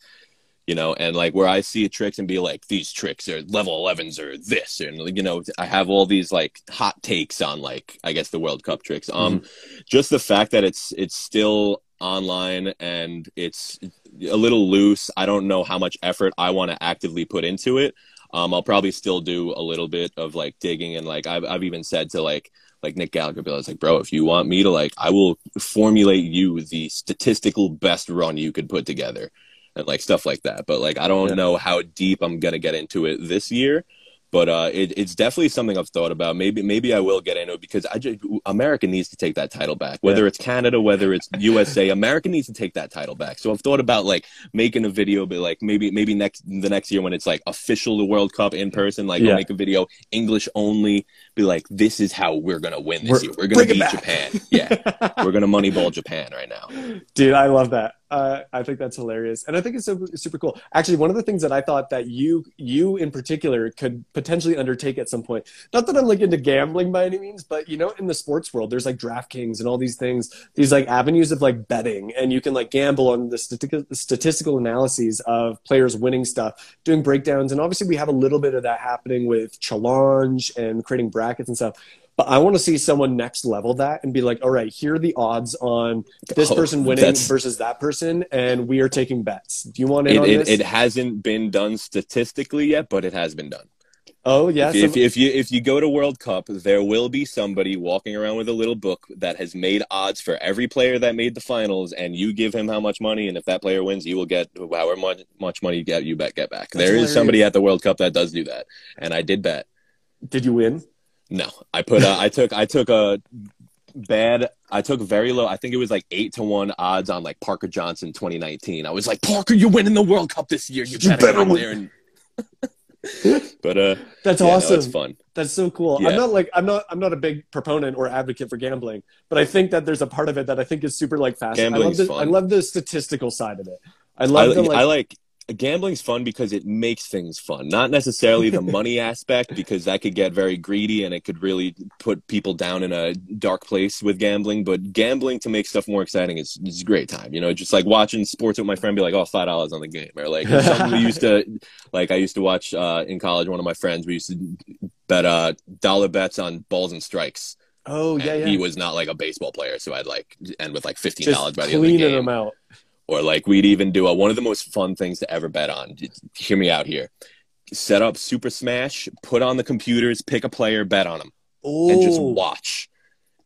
You know, and like where I see tricks and be like, these tricks are level 11s or this, and you know, I have all these like hot takes on like I guess the World Cup tricks. Um, just the fact that it's it's still online and it's a little loose. I don't know how much effort I want to actively put into it. Um, I'll probably still do a little bit of like digging and like I've I've even said to like like Nick Gallagher, I was like, bro, if you want me to like, I will formulate you the statistical best run you could put together, and like stuff like that. But like, I don't Yeah. know how deep I'm gonna get into it this year. But uh, it, it's definitely something I've thought about. Maybe maybe I will get into it because I just America needs to take that title back. Whether it's Canada, whether it's USA, America needs to take that title back. So I've thought about like making a video, but like maybe maybe next the next year when it's like official the World Cup in person, like Yeah. I'll make a video English only. Be like, this is how we're gonna win this We're- year. We're gonna beat. Japan. Yeah, we're gonna moneyball Japan right now. Dude, I love that. Uh, I think that's hilarious, and I think it's super, super cool. Actually, one of the things that I thought that you, you in particular, could potentially undertake at some point. Not that I'm like into gambling by any means, but you know, in the sports world, there's like DraftKings and all these things, these like avenues of like betting, and you can like gamble on the statistical statistical analyses of players winning stuff, doing breakdowns, and obviously we have a little bit of that happening with challenge and creating brackets and stuff. But I want to see someone next level that and be like, all right, here are the odds on this Oh, person winning that's- versus that person, and we are taking bets. Do you want It, on it, this? it hasn't been done statistically yet, but it has been done. oh yeah, if, if, if you if you go to World Cup, there will be somebody walking around with a little book that has made odds for every player that made the finals, and you give him how much money, and if that player wins, you will get however much much money you get you bet get back. That's there is somebody at the World Cup that does do that, and I did bet. did you win? No, I put a, I took I took a bad I took very low. I think it was like eight to one odds on like Parker Johnson 2019. I was like Parker, you're winning the World Cup this year. You, You better, better win." there and. but uh, That's yeah, no, awesome. it's fun. That's so cool. Yeah. I'm not like I'm not I'm not a big proponent or advocate for gambling, but I think that there's a part of it that I think is super like fascinating. I love, the, fun. I love the statistical side of it. I I, love the like, I like gambling's fun because it makes things fun. Not necessarily the money aspect because that could get very greedy and it could really put people down in a dark place with gambling. But gambling to make stuff more exciting is, is a great time. You know, just like watching sports with my friend, be like, oh, five dollars on the game, or like something we used to like. I used to watch uh, in college. One of my friends, we used to bet uh, dollar bets on balls and strikes. oh yeah yeah, he was not like a baseball player, so I'd like end with like fifteen dollars by the end of the cleaning game them out. Or like we'd even do a, one of the most fun things to ever bet on. Hear me out here. Set up Super Smash, put on the computers, pick a player, bet on them, Oh, and just watch.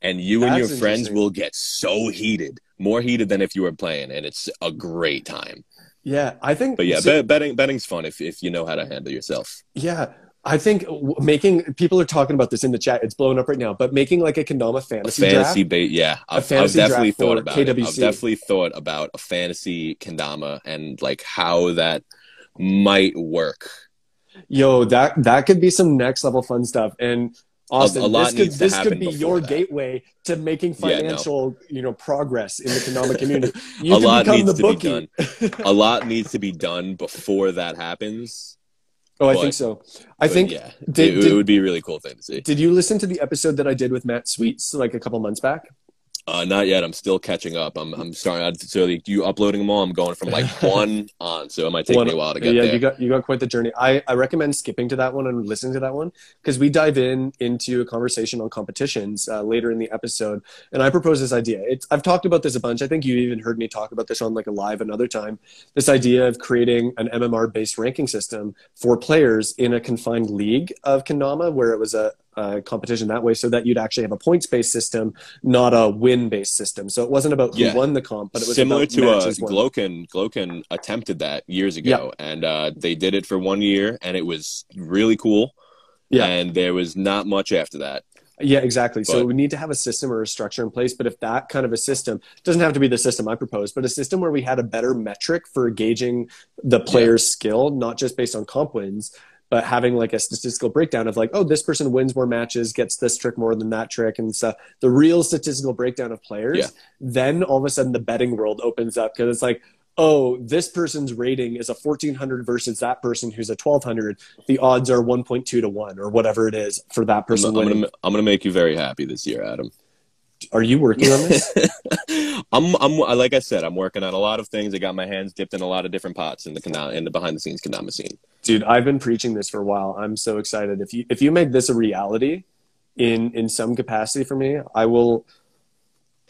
And you and your friends will get so heated, more heated than if you were playing, and it's a great time. Yeah, I think. But yeah, so- bet, betting betting's fun if if you know how to handle yourself. Yeah, I think making people are talking about this in the chat. It's blowing up right now. But making like a Kendama A fantasy, fantasy draft. bait, yeah. I've, I've definitely thought about it. I've definitely thought about a fantasy kendama and like how that might work. Yo, that that could be some next level fun stuff. And Austin, a lot this could this could be your that. gateway to making Yeah, no. financial, you know, progress in the Kendama community. You a lot needs to be done. A lot needs to be done before that happens. Oh, I But- think so. I think. yeah, did- it, did- it would be a really cool thing to see. Did you listen to the episode that I did with Matt Sweets like a couple months back? Uh, not yet. I'm still catching up. I'm I'm starting. So like, you uploading them all. I'm going from like one on. So it might take One- me a while to get yeah, there. you got you got quite the journey. I, I recommend skipping to that one and listening to that one because we dive in into a conversation on competitions uh, later in the episode, and I propose this idea. It's I've talked about this a bunch. I think you even heard me talk about this on like a live another time. This idea of creating an MMR based ranking system for players in a confined league of Kendama, where it was a, a competition that way, so that you'd actually have a points based system, not a win based system. So it wasn't about who Yeah. won the comp, but it was similar to uh, won. Gloken. Gloken attempted that years ago, and uh, they did it for one year, and it was really cool. Yeah. and there was not much after that. Yeah, exactly. so we need to have a system or a structure in place. But if that kind of a system doesn't have to be the system I propose, but a system where we had a better metric for gauging the player's skill, not just based on comp wins, but having like a statistical breakdown of like, oh, this person wins more matches, gets this trick more than that trick, and stuff. The real statistical breakdown of players. Yeah. Then all of a sudden the betting world opens up because it's like. Oh, this person's rating is a 1400 versus that person who's a 1200. The odds are 1.2 to 1 or whatever it is for that I'm, person I'm gonna I'm gonna make you very happy this year, Adam. Are you working on this? I'm I'm like I said, I'm working on a lot of things. I got my hands dipped in a lot of different pots in the in the behind the scenes Kendama scene. dude i've been preaching this for a while i'm so excited if you if you make this a reality in in some capacity for me i will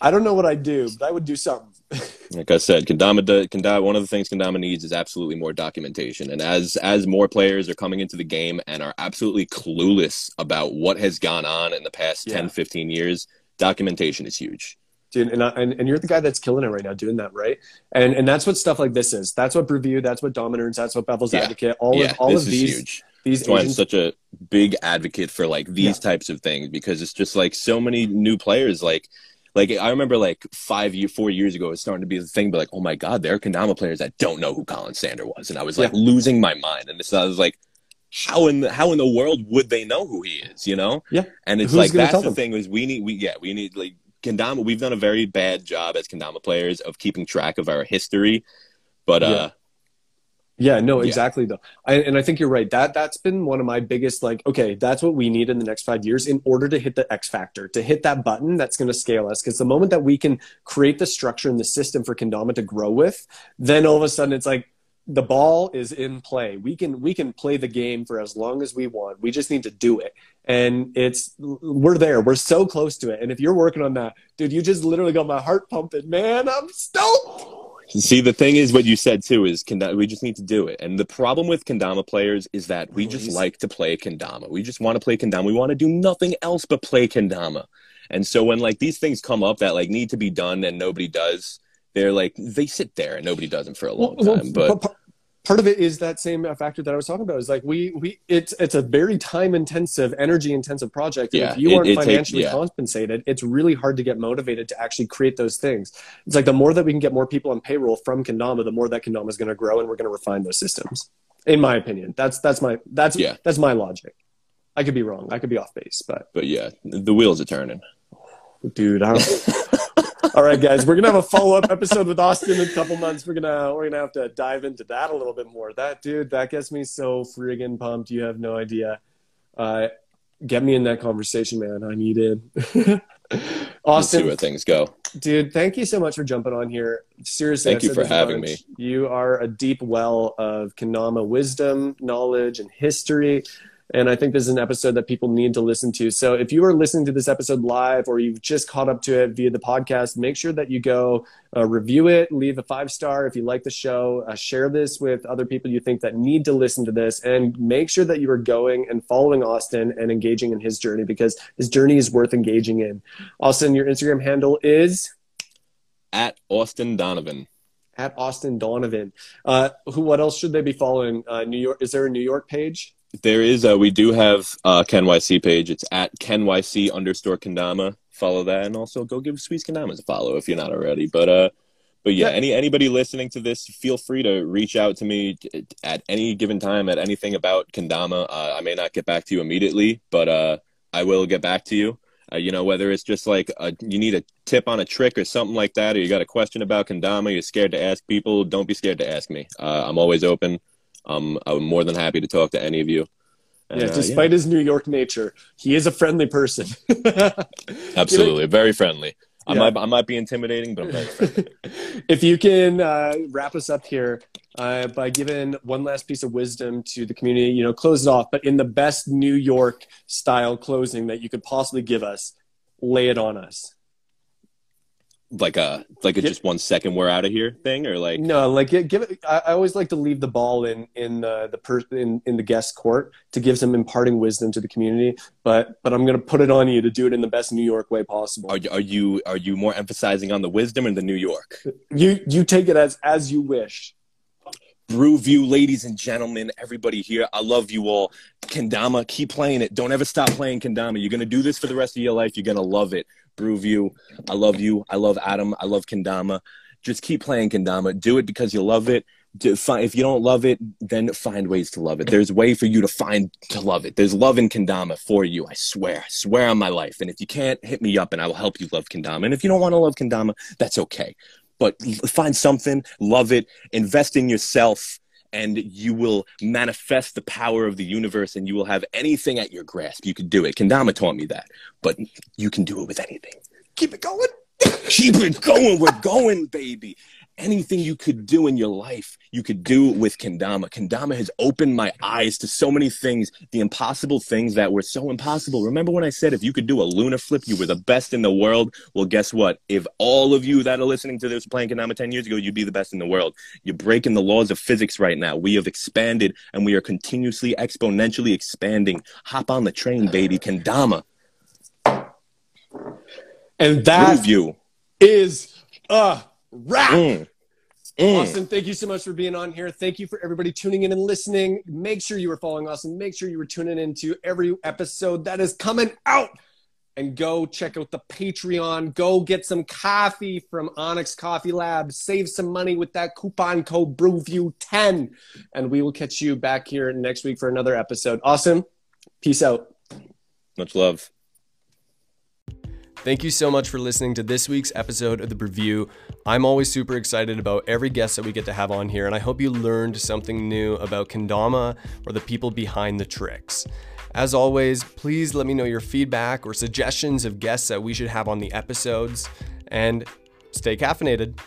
i don't know what i'd do but i would do something Like I said, Kendama, Kendama one of the things Kendama needs is absolutely more documentation. And as as more players are coming into the game and are absolutely clueless about what has gone on in the past Yeah. 10, 15 years, documentation is huge. dude and, I, and and you're the guy that's killing it right now doing that right and and that's what stuff like this is that's what Brewview that's what dominance that's what bevel's Yeah. advocate all yeah, of all this of is these huge. these That's why I'm such a big advocate for like these types of things because it's just like so many new players. Like, like I remember like five year, four years ago, it was starting to be the thing. But like, oh my god, there are Kendama players that don't know who Colin Sander was, and I was like losing my mind. And this, I was like, how in the how in the world would they know who he is? You know? Yeah. And it's Who's like that's the them? thing is we need we yeah we need like Kendama. We've done a very bad job as Kendama players of keeping track of our history, but uh. Yeah, no, Yeah. exactly though. I, and I think you're right. That that's been one of my biggest like, okay, that's what we need in the next five years in order to hit the X factor, to hit that button that's going to scale us. Because the moment that we can create the structure and the system for Kendama to grow with, then all of a sudden it's like the ball is in play. We can we can play the game for as long as we want. We just need to do it. And it's we're there. We're so close to it. And if you're working on that, dude, you just literally got my heart pumping, man. I'm stoked. See, the thing is, what you said too is Kendama, we just need to do it. And the problem with Kendama players is that we just like to play Kendama. We just want to play Kendama. We want to do nothing else but play Kendama. And so when like these things come up that like need to be done and nobody does, they're like they sit there and nobody does them for a long Well, well, time. But pa- part of it is that same factor that I was talking about. Is like we we it's it's a very time intensive, energy intensive project. And Yeah, if you it- aren't it financially yeah. compensated, it's really hard to get motivated to actually create those things. It's like the more that we can get more people on payroll from Kendama, the more that Kendama is going to grow, and we're going to refine those systems. In my opinion, that's that's my that's Yeah. that's my logic. I could be wrong. I could be off base, but but yeah, the wheels are turning. dude, I don't. All right, guys, we're gonna have a follow up episode with Austin in a couple months. We're gonna we're gonna have to dive into that a little bit more. That dude, that gets me so friggin' pumped. You have no idea. Uh, get me in that conversation, man. I need it. We'll see Austin, where things go. dude, thank you so much for jumping on here. Seriously, Thank you for having bunch. You are a deep well of Kendama wisdom, knowledge, and history. And I think this is an episode that people need to listen to. So if you are listening to this episode live or you've just caught up to it via the podcast, make sure that you go uh, review it, leave a five star if you like the show, uh, share this with other people you think that need to listen to this, and make sure that you are going and following Austin and engaging in his journey because his journey is worth engaging in. Austin, your Instagram handle is At Austin Donovan. at Austin Donovan. Uh, who? What else should they be following? Uh, New York. Is there a New York page? There is. Uh, we do have uh, KenYC page. It's at KenYC underscore Kendama. Follow that, and also go give Sweets Kendamas a follow if you're not already. But uh, but yeah, any anybody listening to this, feel free to reach out to me at any given time at anything about Kendama. Uh, I may not get back to you immediately, but uh, I will get back to you. Uh, you know, whether it's just like a, you need a tip on a trick or something like that, or you got a question about Kendama, you're scared to ask people, don't be scared to ask me. Uh, I'm always open. Um, I'm more than happy to talk to any of you. And, Yeah, uh, despite his New York nature, he is a friendly person. absolutely, very friendly. I Yeah. might I might be intimidating, but I'm very friendly. if you can uh, wrap us up here uh, by giving one last piece of wisdom to the community, you know, close it off, but in the best New York style closing that you could possibly give us, lay it on us. Like a like a just one second we're out of here thing, or like No, like give give it. I, always like to leave the ball in in uh, the the per, in in the guest court to give some imparting wisdom to the community. But but I'm gonna put it on you to do it in the best New York way possible. are you are you are you more emphasizing on the wisdom or the New York? You you take it as as you wish. Brewview, ladies and gentlemen, everybody here, I love you all. Kendama, keep playing it. Don't ever stop playing Kendama. You're gonna do this for the rest of your life. You're gonna love it. Brewview, I love you. I love Adam. I love Kendama. Just keep playing Kendama. Do it because you love it. If you don't love it, then find ways to love it. There's a way for you to find to love it. There's love in Kendama for you. I swear. I swear on my life. And if you can't, hit me up and I will help you love Kendama. And if you don't want to love Kendama, that's okay. But find something, love it, invest in yourself, and you will manifest the power of the universe and you will have anything at your grasp. You can do it. Kendama taught me that. But you can do it with anything. Keep it going. Keep it going. We're going, baby. Anything you could do in your life, you could do with Kendama. Kendama has opened my eyes to so many things, the impossible things that were so impossible. Remember when I said if you could do a lunar flip, you were the best in the world? Well, guess what? If all of you that are listening to this playing Kendama 10 years ago, you'd be the best in the world. You're breaking the laws of physics right now. We have expanded and we are continuously exponentially expanding. Hop on the train, baby. Kendama. And that Brewview. is a wrap. Mm. Mm. Austin, thank you so much for being on here. Thank you for everybody tuning in and listening. Make sure you are following Austin. Make sure you are tuning into every episode that is coming out. And go check out the Patreon. Go get some coffee from Onyx Coffee Lab. Save some money with that coupon code BrewView10. And we will catch you back here next week for another episode. Awesome. Peace out. Much love. Thank you so much for listening to this week's episode of The Brewview. I'm always super excited about every guest that we get to have on here, and I hope you learned something new about Kendama or the people behind the tricks. As always, please let me know your feedback or suggestions of guests that we should have on the episodes, and stay caffeinated.